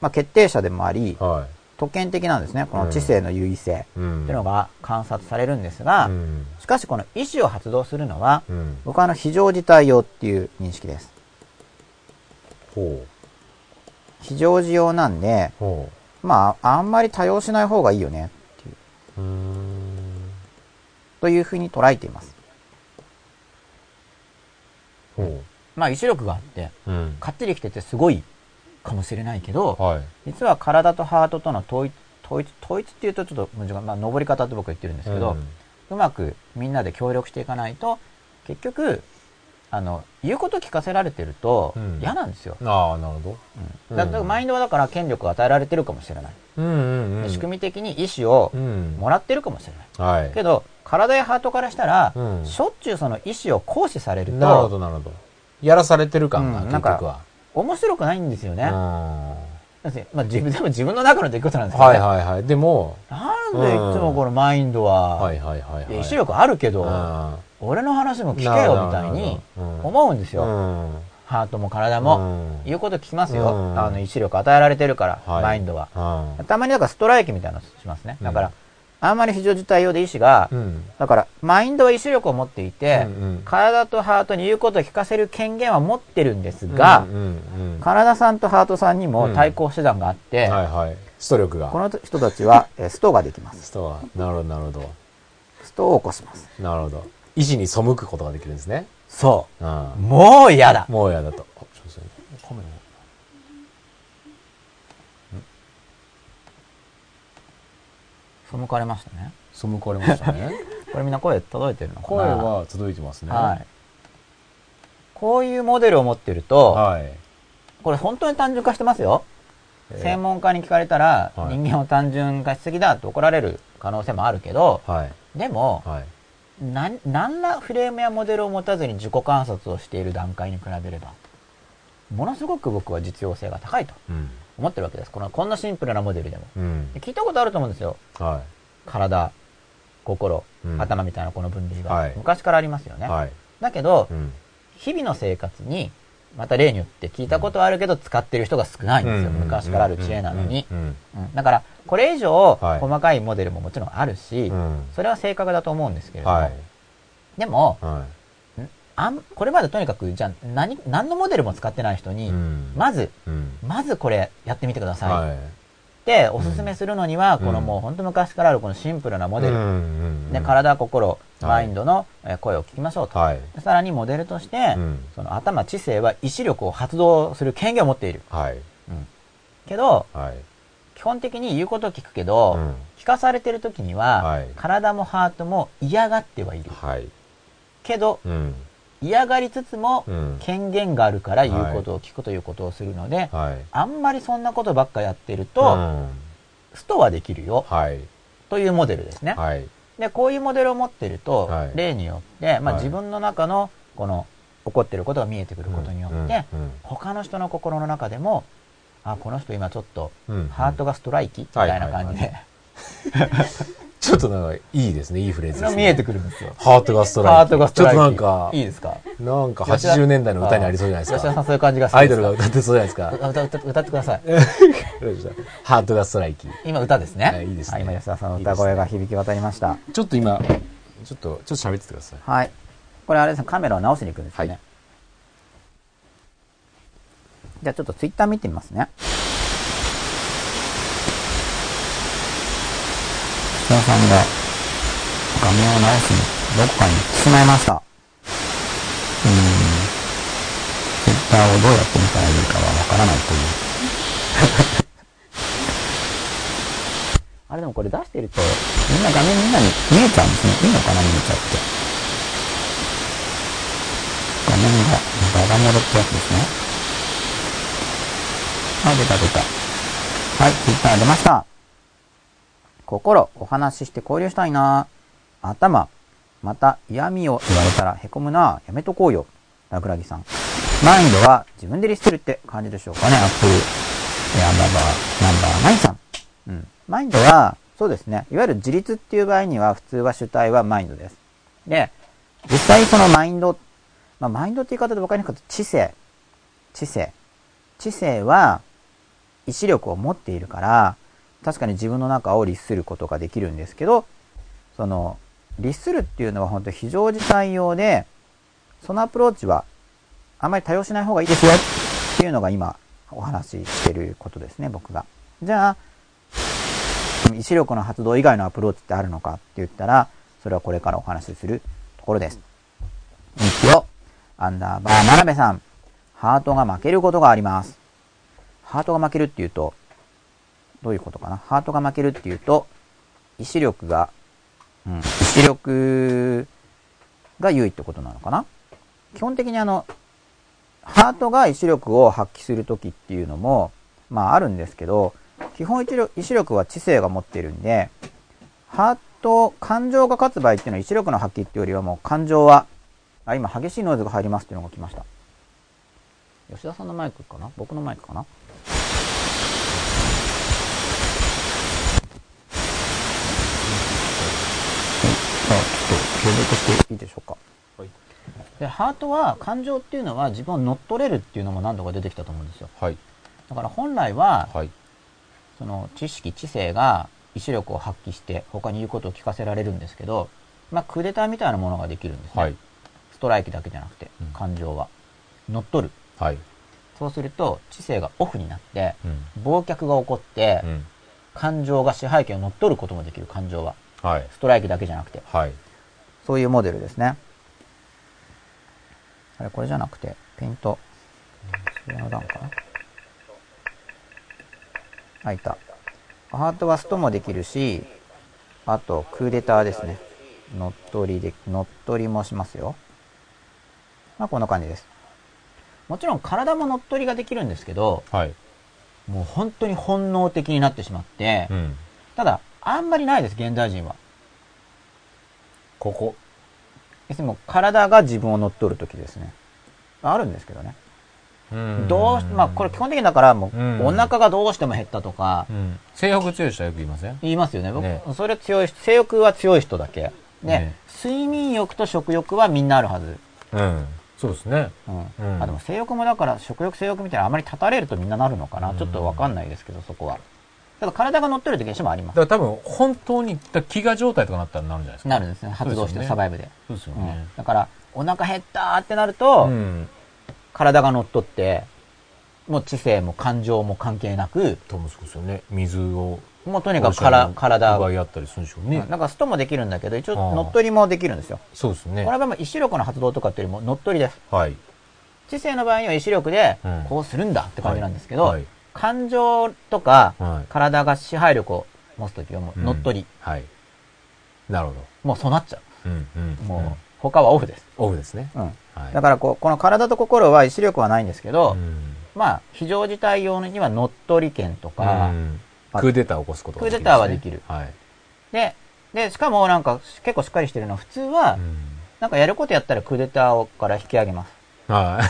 まあ、決定者でもあり、は特権的なんですね。この知性の優位性。いうん。っていうのが観察されるんですが、うん。しかしこの意志を発動するのは、うん。僕はあの非常事態用っていう認識です。ほ非常時用なんで、まあ、あんまり多用しない方がいいよね。っていう、うというふうに捉えています。ほまあ、意志力があって、ううん。かっちり生きててすごいかもしれないけど、はい。実は体とハートとの統一、統一、統一っていうとちょっとまあ、登り方って僕は言ってるんですけど、うまくみんなで協力していかないと、結局、あの、言うこと聞かせられてるとうん嫌なんですよ。うんああなるほどうんだからマインドはだから権力が与えられてるかもしれない。うんうんうん仕組み的に意思をうんもらってるかもしれない。はいけど、体やハートからしたら、うんしょっちゅうその意思を行使されるなるほと、どなるほどやらされてる感がうんなんか結局は面白くないんですよね。うんまあ自分、でも自分の中の出来事なんですけどね。はいはいはい。でも、なんでいつもこのマインドは、はいはいはいはい。意志力あるけど、うん俺の話も聞けよみたいに思うんですよ。うん。ハートも体も。うん言うこと聞きますよ。うんあの、意志力与えられてるから、はいマインドは。うんたまにだからストライキみたいなのしますね。だから、うんあんまり非常事態用で意志が、うん。だから、マインドは意志力を持っていて、体とハートに言うことを聞かせる権限は持ってるんですが、体さんとハートさんにも対抗手段があって。スト力が。この人たちは、えーストができます。ストは、なるほどなるほど。ストを起こします。なるほど。意志に背くことができるんですね。そうんう。。もう嫌だ。もうやだと。あちょっとカメラ背かれましたね。背かれましたね。これみんな声届いてるのかな？声は届いてますね。はい。こういうモデルを持ってると、はい。これ本当に単純化してますよ。えー専門家に聞かれたら、はい人間を単純化しすぎだと怒られる可能性もあるけど、はい。でも、はい。なん、何らフレームやモデルを持たずに自己観察をしている段階に比べれば、ものすごく僕は実用性が高いとうん。思ってるわけです。この、こんなシンプルなモデルでも。うんで。聞いたことあると思うんですよ。は体、心、うん頭みたいなこの分類が、はい昔からありますよい。ね。はい。だけど、うん。日々の生活に、また例によって聞いたことはあるけど使ってる人が少ないんですよ。昔からある知恵なのに。だから、これ以上、はい細かいモデルももちろんあるし、うん。それは正確だと思うんですけれども、はい。でも、はあん、これまでとにかく、じゃあ、何、何のモデルも使ってない人い。に、うん。まず、うん。まずこれやってみてください。おすすめするのには、うんこのもう本当昔からあるこのシンプルなモデル、うんうんで体、心、はいマインドのえー声を聞きましょうと。はい。さらにモデルとして、うんその頭、知性は意志力を発動する権限を持っている。はい。けど、はい。基本的に言うことを聞くけど、うん聞かされてる時には、はい体もハートも嫌がってはいる。はい。けど、うん。嫌がりつつも、うん。権限があるから言うことを聞くということをするので、はい。あんまりそんなことばっかやってるうと、ん。ストはできるよ、はい。というモデルですね。はい。で、こういうモデルを持ってると、はい。例によって、まあ、はい。自分の中の、この、起こってることが見えてくることによって、うん。うん。他の人の心の中でも、あ、この人今ちょっと、うん。ハートがストライキ、みたいな感じで、ちょっとなんかいいですね。いいフレーズですね。見えてくるんですよ。ハートがストライキ。ハートがストライキ。ちょっとなんか、いいですか？なんか80年代の歌にありそうじゃないですか。吉田さんそういう感じがするアイドルが歌ってそうじゃないですか。歌歌歌ってください。ハートがストライキ。今歌ですね。はいいいですねは今吉田さんの歌声が響き渡りました。ちょっと今、ちょっと、ちょっと喋っててください。はい。これあれですね、カメラを直しに行くんですよね。はいじゃあちょっとツイッター見てみますね。吉田さんが画面を直しにどこかに行ってしまいました。うーん。ツイッターをどうやって見たらいいかはわからないという。あれでもこれ出してると、みんな画面みんなに見えちゃうんですね。いいのかな見えちゃって。画面が、ダダ漏れってやつですね。あ、出た出た。はい、ツイッター出ました。心、お話しして交流したいな頭、また嫌味を言われたら凹むなやめとこうよ。ラクラギさん。マインドは自分で律するって感じでしょうかね、アップル。えアンダーバー、ナンバーナインさん。うん。マインドは、そうですね。いわゆる自立っていう場合には、普通は主体はマインドです。で、実際そのマインド、まあ、マインドって言い方で分かりにくかった知性。知性。知性は、意志力を持っているから、確かに自分の中を律することができるんですけど、その、律するっていうのは本当非常事態用で、そのアプローチは、あまり多用しない方がいいですよっていうのが今、お話ししてることですね、僕が。じゃあ、意志力の発動以外のアプローチってあるのかって言ったら、それはこれからお話しするところです。日曜、アンダーバー、真鍋さん。ハートが負けることがあります。ハートが負けるっていうと、どういうことかな？ハートが負けるっていうと、意志力が、うん、意志力が優位ってことなのかな？基本的にあの、ハートが意志力を発揮するときっていうのも、まああるんですけど、基本意志力意志力は知性が持ってるんで、ハート、感情が勝つ場合っていうのは意志力の発揮っていうよりはもう感情は、あ、今激しいノイズが入りますっていうのが来ました。吉田さんのマイクかな？僕のマイクかな？続していいでしょうか。はい。で、ハートは、感情っていうのは自分を乗っ取れるっていうのも何度か出てきたと思うんですよ。はい。だから本来は、はい。その知識、知性が意志力を発揮して他に言うことを聞かせられるんですけど、まあ、クーデターみたいなものができるんですね。はい。ストライキだけじゃなくてうん、感情は。乗っ取る。はい。そうすると、知性がオフになって、うん。忘却が起こって、うん。感情が支配権を乗っ取ることもできる、感情は。はい。ストライキだけじゃなくて。はい。そういうモデルですね。あれ、これじゃなくて、ペイント。上の段かなあ、いた。ハートはストもできるし、あと、クーデターですね。乗っ取りで、乗っ取りもしますよ。まあ、こんな感じです。もちろん体も乗っ取りができるんですけど、はい。もう本当に本能的になってしまって、うん。ただ、あんまりないです、現代人は。ここ。要するにもう体が自分を乗っ取るときですね。あるんですけどね。うんどうし、まあこれ基本的にだからもう、うんお腹がどうしても減ったとかう、ん。性欲強い人はよく言いません言いますよね。僕、ねそれ強い人、性欲は強い人だけ。ねね睡眠欲と食欲はみんなあるはず。うん。そうですね。うん。うんあ、でも性欲もだから食欲性欲みたいなあまり立たれるとみんななるのかな。うんちょっとわかんないですけど、そこは。ただ体が乗ってる時にもあります。だから多分、本当に、飢餓状態とかなったらなるんじゃないですか。なるんですね。発動してサバイブで。そうですようんね。だから、お腹減ったーってなると、うん。体が乗っ取って、もう知性も感情も関係なく、多分そうですよね。水を。もうとにかくから体奪い合ったりするんでしょうね。なんかストもできるんだけど、一応乗っ取りもできるんですよ。そうですねこ。れはもう意志力の発動とかっていうよりも乗っ取りです。はい。知性の場合には意志力でうんこうするんだって感じなんですけど、はい。感情とかはい。体が支配力を持つときはもう乗っ取り、はい。なるほど。もうそうなっちゃうんうん。う。もう他はオフです。オフですね。うん。はい。だからこうこの体と心は意志力はないんですけど、うんまあ非常事態用には乗っ取り権とか、うんあクーデターを起こすことができるねクーデターはできるはい。で、で、しかもなんか結構しっかりしてるのは普通は、うんなんかやることやったらクーデターをから引き上げます。はい。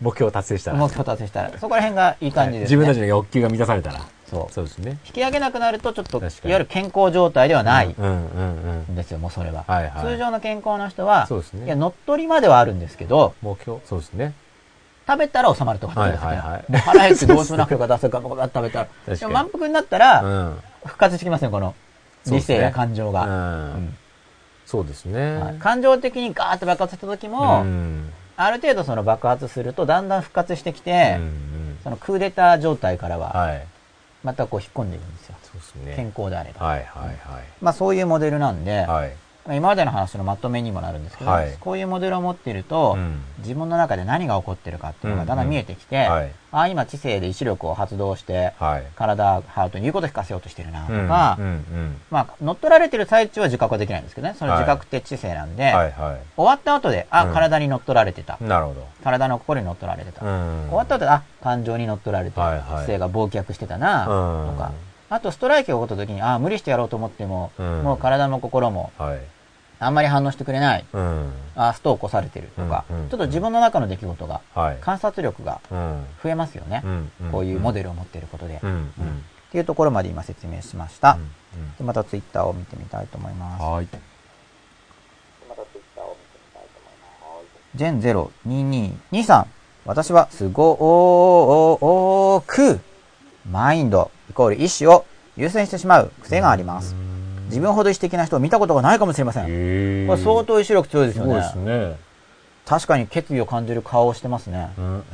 目標を達成したら。目標達成したら。そこら辺がいい感じです、ね自分たちの欲求が満たされたら。そう。そうですね。引き上げなくなると、ちょっと、いわゆる健康状態ではないうんうんうん。んですよ、もうそれは。はいはい。通常の健康な人は、そうですねいや、乗っ取りまではあるんですけど、目標そうですね。食べたら収まるとかはいはいはい腹減ってどうしようもなくて出せるか、バカバカ食べたら。でも満腹になったら、うん。復活してきますよ、この、理性や感情うが。ん。そうですうんね。はい感情的にガーッと爆発した時も、うん。ある程度その爆発すると、だんだん復活してきうて、んうんそのクーデター状態からは、はい。またこう引っ込んでいくんですよ。健康であれば。はいはいまあそういうモデルなんで、はい。今までの話のまとめにもなるんですけど、はいこういうモデルを持っていると、うん自分の中で何が起こってるかっていうのがだんだん見えてきて、はい。ああ、今知性で意志力を発動して、はい。体、ハートに言うこと聞かせようとしてるなとうんか、うんうん。まあ乗っ取られてる最中は自覚はできないんですけどね、その自覚って知性なんで、はいは終わった後で、あ、うん体に乗っ取られてた。い。なるほど。体の心に乗っ取られてた。うん。終わった後で、あ、感情に乗っ取られて、はいはい知性が忘却してたな、うんとか。あと、ストライキが起こった時に、あ、無理してやろうと思っても、うんもう体も心も、はい。あんまり反応してくれない。うん。あ、ストを起こされてるとか、うんうんちょっと自分の中の出来事が、はい。観察力がうん。増えますよね。うんこういうモデル。ルを持っていることで。うんうん。っていうところまで今説明しました。うんでまたツイッターを見てみたいと思います。はい。ジェン02223。私はすごーく、マインドイコール意志を優先してしまう癖があります。自分ほど意志的な人を見たことがないかもしれません。こへれ相当意志力強いですよね。すね。確かに決意を感じる顔をしてますね。うん。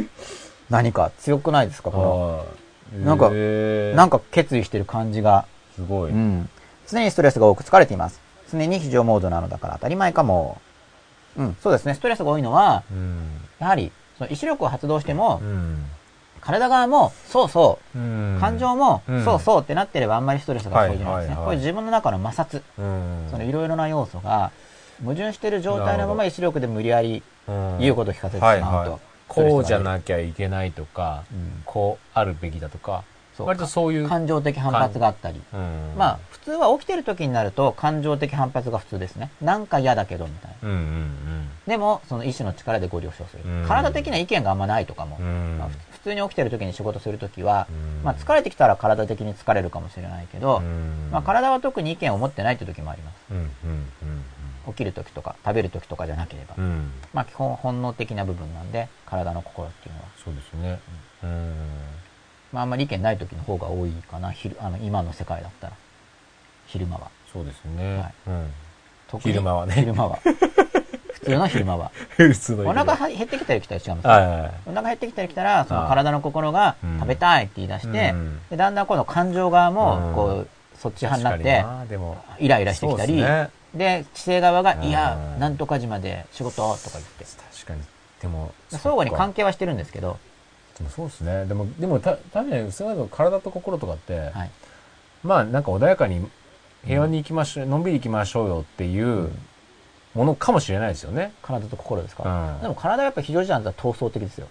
何か強くないですかこの、はいなんかなんか決意してる感じが。すごい。うん。常にストレスが多く疲れています。常に非常モードなのだから当たり前かも。うん、そうですね。ストレスが多いのは、うん。やはり、その意志力を発動してもう、ん。体側も、そうそう、うん。感情も、うん。そうそうってなってればあんまりストレスが生じないですね。これ自分の中の摩擦、うん。そのいろいろな要素が、矛盾している状態のまま意志力で無理やりうん。言うことを聞かせてしまうと。はいはい。こうじゃなきゃいけないとか、うん。こうあるべきだとか、割とそういう。感情的反発があったり。うんまあ、普通は起きてる時になると感情的反発が普通ですね。なんか嫌だけど、みたいな。うんうんでも、その意志の力でご了承する。うん体的な意見があんまないとかも。まあ、ふ普通に起きてる時に仕事する時は、うんまあ、疲れてきたら体的に疲れるかもしれないけど、うんまあ、体は特に意見を持ってないって時もあります。うんうんうん起きる時とか食べる時とかじゃなければ、うん。まあ基本本能的な部分なんで体の心っていうのはそうですね。うん。まああんまり意見ない時の方が多いかな。昼あの今の世界だったら。昼間は。そうですね。はい。うん。特に昼間はね。昼間は。普通の昼間は。普通のお腹は減ってきたり来たり違うんですよ。はいはいはい。お腹減ってきたり来たらその体の心がうん。食べたいって言い出して、うん。でだんだん今度感情側うん。もこうそっち派になっ確てイライラしてきたりで知性側が「うん。いやなんとか時まで仕事」とか言って。確かに。でも、相互に関係係はしてるんですけど、でもそうですね。でも、でもた、確かに、少なくとも体と心とかって、はい、まあ、なんか穏やかに、平和に行きましょう、のんびり行きましょうよっていうものかもしれないですよね。体と心ですか、うん。でも体はやっぱ非常時だったら闘争的ですよ。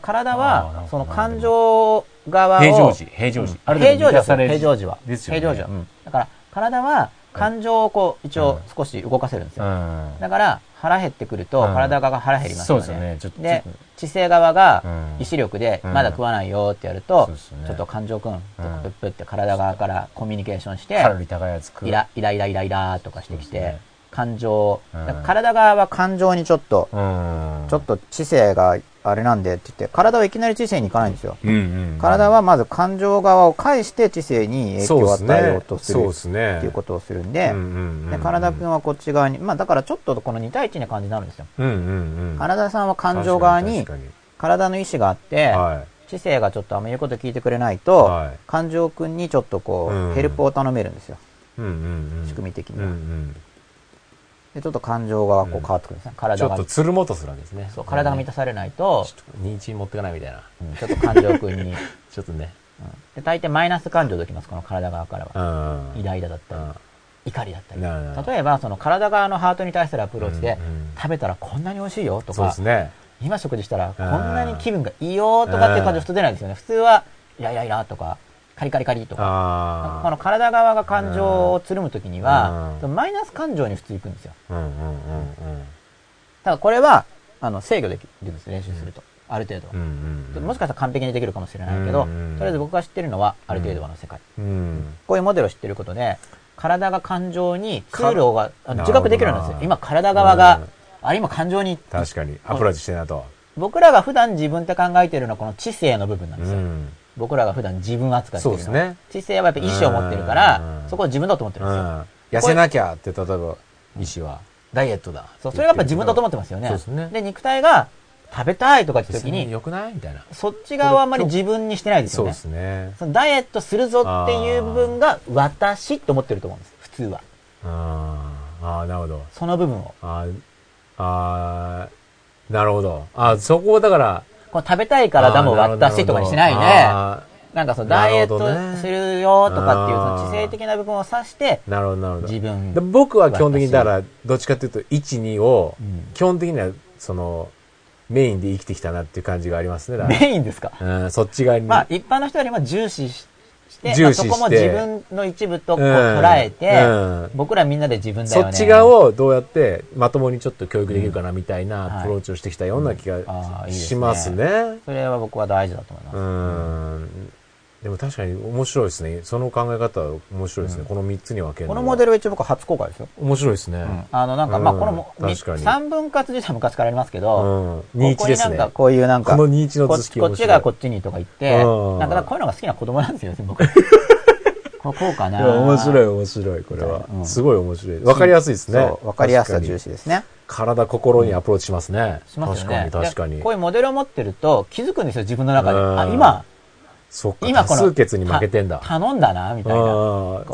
体はその感情側を平常時、平常時。平常時ですよ満たされる平常時は。ですよね。平常時は、うん。だから体は感情をこう一応少し動かせるんですよ、うん。だから腹減ってくるとうん。体側が腹減りますよね。そうですよね。ちょっとでちょっと。知性側がうん。意志力でうん。まだ食わないよってやると、ちょっと感情くんプップって体側からコミュニケーションして、カロリー高いやつ食う。イライライライライラとかしてきて、感情、体側は感情にちょっと、うん。ちょっと知性があれなんでって言って、体はいきなり知性に行かないんですよ。うんうん。体はまず感情側を介して知性に影響を与えようとするすね。っていうことをするんで、うんうんうんで体くんはこっち側に、まあだからちょっとこの2対1な感じになるんですよ。うんうんうん。体さんは感情側に体の意志があって。知性がちょっとあんま言うこと聞いてくれないと、はい感情くんにちょっとこう、うんヘルプを頼めるんですよ。うんうんうん。仕組み的にうんは。うん。で、ちょっと感情がこう変わってくるんですね。ち体がょっと。つるもとするわけですね。そう、体が満たされないとち、ょっと認知持ってかないみたいな。うんちょっと感情くんに。う んちょっとね。で、大抵マイナス感情できます、この体側からうは。ん。イライラだったりうん、怒りだったり。なるほど例えば、その体側のハートに対するアプローチでうんうん、食べたらこんなに美味しいよとかそうです、ね。今食事したらこんなに気分がいいよとかっていう感情普通出ないですよね。普通は、イライライラとか、カリカリカリとか。あの体側が感情をつるむときにはう、マイナス感情に普通行くんですよ。うんうんうんただこれは、あの、制御できるんです、練習すると。ある程度はうん。うんうん。もしかしたら完璧にできるかもしれないけど、とうんりあえず僕が知ってるのは、ある程度はの世界。うん。こういうモデルを知ってることで、体が感情に通路があのな自覚できるんですよ今体側がうん、あれ今感情に、確かに。アプローチしてるなと。僕らが普段自分って考えてるのはこの知性の部分なんうですよ。ん。僕らが普段自分扱いしてるのは。そうですね知性はやっぱ意志を持ってるからう、んそこを自分だと思ってるんですよ。うん。痩せなきゃって、例えば、医師は、ダイエットだ。そう、それがやっぱ自分だと思ってますよね。そうですねで、肉体が食べたいとか言った時に、良くないみたいな。そっち側はあんまり自分にしてないですよね。そうですね。そのダイエットするぞっていう部分が私と思ってると思うんです。普通は。あーあー、なるほど。その部分を。あーあー、なるほど。あーそこをだから、この食べたいからだもあーなるほど私とかにしないで、あなんかそのダイエットするよとかっていうその知性的な部分を指して、ーなるほど、なるほど。自分で僕は基本的に、だから、どっちかというと、1、2をうん、基本的には、その、メインで生きてきたなっていう感じがありますね。メインですか？うん、そっち側に。まあ一般の人よりも重視しして、してまあそこも自分の一部とこううん。捉えて、うん。僕らみんなで自分だよね。そっち側をどうやってまともにちょっと教育できるかなみたいなはいアプローチをしてきたような気があーいいですね。しますね。それは僕は大事だと思います。うん。でも確かに面白いですね。その考え方は面白いですね。この3つに分ける。このモデルは一応僕初公開ですよ。面白いですね。あの、なんか、まあ、うんこのも、確かに三分割自体は昔からありますけど、うん。21ですねここになんか。こういうなんか、この21の図式こっちがこっちにとか言って、うんなんかこういうのが好きな子供なんですよ、僕。こうこうかな。面白い面白い、これはう。んすごい面白い。分かりやすいですね。わかりやすさ重視ですね。体、心にアプローチしますね。しますよね。確かに、確かにでこう。いうモデルを持ってると気づくんですよ、自分の中で。うんあ、今、そっか、今この。多数決に負けてんだ。た頼んだな、みたいな。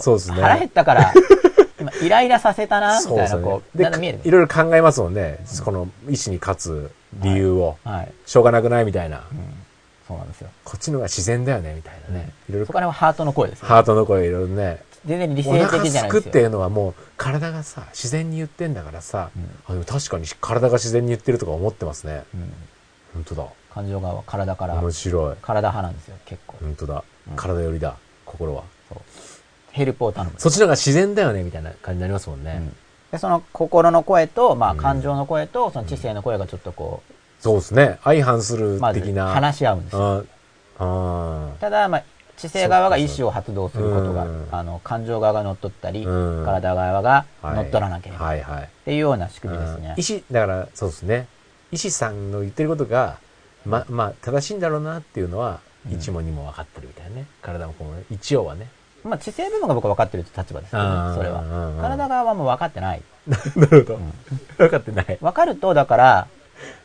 そうですね。腹減ったから、今、イライラさせたな、みたいな、こう、でだんだん見える。いろいろ考えますもんね。この意志に勝つ理由を。はい。しょうがなくないみたいな。そうなんですよ。こっちのが自然だよね、みたいなね。いろいろそこら辺はハートの声ですよ。ハートの声いろいろね。全然理お性的じゃないですよ。ていうのはもう体がさ、自然に言ってんだからさ、あでも確かに体が自然に言ってるとか思ってますね。うん本当だ。感情側は体から、面白い。体派なんですよ、結構。本当だ。体寄りだ。心は。そうヘルプを頼む。そっちの方が自然だよね、みたいな感じになりますもんね。うんで、その心の声と、まあうん感情の声と、その知性の声がちょっとこそうですね。相反する的な。話し合うんですよ。ああただ、まあ、知知性側が意思を発動することがうん、あの、感情側が乗っ取ったり、うん体側がはい乗っ取らなければ、っはいはい。ていうような仕組みですね。石、だから、そうですね。石さんの言ってることが、ま、まあ、正しいんだろうなっていうのは、うん一も二も分かってるみたいなね。体もこうね、一応はね。まあ、知性部分が僕は分かってるって立場ですね、それはうん。体側はもう分かってない。なるほど。分かってない。分かると、だから、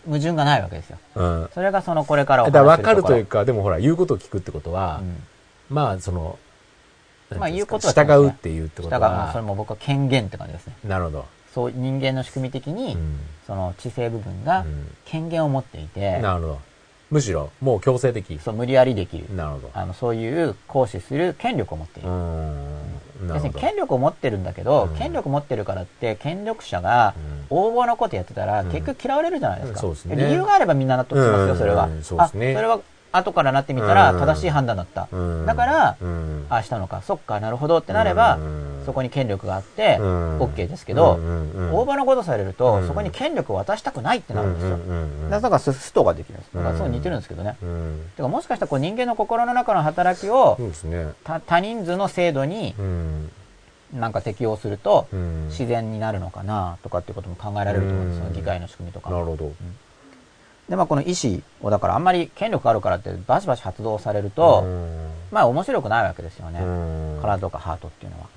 矛盾がないわけですよ。うん。それがそのこれからおだ分かるというこか、でもほら、言うことを聞くってことはろ、うんまあ、その、まあ言うことは従うっていうってことだからもうそれは、も僕は権限って感じですね。なるほど。そう、人間の仕組み的に、うんその知性部分がうん権限を持っていて、なるほど。むしろ、もう強制的。そう、無理やりできる。なるほど。あの、そういう行使する権力を持っている。うーん。なるほど。要するに権力を持ってるんだけど、うん権力を持ってるからって、権力者が応募のことやってたら、うん結局嫌われるじゃないですか。うんそうですね理由があればみんな納得しますよ、うんそれは。うんそうですねあ、それは後からなってみたらうん正しい判断だった。うんだから、うんああしたのか、そっか、なるほどってなれば、うんそこに権力があって、うん OK ですけど、大場のことされると、うんそこに権力を渡したくないってなるんですよ。だからスストができるんです。だからそう似てるんですけどね。うん。てかもしかしたらこう人間の心の中の働きを多人数の制度にうん。なんか適用するとうん自然になるのかなとかっていうことも考えられると思うんですよ、うん議会の仕組みとかな。るほど。で、まあこの意思をだからあんまり権力があるからってバシバシ発動されると、まあ面白くないわけですよね。体とかハートっていうのは。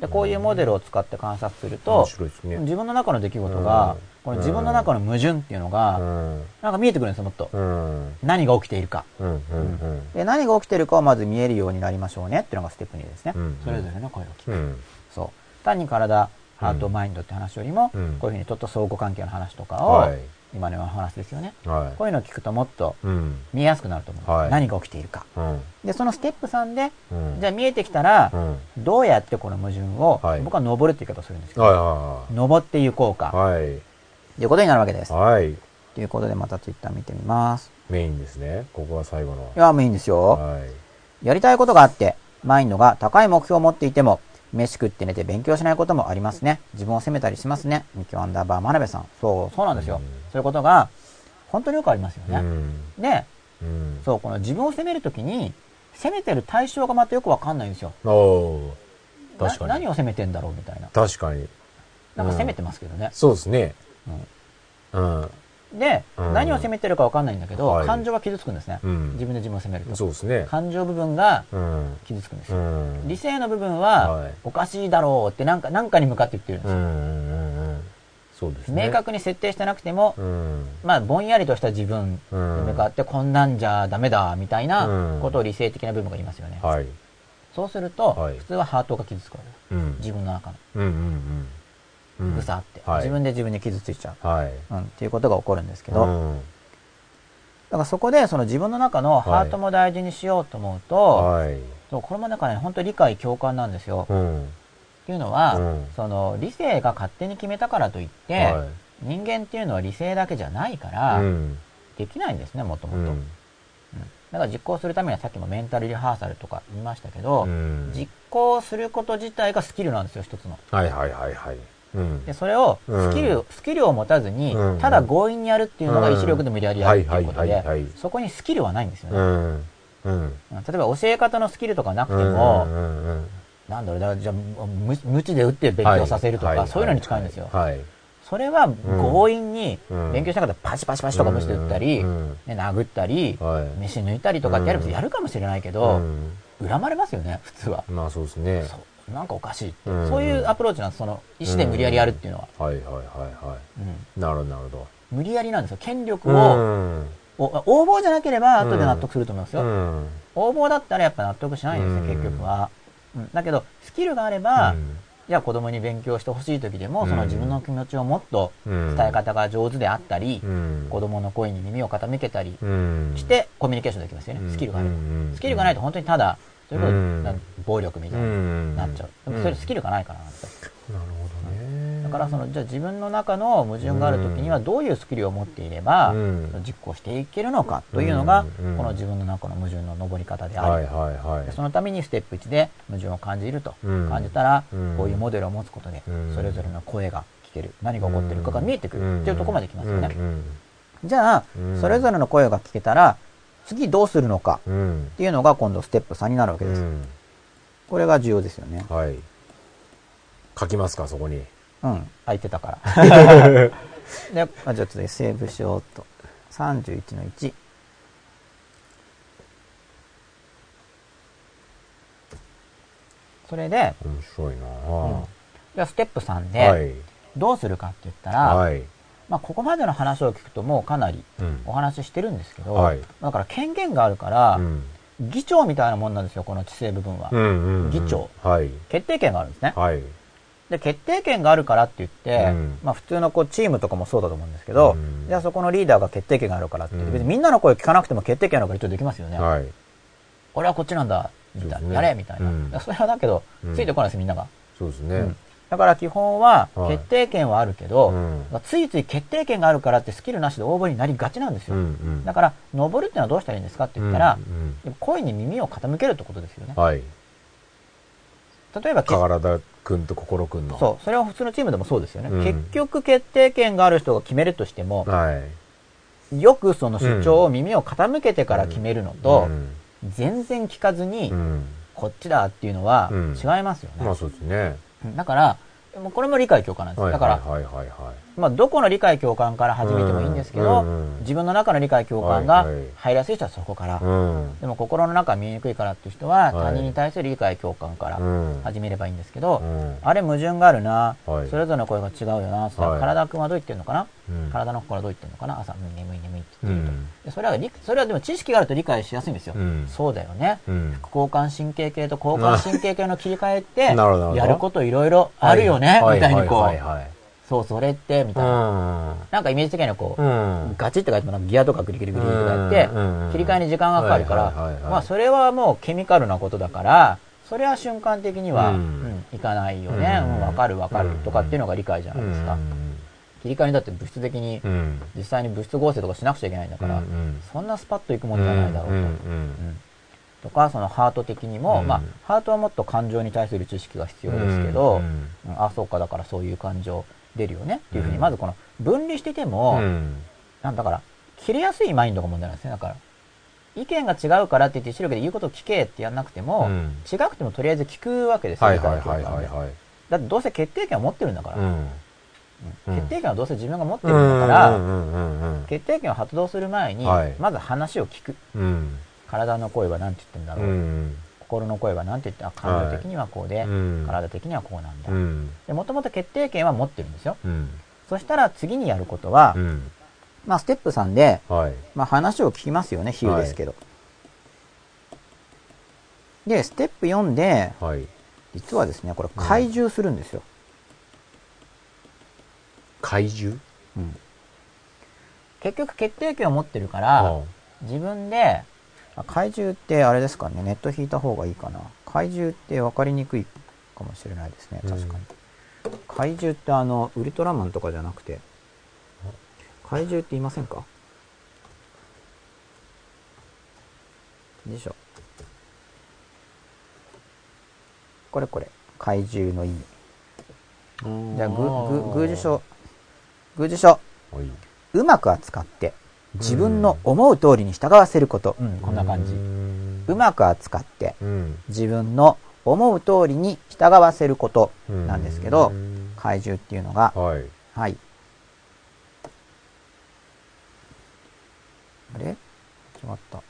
で、こういうモデルを使って観察する面と、ね。自分の中の出来事がうん、この自分の中の矛盾っていうのうが、ん。なんか見えてくるんですよ、もっと。うん。何が起きているか。で、何が起きているかをまず見えるようになりましょうねっていうのがステップ2ですね。うんそれぞれの声を聞く。うん。そう。単に体、ハート、マインドって話よりも、うんこういうふうにちょっと相互関係の話とかを、はい今のような話ですよね。はこういうのを聞くともっと。見えやすくなると思う何が起きているか。うん。で、そのステップ3で、うん。じゃあ見えてきたら、うん。どうやってこの矛盾を、はい僕は登るって言い方をするんですけど、はいは登っていこうか、いはい。ということになるわけです。はい。ということでまたツイッター見てみます。メインですね。ここが最後の。いや、もういいんですよ。はい。やりたいことがあって、マインドが高い目標を持っていても、飯食って寝て勉強しないこともありますね。自分を責めたりしますね。ミキアンダーバー真鍋さん。そう、そうなんですよ。うんそういうことが、本当によくありますよね。うん。で、うん。そう、この自分を責めるときに、責めてる対象がまたよくわかんないんですよ。確かに。何を責めてんだろうみたいな。確かに。なんか責めてますけどね。そうですね。うんうん。で、うん何を責めてるかわかんないんだけど、はい感情が傷つくんですね。うん自分で自分を責めると。そうですね。感情部分がうん。傷つくんですうよ。ん。理性の部分は、はいおかしいだろうってなんか、なんかに向かって言ってるんですよ。うん。そうですね。明確に設定してなくても、うん。まあ、ぼんやりとした自分に向かって、こんなんじゃダメだ、みたいなうんことを理性的な部分が言いますよね。はい。そうすると、はい普通はハートが傷つくわけです。うん。自分の中の。うんうんうん。ぐさって、はい自分で自分に傷ついちゃう。はい。うん、っていうことが起こるんですけど、だうんからそこでその自分の中のハートも大事にしようと思うと、はい。そうこれもなんかね、本当理解共感なんですよ。うん。っていうのは、うんその理性が勝手に決めたからといって、はい人間っていうのは理性だけじゃないから、うん。できないんですね、もともと。うん。だから実行するためにはさっきもメンタルリハーサルとか言いましたけど、うん実行すること自体がスキルなんですよ、一つの。はいはいはいはい。うん。で、それをうんスキル、スキルを持たずにうん、ただ強引にやるっていうのがうん。意志力で無理やりやるっていうことでそこにスキルはないんですよね。例えば教え方のスキルとかなくてうんも、なんだろう、だからじゃあ無無知で打って勉強させるとか、はいそういうのに近いんですよ。はい。それは強引にうん。勉強しなかったらパチパチパチとか無視で打ったり、うん。ね殴ったり、はい。飯抜いたりとかってやるうんやるかもしれないけうど、ん。恨まれますよね、普通は。まあそうですね。なんかおかしいって、うん。そういうアプローチなんです、その意思で無理やりやるっていうのは。はいはいはいはうん。い。なるほどなるほ無理やりなんですよ。権力ど。を、応募じゃなければ後で納得すると思いますよ。うん。応募だったらやっぱ納得しないんですね、うん。結局は。うん、だけど、スキルがあれば、うん。じゃあ子供に勉強してほしい時でも、うん。その自分の気持ちをもっとうん。伝え方が上手であったり、うん。子供の声に耳を傾けたりうん。して、コミュニケーションできますよね、うん。スキルがあれば。うん。スキルがないと本当にただ、そういうこと、うん。なん暴力みたいになっちゃう。でもそれスキルがないからなんですよ。なるほどね。だからその、じゃあ自分の中の矛盾がある時にはどういうスキルを持っていれば、うん。実行していけるのかというのが、うん。この自分の中の矛盾の登り方であり、はいはいはい。で。そのためにステップ1で矛盾を感じると、うん。感じたら、うん。こういうモデルを持つことで、うん。それぞれの声が聞ける、何が起こってるかが見えてくうんるっていうところまで来ますよね。うん。じゃあ、うん。それぞれの声が聞けたら、次どうするのかうんっていうのが今度ステップ3になるわけです。うんこれが重要ですよね。はい書きますかそこにうん。空いてたから。で、まあ、じゃあちょっとセーブしようと。31の1。それで、面白いなじゃあステップ3はいで、どうするかって言ったら、はいまあ、ここまでの話を聞くともうかなりうん。お話ししてるんですけど、はい。だから権限があるから、うん。議長みたいなもんなんですよ、この知性部分は。うんうんうん。議長。はい。決定権があるんですね。はい。で、決定権があるからって言って、うん。まあ普通のこうチームとかもそうだと思うんですけど、うん。じゃあそこのリーダーが決定権があるからって別にみんなの声聞かなくても決定権あるから一応できますよね。はい。俺はこっちなんだ、みたいな。ね。やれみたいな。それはだけど、うんついてこないです、みんなが。そうですね。うんだから基本ははい。決定権はあるけど、うん。ついつい決定権があるからってスキルなしで応募になりがちなんですよ。うんうん。だから、登るってのはどうしたらいいんですかって言ったら、うんでも声に耳を傾けるってことですよね。うん。はい。例えば、け川原田君と心君の。そう、それは普通のチームでもそうですよね。うん。結局決定権がある人が決めるとしても、はい。よくその主張を耳を傾けてから決めるのと、うん。全然聞かずに、うん。こっちだっていうのはうん。違いますよね。まあそうですねだから、これも理解共感なんです。はいだから、まあ、どこの理解共感から始めてもいいんですけど、うん。うん自分の中の理解共感が入りやすい人はそこから、うん。でも心の中見えにくいからっていう人は、はい。他人に対する理解共感からうん。始めればいいんですけど、うん。あれ矛盾があるな、はい。それぞれの声が違うよな、さはい。体くんはどう言ってるのかな、うん。体の心はどう言ってるのかな？朝、うん眠い眠いってう言ってると。それは理、それはでも知識があると理解しやすいんですよ。うん。そうだよね。うん。副交感神経系と交感神経系の切り替えって、やることいろいろあるよね、はい。みたいにこう、はい。はい。はいそう、それって、みたいな。なんかイメージ的にはこう、うん。ガチって書いてもなんかギアとかグリグリグリとかやってうん、切り替えに時間がかかるからまあそれはもうケミカルなことだから、それは瞬間的には、ううんん、いかないよね、うん。うん、わかるわかるとかっていうのが理解じゃないですか。切り替えにだって物質的にう、ん。実際に物質合成とかしなくちゃいけないんだからそんなスパッといくもんじゃないだろうと。とか、そのハート的にも、うん。まあ、ハートはもっと感情に対する知識が必要ですけど、あ、そうか、だからそういう感情出るよねっていうふうに、うん。まずこの分離しててうも、ん。なんだから、切れやすいマインドが問題なんですね。だから、意見が違うからって言って、白けで言うことを聞けってやんなくても、うん。違くてもとりあえず聞くわけですよ、はいはいはいはいだってどうせ決定権を持ってるんだから、うん。うん。うん決定権はどうせ自分が持ってるんだから、決定権を発動する前に、はい。まず話を聞く。うん。体の声は何て言ってんだう。ろう。ん心の声は何て言って、あ、感情的にはこうで、うん。体的にはこうなんだ。うん。で、もともと決定権は持ってるんですよ。うん。そしたら次にやることは、うん。まあ、ステップ3で、はい。まあ、話を聞きますよね、比喩ですけど。で、ステップ4で、はい。実はですね、これ怪獣するんですよ。怪獣うん。結局決定権を持ってるから、自分で、あ怪獣ってあれですかね、ネット引いた方がいいかな。怪獣って分かりにくいかもしれないですね、確かに。怪獣ってあの、ウルトラマンとかじゃなくて、怪獣って言いませんか？でしょ。これこれ、怪獣の意味。じゃあ、ぐ、ぐ、宮司書、宮司書。はいうまく扱って、自分の思う通りに従わせること。うん、こんな感じ。じうまく扱って、うん自分の思う通りに従わせることなんですけどう、ん怪獣っていうのが、はいはい。あれ？違った。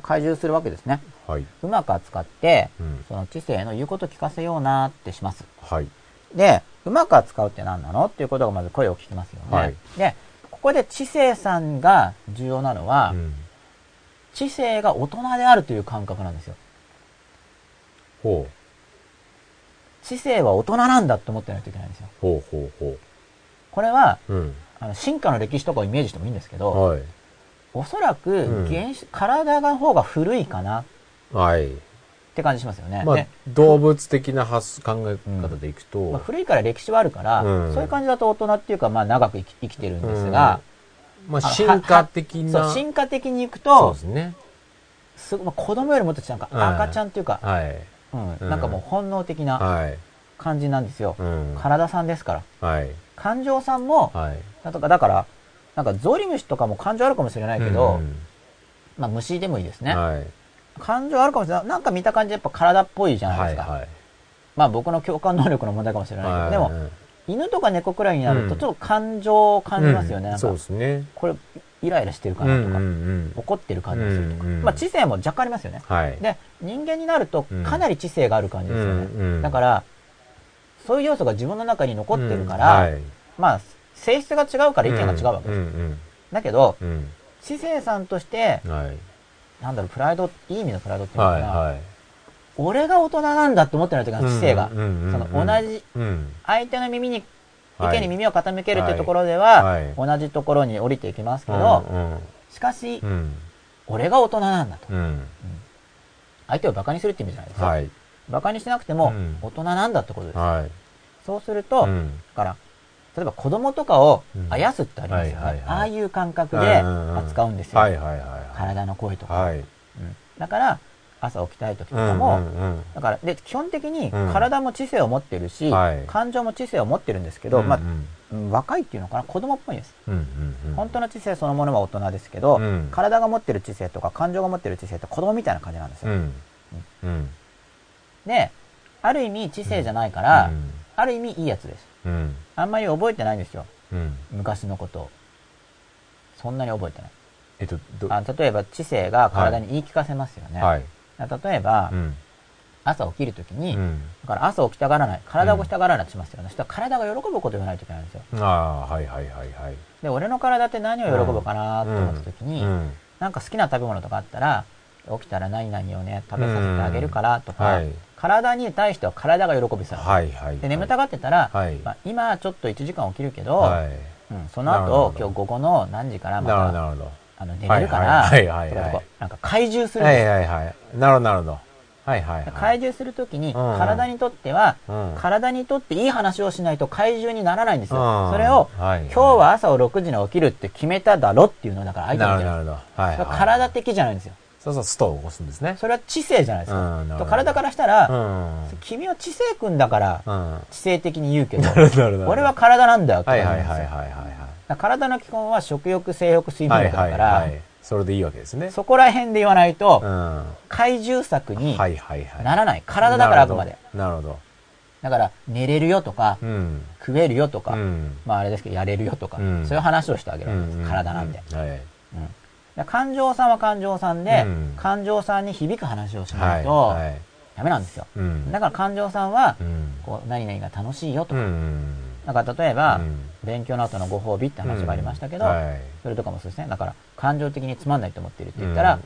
怪獣するわけですね。はい。うまく扱って、うん。その知性の言うこと聞かせようなってします。はい。で、うまく扱うって何なの？っていうことがまず声を聞きますよね。はい。で、ここで知性さんが重要なのは、うん。知性が大人であるという感覚なんですよ。ほ知性は大人なんだって思ってないといけないんですよ。うほうほう。ほこれは、ううん。あの進化の歴史とかをイメージしてもいいんですけど、はい。おそらくうん。原始、体が方が古いかな。っはいて感じしますよね。まあで動物的な発考え方でいくとまあ、古いから歴史はあるから、うんそういう感じだと大人っていうか、まあ長く生き生きてるんですが、まああ進化的そうな進化的にいくそうとで、すねすごまあ、子供よりもっとなんかはい赤ちゃんっていうか、はいうんうんなんかもう本能的なはい感じなんですよ。うん。体さんですから。はい。感情さんも、はい。だとか、だから、なんかゾウリムシとかも感情あるかもしれないけど、うんまあ虫でもいいですね。はい。感情あるかもしれない。なんか見た感じやっぱ体っぽいじゃないですか。はい。はい。まあ僕の共感能力の問題かもしれないけど、はいでも、犬とか猫くらいになるとうんちょっと感情を感じますよね。うんそうで、すね。これ、イライラしてるかうんなとか、うん怒ってる感じがするとか。うんうんまあ知性も若干ありますよね。はい。で、人間になるとうんかなり知性がある感じですよね。うんうんだから、そういう要素が自分の中に残ってるから、はいまあ、性質が違うから意見が違うわけです。うんだけど、うんうん知性さんとして。なんだろう、プライド、いい意味のプライドっていうのかな、はいはい。俺が大人なんだって思ってない時の知性が、うんうんうんうんその同じ、うん。相手の耳に、意はい見に耳を傾けるっていうところでは、はい同じところに降りていきますけど、うんしかし、うん俺が大人なんだと。うん相手を馬鹿にするって意味じゃないですよ。はい。馬鹿にしなくてもうん、大人なんだってことです。はい。そうすると、うんだから、例えば子供とかをうんあやすってありますよね。ああいう感覚で扱うんですよ。体の声とか。はい。うん。だから、朝起きたい時とうんかも、うんうんだから、で、基本的にうん。体も知性を持ってるし、はい。感情も知性を持ってるんですけど、まあ、うんうん。うん若いっていうのかな、子供っぽいんです。うんうんうん。本当の知性そのものは大人ですけど、うん。体が持ってる知性とか感情が持ってる知性って子供みたいな感じなんですよ。うん。うん。で、ある意味知性じゃないから、うん。ある意味いいやつです。うんあんまり覚えてないんですよ。うん昔のことを。そんなに覚えてない。えっとどあ例えば知性が体に言い聞かせますよね。はい例えば、うん朝起きるときに、うんだから朝起きたがらない、体を起きたがらないってしますよね。そしたら体が喜ぶことを言わないといけないんですよ。ああはいはいはいはいで、俺の体って何を喜ぶかなと思ったときに、うんなんか好きな食べ物とかあったら、起きたら何々をね、食べさせてあげるからとか、はい体に対しては体が喜びそうなんですよはいはい。で、眠たがってたら、はい。まあ、今ちょっと1時間起きるけど、はい。うん、その後、今日午後の何時からまたなるほどあの寝れるから、はいはいはいなんか怪獣するんはいです。よはいはい。なるほどなるほど。はいはいはい。怪獣するときに、うん体にとっては、うん。体にとっていい話をしないと怪獣にならないんですよ。うん。それを、はい今日は朝を6時に起きるって決めただろっていうのだから相手な見てるるるはいはい。は体的じゃないんですよ。そうそうストを起こすんですね。それは知性じゃないですか。うん体からしたら、うん。君は知性君だから、うん。知性的に言うけど、俺は体なんだよっては。いはいはいはいはいだから体の基本は食欲、性欲、睡はいはい眠欲だから、はい。それでいいわけですね。そこら辺で言わないと、うん。怪獣作にはいはいはい。ならない。体だからあくまで。なるほど。だから、寝れるよとか、うん。食えるよとか、うん。まああれですけど、やれるよとか、うん。そういう話をしてあげるわけです。うん体なんで。はい。うん。で感情さんは感情さんで、うん。感情さんに響く話をしなはいいと、はいダメなんですよ。うん。だから感情さんはう、ん。こう、何々が楽しいよとうか、んだから例えば、うん。勉強の後のご褒美って話がありましたけど、はい。それとかもそうですね。だから、感情的につまんないと思っているって言ったら、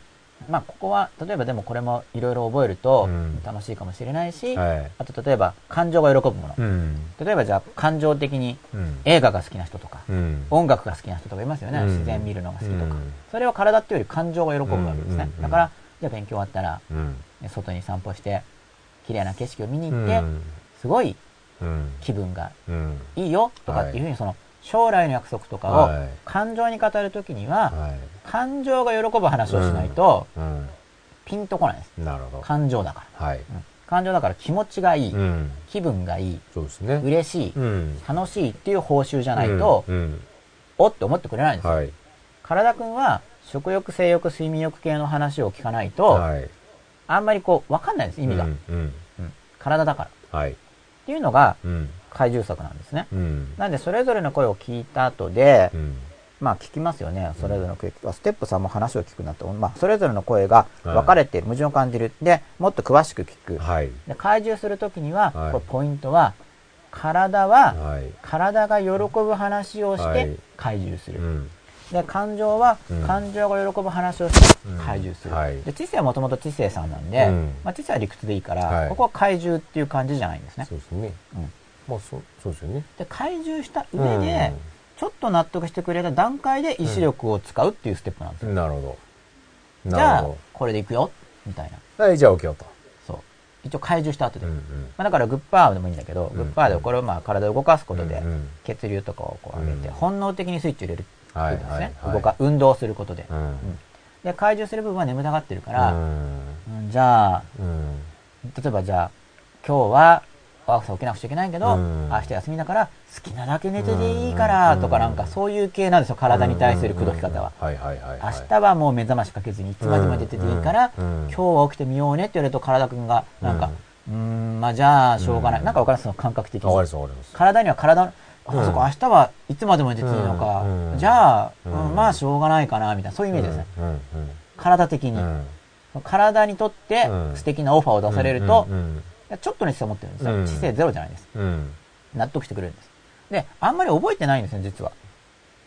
まあ、ここは、例えばでもこれもいろいろ覚えるとうん。楽しいかもしれないし、はい。あと例えば、感情が喜ぶもの。うん。例えばじゃあ、感情的にうん。映画が好きな人とか、うん。音楽が好きな人とかいますよね。うん。自然見るのが好きとか。うん。それは体っていうより感情が喜ぶわけですね。うん。だから、じゃあ勉強終わったら、うん。外に散歩して、綺麗な景色を見にう行って、ん。すごいうん。気分がうん。いいよとかっていうふうに、その、将来の約束とかをはい。感情に語るときには、はい。感情が喜ぶ話をしないと、うん。ピンとこないです。なるほど。感情だから。はい。うん。感情だから気持ちがいい、うん。気分がいい、そうですね。嬉しい、うん。楽しいっていう報酬じゃないと、うん。おって思ってくれないんですよ。はい。体くんは食欲、性欲、睡眠欲系の話を聞かないと、はい。あんまりこう、わかんないです、意味が。うん。体だから。はい。っていうのがうん怪獣作なんですね。うんなんで、それぞれの声を聞いた後で、うんまあ聞きますよね。それぞれの声。ステップさんも話を聞くなと。まあ、それぞれの声が分かれて矛盾を感じる。で、もっと詳しく聞く。はいで、怪獣するときには、はいこれポイントは、体は、はい体が喜ぶ話をしてはい怪獣する。うんで、感情はうん、感情が喜ぶ話をしてうん怪獣する。はいで、知性はもともと知性さんなんで、うんまあ、知性は理屈でいいから、はいここは怪獣っていう感じじゃないんですね。そうですねうんまあそうそうですよね。で、怪獣した上で、ちょっと納得してくれた段階で意志力を使うっていうステップなんですよ。なるほど。じゃあこれでいくよみたいな。どはいじゃあ OK よと。そう。一応怪獣した後で。うんうん。まあ、だからグッパーでもいいんだけど、うんグッパーでこれをまあ体を動かすことで血流とかをこう上げて、うん本能的にスイッチを入れるってはいことですね。はい動か、運動することで。うん。うん。で、怪獣する部分は眠たがってるから、うん。うんじゃあ、うん例えばじゃあ、今日は朝起きなくちゃいけないけど、うん。明日休みだから好きなだけ寝てていいからとかなんかそういう系なんですよ、体に対する口説き方は。明日はもう目覚ましかけずにいつまでも寝てていいから、今日は起きてみようねって言われると体くんがなんか、うーん、まあじゃあしょうがない。うん。なんかわかりますその感覚的に。体には体の、あ、うん。そこ明日はいつまでも寝てていいのか、うん。じゃあ、まあしょうがないかなみたいな、そういうイメージですね。体的に。うん。体にとってうん。素敵なオファーを出されると、ちょっとの知性を持ってるんですよ。うん知性ゼロじゃないです。うん納得してくれるんです。で、あんまり覚えてないんですね、実は。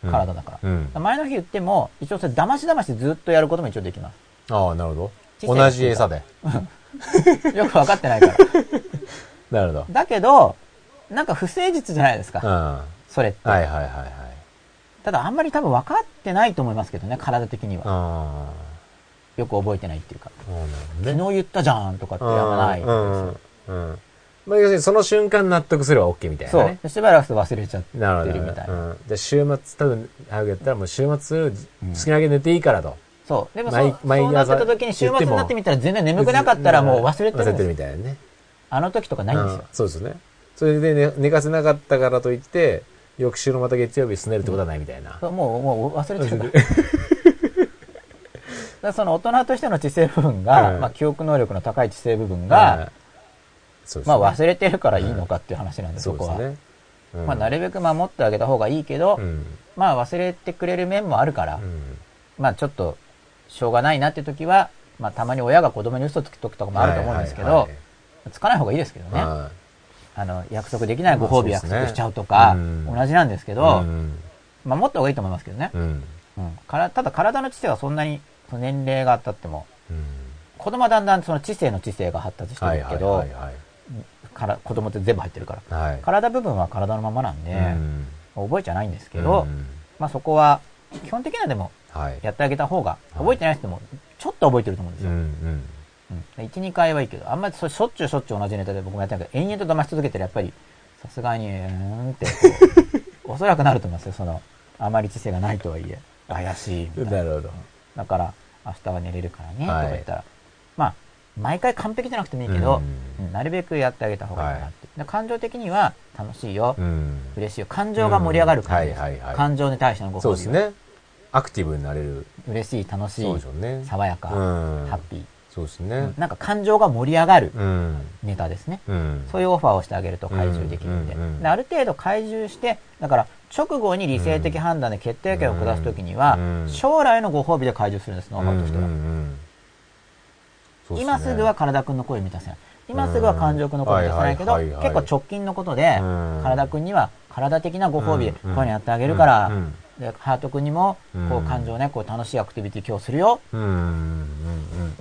うん体だから。うん前の日言っても、一応それ騙し騙しずっとやることも一応できます。ああ、なるほど。同じ餌で。よく分かってないから。なるほど。だけど、なんか不誠実じゃないですか。うん。はそれって。いはいはいはい。ただあんまり多分分かってないと思いますけどね、体的には。あよく覚えてないっていうか。あ。なるほど昨ね。日言ったじゃんとかってやらないんですうよ。ん。うん。まあ、要するにその瞬間納得すれば OK みたいなね。そうで。しばらく忘れちゃってなるみたいな。うん。で、週末、多分、早くやったらもう週末、好きなだけ寝ていいからと。そう。でも毎そうそうなってた時に週末になってみたら全然眠くなかったらもう忘れてるん忘れてる。みたいなね。あの時とかないんですようん。そうですね。それで寝寝かせなかったからといって、翌週のまた月曜日すねるってことはないみたいな。そうもう、もう忘れてるから。だその大人としての知性部分が、うんまあ記憶能力の高い知性部分はいが、ねまあ忘れてるからいいのかっていう話なんで、そそうこは。ね。うんまあなるべく守ってあげた方がいいけど、うん。まあ忘れてくれる面もあるから、うんまあちょっと、しょうがないなって時は、まあたまに親が子供に嘘つく時とかもあると思うんですけどはいはいはい、つかない方がいいですけどね。はあの、約束できないご褒美約束しちゃうとか、うん同じなんですけいど、うん守った方がいいと思いますけどね。うん。うんからただ体の知性はそんなに年齢が経っても、うん子供はだんだんその知性の知性が発達してはいはいるけど、はいはい。から子供って全部入ってるから。はい。体部分は体のままなんで、うん覚えちゃないんですけど、うんまあそこは、基本的にはでも、はい。やってあげた方が、い覚えてない人でも、ちょっと覚えてると思うんですよ。うんうん。うん。1、2回はいいけど、あんまりしょっちゅうしょっちゅう同じネタで僕もやってないけど、延々と騙し続けてるやっぱり、さすがに、うーんっておそ らくなると思いますよ。その、あまり知性がないとはいえ、怪しいみたいな。なるほど。だから、明日は寝れるからね、とはいか言ったら、まあ、毎回完璧じゃなくてもいいけど、うんうんなるべくやってあげた方がいいかなって。で感情的には楽しいよ、うん。嬉しいよ。感情が盛り上がる感じです、うんはいはいはい感情に対してのご褒美は。そうですね。アクティブになれる。嬉しい、楽しいそうでしょ、うね。爽やか、うんハッピー、そうですねうん。なんか感情が盛り上がるうん。ネタですね。うん。そういうオファーをしてあげると怪獣できるんで。である程度怪獣して、だから直後に理性的判断で決定権を下すときには、うん将来のご褒美で怪獣するんです、ノウハウとしては。うんうんうんそうっね。今すぐは体くんの声を満たせない。今すぐは感情くんの声を満たせないけど、結構直近のことで、うん。体くんには体的なご褒美で、こういうのやってあげるから、で、ハートくんにも、こううん。感情ね、こう楽しいアクティビティ今日するよ、うんうんうん。うん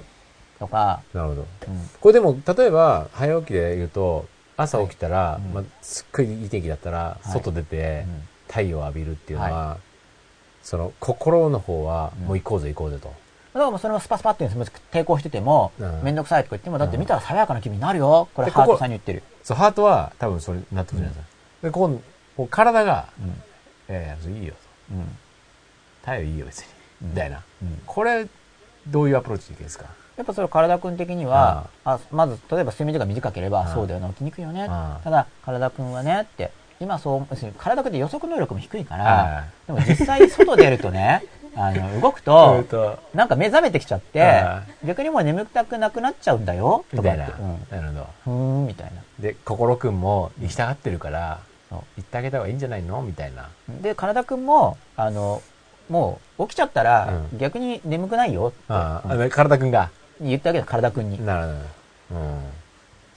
とか、なるほど。うん。これでも、例えば、早起きで言うと、朝起きたら、うん。まあ、すっごいいい天気だったら、い。外出てうん、太陽を浴びるっていうのは、その、心の方は、うん。もう行こうぜ行こうぜと。だからもうそれもスパスパって抵抗してても、うんめんどくさいとか言っても、だって見たら爽やかな気分になるよ。これでハートここさんに言ってる。そう、ハートは多分それ納得じゃないですか。で、こう、こう体が、うん。いやいや、それいいよと。うん。太陽いいよ別に。うんみたいな。うんこれ、どういうアプローチでいいですか？やっぱそれ体くん的には、あまず、例えば睡眠時間短ければ、うんそうだよな、起きにくいよね。うんただ、体くんはね、って、今そう、体くんって予測能力も低いかはら、でも実際外出るとね、あの、動くと、と、なんか目覚めてきちゃっては、逆にもう眠たくなくなっちゃうんだよ、とかみたい言って。な。うん。なるほど。ふーん、みたいな。で、心くんも行きたがってるから、行ってあげた方がいいんじゃないの？みたいな。で、体くんも、あの、もう起きちゃったら、うん逆に眠くないよ体くんが。言ってあげる体くんに。なるほど。うん。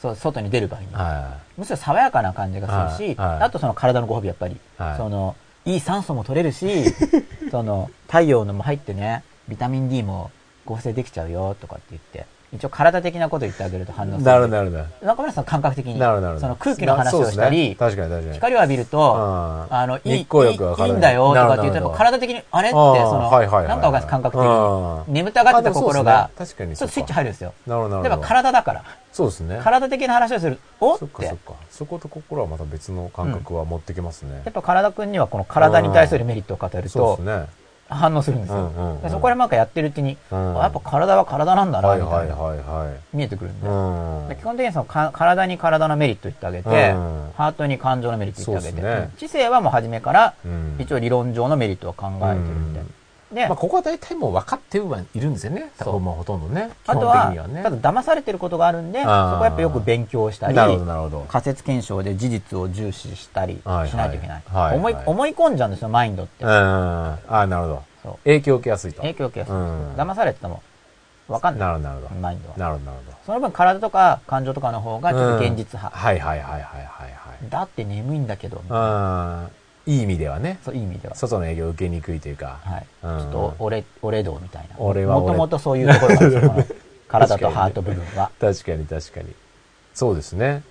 そう、外に出る場合に。はむしろ爽やかな感じがするし、あとその体のご褒美やっぱり、はいその、いい酸素も取れるし、その、太陽のも入ってね、ビタミン D も合成できちゃうよとかって言って、一応体的なこと言ってあげると反応する。なるなるほど。中村さん感覚的に、なるなる。その空気の話をしたり、ね確かに確かに。光を浴びると、ああの、いい、いいんだよとかって言うと、体的に、あれって、その、はいはいはいはいなんかわかんない感覚的に、眠たがってた心が、ね確かにちょっとスイッチ入るんですよ。なるなるほど。体だから、そうですね。体的な話をする、おってそっかそっ、か。そこと心はまた別の感覚は持ってきますねや。っぱ体くんにはこの体に対するメリットを語るとそうです、ね。反応するんですよ。うんうんうんでそこでなんかやってるうちに、うんあやっぱ体は体なんだな、はいみたな、はいいはいはい。見えてくるんで。うんで基本的にそのか体に体のメリット言ってあげて、うんハートに感情のメリット言ってあげて、ね知性はもう初めからうん一応理論上のメリットを考えてるんで。で、まあ、ここは大体もう分かってはいるんですよね。そう多分もうほとんどね。基本あとは的にはね。ただ騙されてることがあるんで、そこはやっぱよく勉強したり、なるほど、なるほど。仮説検証で事実を重視したりしはいないといけない。はいはい思い思い込んじゃうんですよ、マインドってうん。。ああ、なるほど。そう影響を受けやすいと。影響を受けやすい、うん騙されてても分かんない。なるほど、なるほど。マインドは。なるほど、なるほど。その分体とか感情とかの方がちょっと現実派。はいはいはいはいはいはい。だって眠いんだけど、みたいなうん。いい意味ではね。そういい意味では。外の営業を受けにくいというか。はい。ちうんょっと、俺、俺道みたいな。俺は俺もともとそういうところなんです体とハート部分は。確かに確かに。そうですね。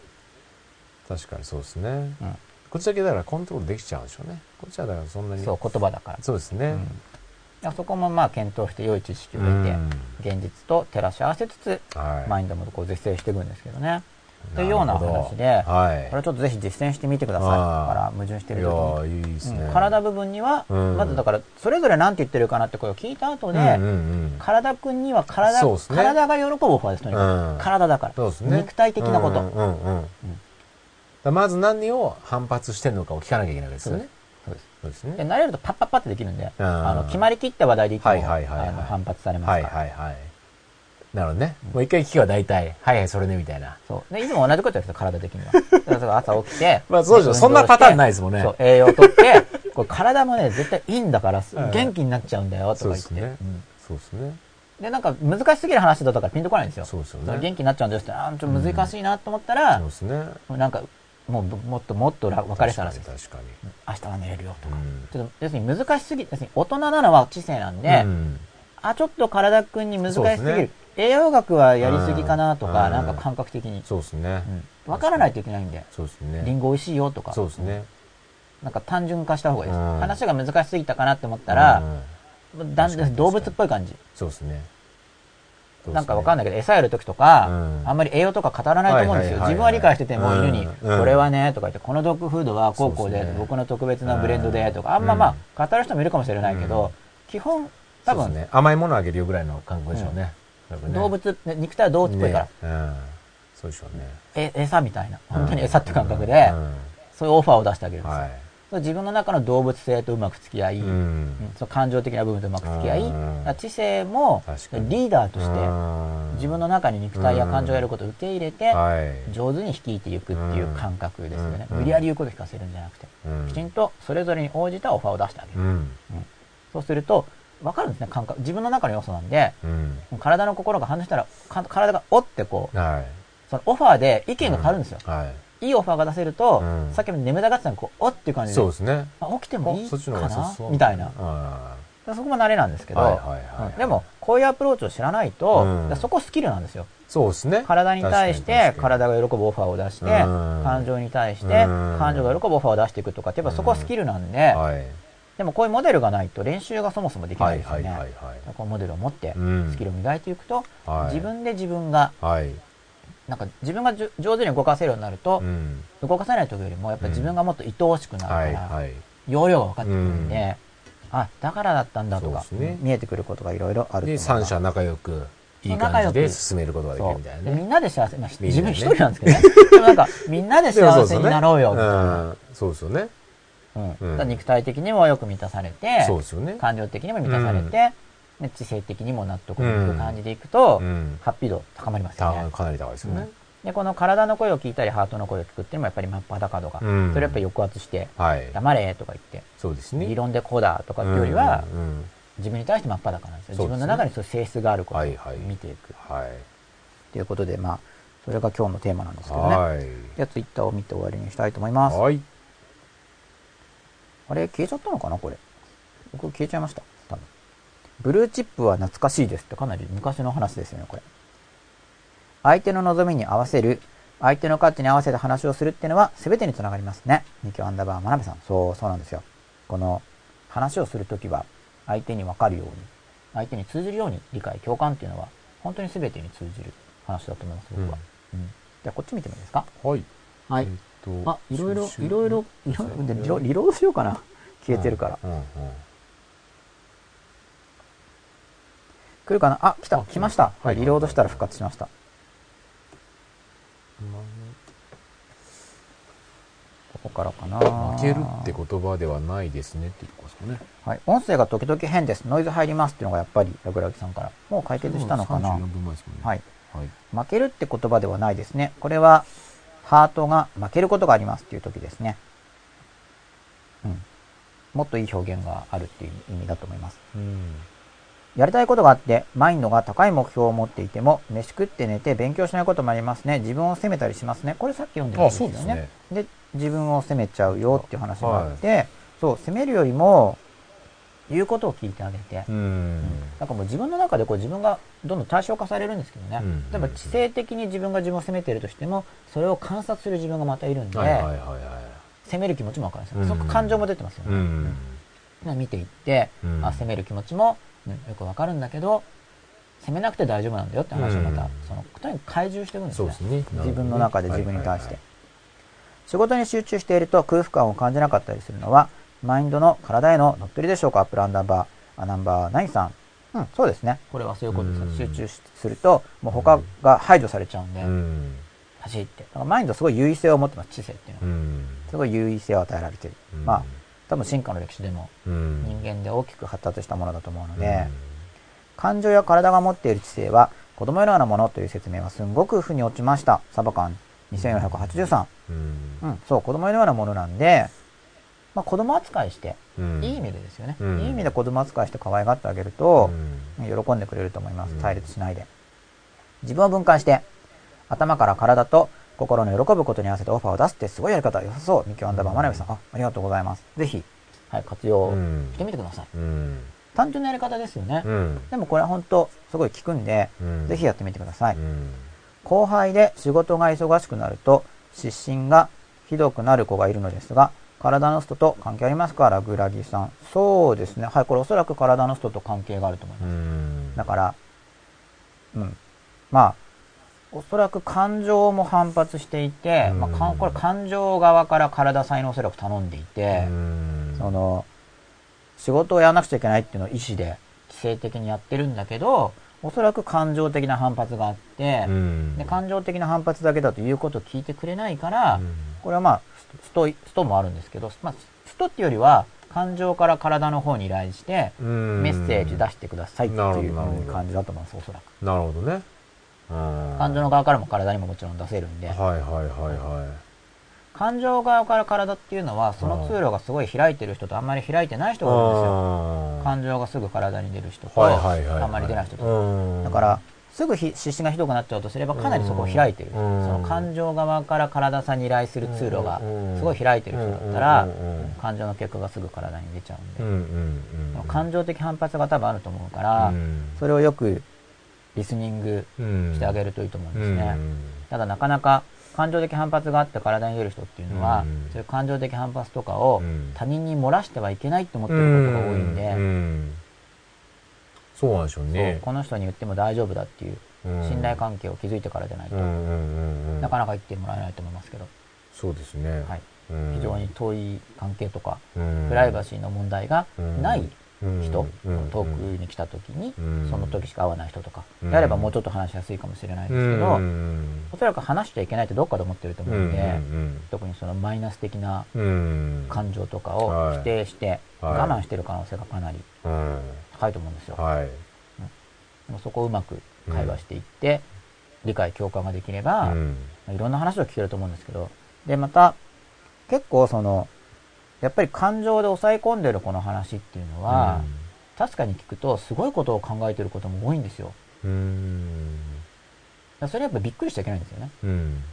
確かにそうですね。うんこっちだけだからコントロールできちゃうんでしょうね。こっちはだからそんなに。そう、言葉だから。そうですね。うんいやそこもまあ検討して良い知識をう得て、ん現実と照らし合わせつつ、はい。マインドもこう是正していくんですけどね。というような話で、はい。これちょっとぜひ実践してみてください。だから矛盾しているや時に。ーいいですね。うん体部分には、うんまずだから、それぞれ何て言ってるかなって声を聞いた後で、うんうんうん体くんには体、ね体が喜ぶオファーです、とにかく。うん体だから。ね。肉体的なこと。うんうんうんうんだからまず何を反発してるのかを聞かなきゃいけないわけですよね。そうです。そうですで、ね。慣れるとパッパッパってできるんで、うんあの、決まりきった話題でいつも、はいはいはい反発されますはいから。はいはい。なるほどね。もう一回聞けば大体、はいはい、それね、みたいな。そう。で、いつも同じことやるんですよ、体的には。だから朝起きて。まあそうでしょそんなパターンないですもんねそう、栄養とって、これ体もね、絶対いいんだから、うん元気になっちゃうんだよ、とか言って。そうですねうん。そうですね。で、なんか難しすぎる話だったからピンとこないんですよ。そうですよね元気になっちゃうんですって、あーちょっと難しいなと思ったら、そうですね。なんか、もうもっともっとら分かれたらせ確かに明日は寝れるよとか。に。ちょっと、要するに難しすぎ、要するに大人なのは知性なんで、うんあ、ちょっと体くんに難しすぎる。栄養学はやりすぎかなとか、うんなんか感覚的に。そうですね。うん。分からないといけないんで、そうですね。リンゴ美味しいよとか。そうですね。なんか単純化した方がいいです。うん話が難しすぎたかなって思ったら、うんだん動物っぽい感じ。そうですね。なんかわかんない。けど、餌やるときとか、うんあんまり栄養とか語らないと思うんですよ。自分は理解してても、うん犬に、うんこれはね、とか言って、このドッグフードはこうこうで、僕の特別なブレンドで、とか、うんあんままあ、語る人もいるかもしれないけど、うん基本、多分、そうですね。甘いものあげるよぐらいの感覚でしょうね。動物、ね肉体は動物っぽいから、ねうん。そうでしょうね。え、餌みたいな、本当に餌って感覚うで、んそういうオファーを出してあげるんですよ。はい。自分の中の動物性とうまく付き合い、ううんん。その感情的な部分とうまく付き合い、知性もリーダーとして、うん自分の中に肉体や感情をやることを受け入れて、はい。上手に率いていくっていう感覚ですよね。うん無理やり言うこと聞かせるんじゃなくて、うんきちんとそれぞれに応じたオファーを出してあげる。うん。そうすると、わかるんですね、感覚。自分の中の要素なんで、うん。体の心が反応したら、か体がおってこう、はい。そのオファーで意見が変わるんですよ。はい。いいオファーが出せると、うんさっきまで眠たがってたのにこう、おっていう感じで、そうですね。あ起きてもいいかな？みたいな。あそこも慣れなんですけど、はいはいはいはいうんでも、こういうアプローチを知らないと、うんそこスキルなんですよ。ーそうですね。体に対して体が喜ぶオファーを出して、うん感情に対してうん感情が喜ぶオファーを出していくとかってやっぱそこはスキルなんで、はい。でもこういうモデルがないと練習がそもそもできなはいいですよね。はいはいはい。このモデルを持ってうんスキルを磨いていくと、はい自分で自分が、はい。なんか自分が上手に動かせるようになると、うん。動かせない時よりもやっぱ自分がもっと愛おしくなるから、はいはい。容量が分かってくるんで、あ、だからだったんだとか、ね見えてくることがいろいろあるで、三者仲良く、いい感じで進めることができるみたいなね。みんなで幸せ、まあ、自分一人なんですけどね。でもなんか、みんなで幸せになろうよ、みたいな。うん。そうですよね。うん肉体的にもよく満たされて、そうですよね。感情的にも満たされて、で知性的にも納得のいく感じでいくと、うん。ハッピー度高まりますよね。たかなり高いですよね。で、この体の声を聞いたり、ハートの声を聞くっていうのもやっぱり真っ裸度が、うんそれやっぱり抑圧して、はい。黙れとか言って、そうですね。理論でこうだとかっていうよりは、うんうん自分に対して真っ裸なんですよ。自分の中にそういう性質があることを見ていく。はい。ということで、まあ、それが今日のテーマなんですけどね。はい。じゃあツイッターを見て終わりにしたいと思います。はい。あれ消えちゃったのかなこれ。僕消えちゃいました。多分。ブルーチップは懐かしいですってかなり昔の話ですよね、これ。相手の望みに合わせる、相手の価値に合わせた話をするっていうのは全てにつながりますね。二京アンダーバー真鍋さん。そう、そうなんですよ。この話をするときは相手にわかるように、相手に通じるように理解、共感っていうのは本当に全てに通じる話だと思います、僕は。うんじゃあこっち見てもいいですか？はい。はい。えっとあ、いろいろ、いろいろ、いろいろ、でリロリロードしようかな。消えてるから。うんうん。来るかな？あ、来たあ。来ました。ははいい。リロードしたら復活しました。ここからかな負けるって言葉ではないですねっていうとこですかね。はい。音声が時々変です。ノイズ入りますっていうのがやっぱり、ラグラギさんから。もう解決したのかな？34分前ですもんね。はい。はい。負けるって言葉ではないですね。これは、ハートが負けることがありますっていう時ですね。うん。もっといい表現があるっていう意味だと思います。うん。やりたいことがあって、マインドが高い目標を持っていても、飯食って寝て勉強しないこともありますね。自分を責めたりしますね。これさっき読んでるんですよね。あそうですねで、自分を責めちゃうよっていう話があって、そう、責めるよりも、言うことを聞いてあげて、うん。なんかもう自分の中でこう自分がどんどん対象化されるんですけどね。うん例えば知性的に自分が自分を責めているとしても、それを観察する自分がまたいるんで。責める気持ちもわかるんですよ。うんそこ感情も出てますよね。うん。うん見ていって、うんあ責める気持ちも、うんよくわかるんだけど、責めなくて大丈夫なんだよって話をまた、うんその、とにかく開示していくんですね。ね。自分の中で自分に対して。はい仕事に集中していると空腹感を感じなかったりするのは、マインドの体への乗っ取りでしょうか？アップルアンダーバー、あナンバー9さん。うん、そうですね。これはそういうことです。うん集中しすると、もう他が排除されちゃうんで。走って。だからマインドすごい優位性を持ってます、知性っていうのは。うん。すごい優位性を与えられている。うんまあ、多分進化の歴史でもうん、人間で大きく発達したものだと思うので、感情や体が持っている知性は子供のようなものという説明はすんごく腑に落ちました。サバ缶2483。うん。うん、そう、子供のようなものなんで、まあ子供扱いして、うん。いい意味でですよね。うんいい意味で子供扱いして可愛がってあげるとう、ん喜んでくれると思いますう。ん対立しないで。自分を分解して、頭から体と心の喜ぶことに合わせてオファーを出すってすごいやり方。良さそう。ミキアンダーバーマナビさん。あ、ありがとうございます。ぜひ、はい、活用うんしてみてください。うん。単純なやり方ですよね。うん。でもこれは本当すごい効くんで、うんぜひやってみてください。うん。後輩で仕事が忙しくなると失神がひどくなる子がいるのですが、体のストと関係ありますか？ラグラギさん。そうですね。はい、これおそらく体のストと関係があると思いまうす。ん。だから、うん。まあ、おそらく感情も反発していて、うんまあ、これ感情側から体さんにおそらく頼んでいて、うんその、仕事をやらなくちゃいけないっていうのを意思で、規制的にやってるんだけど、おそらく感情的な反発があって、うんで感情的な反発だけだと言うことを聞いてくれないから、うんこれはまあ、スト、ストもあるんですけど、まあ、ストっていうよりは、感情から体の方に依頼して、うんメッセージ出してくださいっていう感じだと思います、おそらく。なるほどね。うん感情の側からも体にももちろん出せるんで、はいはいはいは感情側から体っていうのは、その通路がすごい開いてる人とあんまり開いてない人い。が多いんですよ。感情がすぐ体に出る人と、あんまり出ない人と。うんだから、すぐひ失神がひどくなっちゃうとすれば、かなりそこを開いてる。うん。その感情側から体さんに依頼する通路がうん、すごい開いてる人だったら感情の結果がすぐ体に出ちゃうんうんで、感情的反発が多分あると思うから、うん。それをよくリスニングうんしてあげるといいと思うんですね。うんただなかなか感情的反発があって体に出る人っていうのは、うんそういう感情的反発とかをうん。他人に漏らしてはいけないって思ってることが多いんで、そうなんでしょうね。この人に言っても大丈夫だっていううん。信頼関係を築いてからじゃないと、なかなか言ってもらえないと思いますけど、そうですね。はい、うん。非常に遠い関係とか、うん。プライバシーの問題がない人、うん遠くに来た時に、うん。その時しか会わない人とか、うん。であればもうちょっと話しやすいかもしれないですけど、おそらく話しちゃいけないってどっかで思ってると思うんで、特にそのマイナス的なうん。感情とかを否定してはい。我慢してる可能性がかなりうん高いと思うんですよ。はい。でもそこをうまく会話していって、理解共感ができれば、うんいろんな話を聞けると思うんですけど、で、また、結構その、やっぱり感情で抑え込んでるこの話っていうのは、確かに聞くとすごいことを考えてることも多いんですよ。うんそれやっぱびっくりしちゃいけないんですよね。うん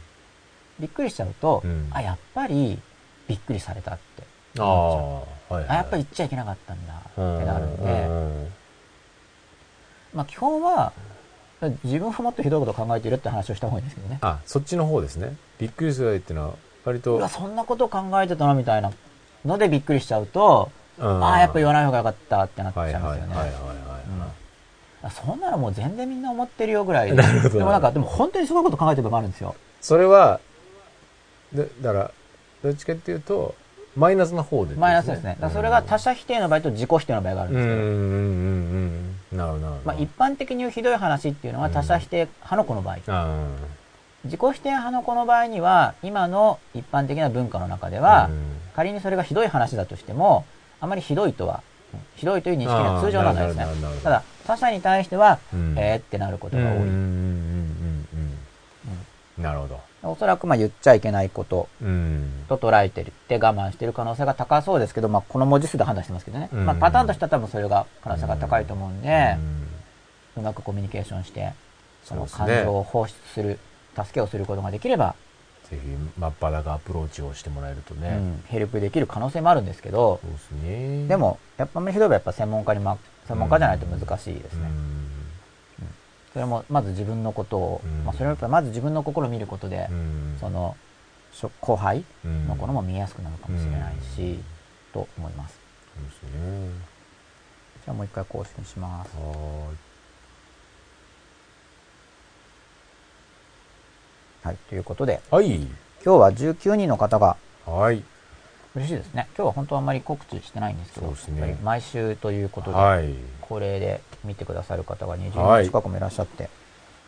びっくりしちゃうと、うんあ、やっぱりびっくりされたってああ。はいはいあ、やっぱり言っちゃいけなかったんだってうんなるんで、うんまあ基本は、自分はもっとひどいことを考えているって話をした方がいいんですけどね。あそっちの方ですねびっくりするっていうのは割とうわ、そんなことを考えてたのみたいなのでびっくりしちゃうと、うんああ、やっぱ言わない方がよかったってなっちゃはいいますよね。はいはいはいはいあそんなのもう全然みんな思ってるよぐらい。なるほどでもなんか、でも本当にすごいこと考えてる部分あるんですよ。それはでだからどっちかっていうとマイナスの方で、マイナスですね。だからそれが他者否定の場合と自己否定の場合があるんうん、うん、ですけど、うん、うん。なるほど、なるほど。まあ、一般的に言うひどい話っていうのは他者否定派の子の場合。あ自己否定派の子の場合には、今の一般的な文化の中では、うん仮にそれがひどい話だとしても、あまりひどいとは、ひどいという認識には通常なんですねただ、他者に対しては、うんえーってなることが多い。うんうんうんうんうんなるほど。おそらくまあ言っちゃいけないことうん。と捉えてるって我慢してる可能性が高そうですけど、まあこの文字数で判断してますけどね。うんまあパターンとしては多分それが可能性が高いと思うんでう、んうまくコミュニケーションして、その感情を放出する、助けをすることができれば、ぜひ、真っ裸アプローチをしてもらえるとね。うんヘルプできる可能性もあるんですけど、そうですね。で、も、やっぱりひどいやっぱ専門家にま、専門家じゃないと難しいですね。それも、まず自分のことを、うんまあそれはやっぱまず自分の心を見ることでう、ん。その、後輩うんの子のも見やすくなるかもしれないし、と思います。そうですね。じゃあもう一回更新します。ははい。ということで、ーい。今日は19人の方が、はい。はい。嬉しいですね。今日は本当はあんまり告知してないんですけど、ね毎週ということで、はい。恒例で見てくださる方が20はい人近くもいらっしゃって、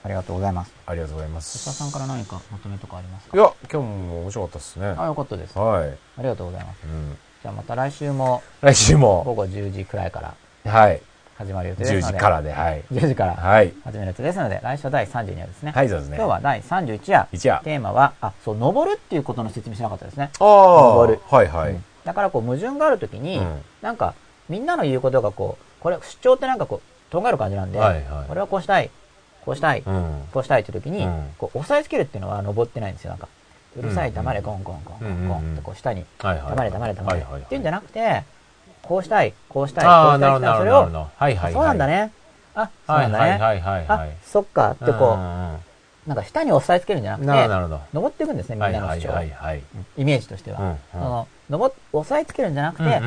ありがとうございます。ありがとうございま吉田す。さんから何かまとめとかありますか？いや、今日も面白かったですね。あ、よかったです。あはい。りがとうございます。うん。じゃあまた来週も来週午も、後10時くらいからはい。始まる予定ですの10で。時からで、はい。10時からはい。始める予定ですので、来週は第32夜ですね。はい、そうですね。今日は第31夜。一夜。テーマは、あ、そう、登るっていうことの説明しなかったですね。ああ。登るはい、はい。うんだからこう矛盾があるときに、うんなんかみんなの言うことがこう、これ主張ってなんかこう、とんがる感じなんで、はいはいこれはこうしたい、こうしたい、うん。こうしたいって時に、うんこう押さえつけるっていうのは登ってないんですよ。なんか、うるさい、うん黙れ、ゴンゴンゴンゴンゴンってこう下に。黙れ、黙れ、黙れ。っていうんじゃなくて、こうしたい、こうしたい、こうしたい。ってそれを、そうなんだ。ね。あ、そうは、ないんだね。はい、はい、はい。あ、そっかってこう、うんなんか下に押さえつけるんじゃなくて。登っていくんですね、みんなの主張。イメージとしては。うんその登っ押さえつけるんじゃなくて、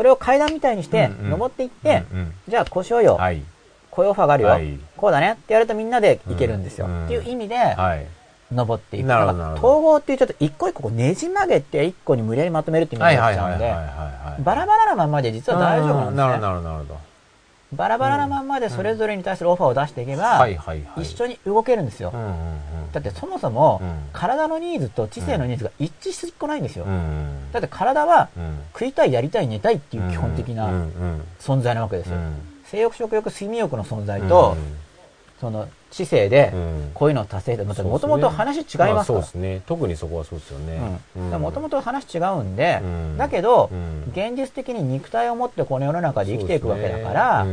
それを階段みたいにして、登っていって、うんうんじゃあこうしようよ、はい。こういうオファーがあるよ、はいこうだねってやるとみんなでいけるんですよ。うんっていう意味で、はい。登っていく。な統合っていうちょっと一個一個ねじ曲げて一個に無理やりまとめるっていう意味になっちゃうんはい。で、はい。バラバラなまんまで実は大丈夫なんですね。なるほど、なるほど。バラバラなまんまでそれぞれに対するオファーを出していけば。一緒に動けるんですよ。だってそもそも、うん体のニーズと知性のニーズが一致しっこないんですよ。うん。だって体はうん、食いたい、やりたい、寝たいっていう基本的な存在なわけですよ。うん性欲、食欲、睡眠欲の存在と、その知性でうんこういうのを達成して、もともと話違いますまあからそうです。ね。特にそこはそうですよね。もともと話違うんで、うんだけど、うん現実的に肉体を持ってこの世の中で生きていくわけだから、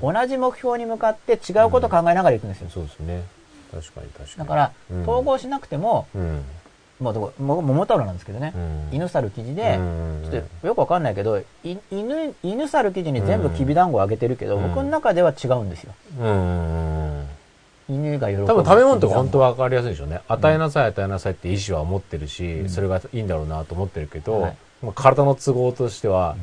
そう同じ目標に向かって違うことを考えながら行くんですよ。ですね。確かに確かに。だから、うん統合しなくても、うん、もうどこも桃太郎なんですけどね、うん犬猿記事で、うんちょっとよくわかんないけど、い犬、犬猿記事に全部きびだんごをあげてるけど、うん僕の中では違うんですよ。うん。犬が喜ぶ。多分食べ物とか本当は。わかりやすいでしょうね。与えなさい与えなさいって意思は持ってるし、それがいいんだろうなと思ってるけど、はいまあ体の都合としては、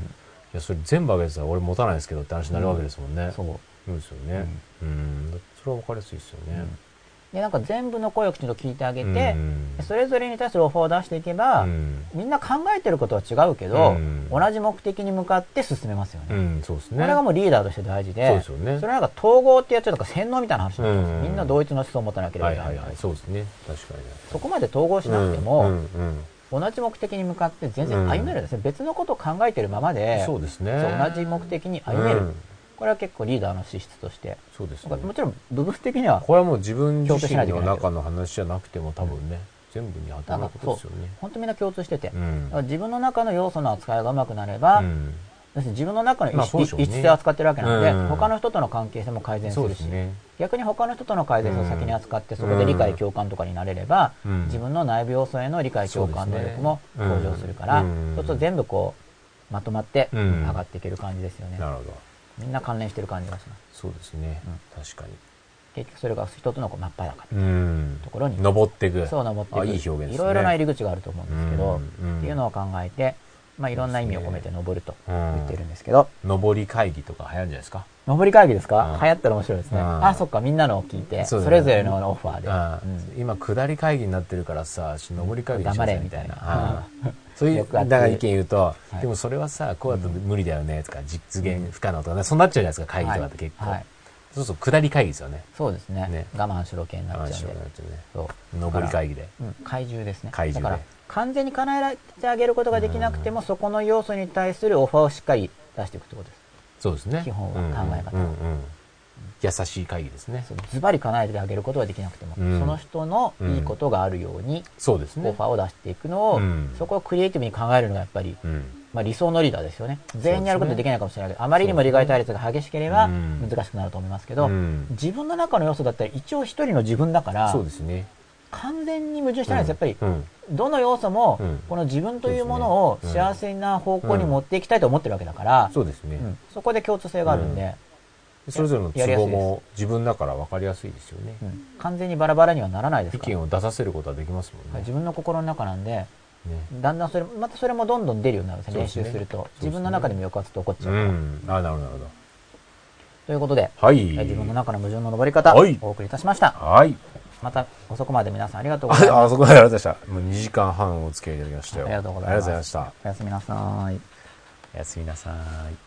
いや、それ全部あげてたら俺持たないですけどって話になるわけですもんね。そう。そうですよね。うん。それはわかりやすいですよね。で、なんか全部の声をきちんと聞いてあげて、うんそれぞれに対するオファーを出していけば、うんみんな考えてることは違うけど、うん同じ目的に向かって進めますよね。うん、そうですね。これがもうリーダーとして大事で、そうですよねそれなんか統合ってやっちゃうとか洗脳みたいな話になってます、うんみんな同一の思想を持たなければはいいはいはい。けないみたいな。そうですね。確かに。そこまで統合しなくても、同じ目的に向かって全然歩めるんですね。別のことを考えてるままで、そうですね。同じ目的に歩める、うんこれは結構リーダーの資質として。そうですね。もちろん部分的には、これはもう自分自身の中の話じゃなくても多分ね、全部に当てはまることですよね。本当みんな共通してて、うん。自分の中の要素の扱いがうまくなれば、自分の中の一,、まあね。性を扱ってるわけなので、うん。他の人との関係性も改善するし、ね。逆に他の人との改善性を先に扱って、そこで理解共感とかになれれば、うん。自分の内部要素への理解共感能力も向上するから、うん。そうすると全部こう、まとまってうん。上がっていける感じですよね。なるほど。みんな関連してる感じがします。そうですね。確かに。結局それが一つのこう真っ裸うのんところに、登っていく。そう登っていく。あいい表現ですねろいろな入り口があると思うんですけど、うんうんっていうのを考えて、まあ、いろんな意味を込めて登るとうん言ってるんですけど、登り会議とか流行るんじゃないですか？登り会議ですか、うん流行ったら面白いですね。うんあ、そっか、みんなのを聞いて、そねそれぞれのオファーで。ああうん今、下り会議になってるからさ、登り会議にし黙なされみたいな。そういう、だから意見言うと、はいでもそれはさ、こうだと無理だよね、とか、実現不可能とかね、そうなっちゃうじゃないですか、会議とかって結構。はい。そうそう、下り会議ですよね。そうですね。ね我慢しろ系になっちゃうんで。そう。上り会議で。うん、怪獣ですね。怪獣ねだから、完全に叶えてあげることができなくても、そこの要素に対するオファーをしっかり出していくってことです。そうですね。基本は考え方うんうんうん優しい会議ですね。ズバリ叶えてあげることはできなくても、うんその人のいいことがあるように、そうですね。オファーを出していくのを、うんそこをクリエイティブに考えるのがやっぱり、うん。まあ、理想のリーダーですよね。全員にやることできないかもしれないけど、あまりにも利害対立が激しければうん難しくなると思いますけど、うん自分の中の要素だったら一応一人の自分だから、そうですね。完全に矛盾してないです。やっぱり、うん。どの要素もうん、この自分というものを幸せな方向に持っていきたいと思ってるわけだから、そうですね。うんそこで共通性があるんで、それぞれの都合も自分だから分かりやすいですよね。うん完全にバラバラにはならないです意から、見を出させることはできますもんね。自分の心の中なんで、ねだんだんそれ、またそれもどんどん出るようになるんですね、練習すると。ね自分の中でも抑圧って起こっちゃうから。うん。あ、なるほど、なるほど。ということで、はい。え自分の中の矛盾の登り方、はいお送りいたしました。はい。また遅くまで皆さんありがとうございます。あ、あそこまでありがとうございました。もう2時間半お付き合いいただきましたよ。ありがとうございました。おやすみなさい。おやすみなさい。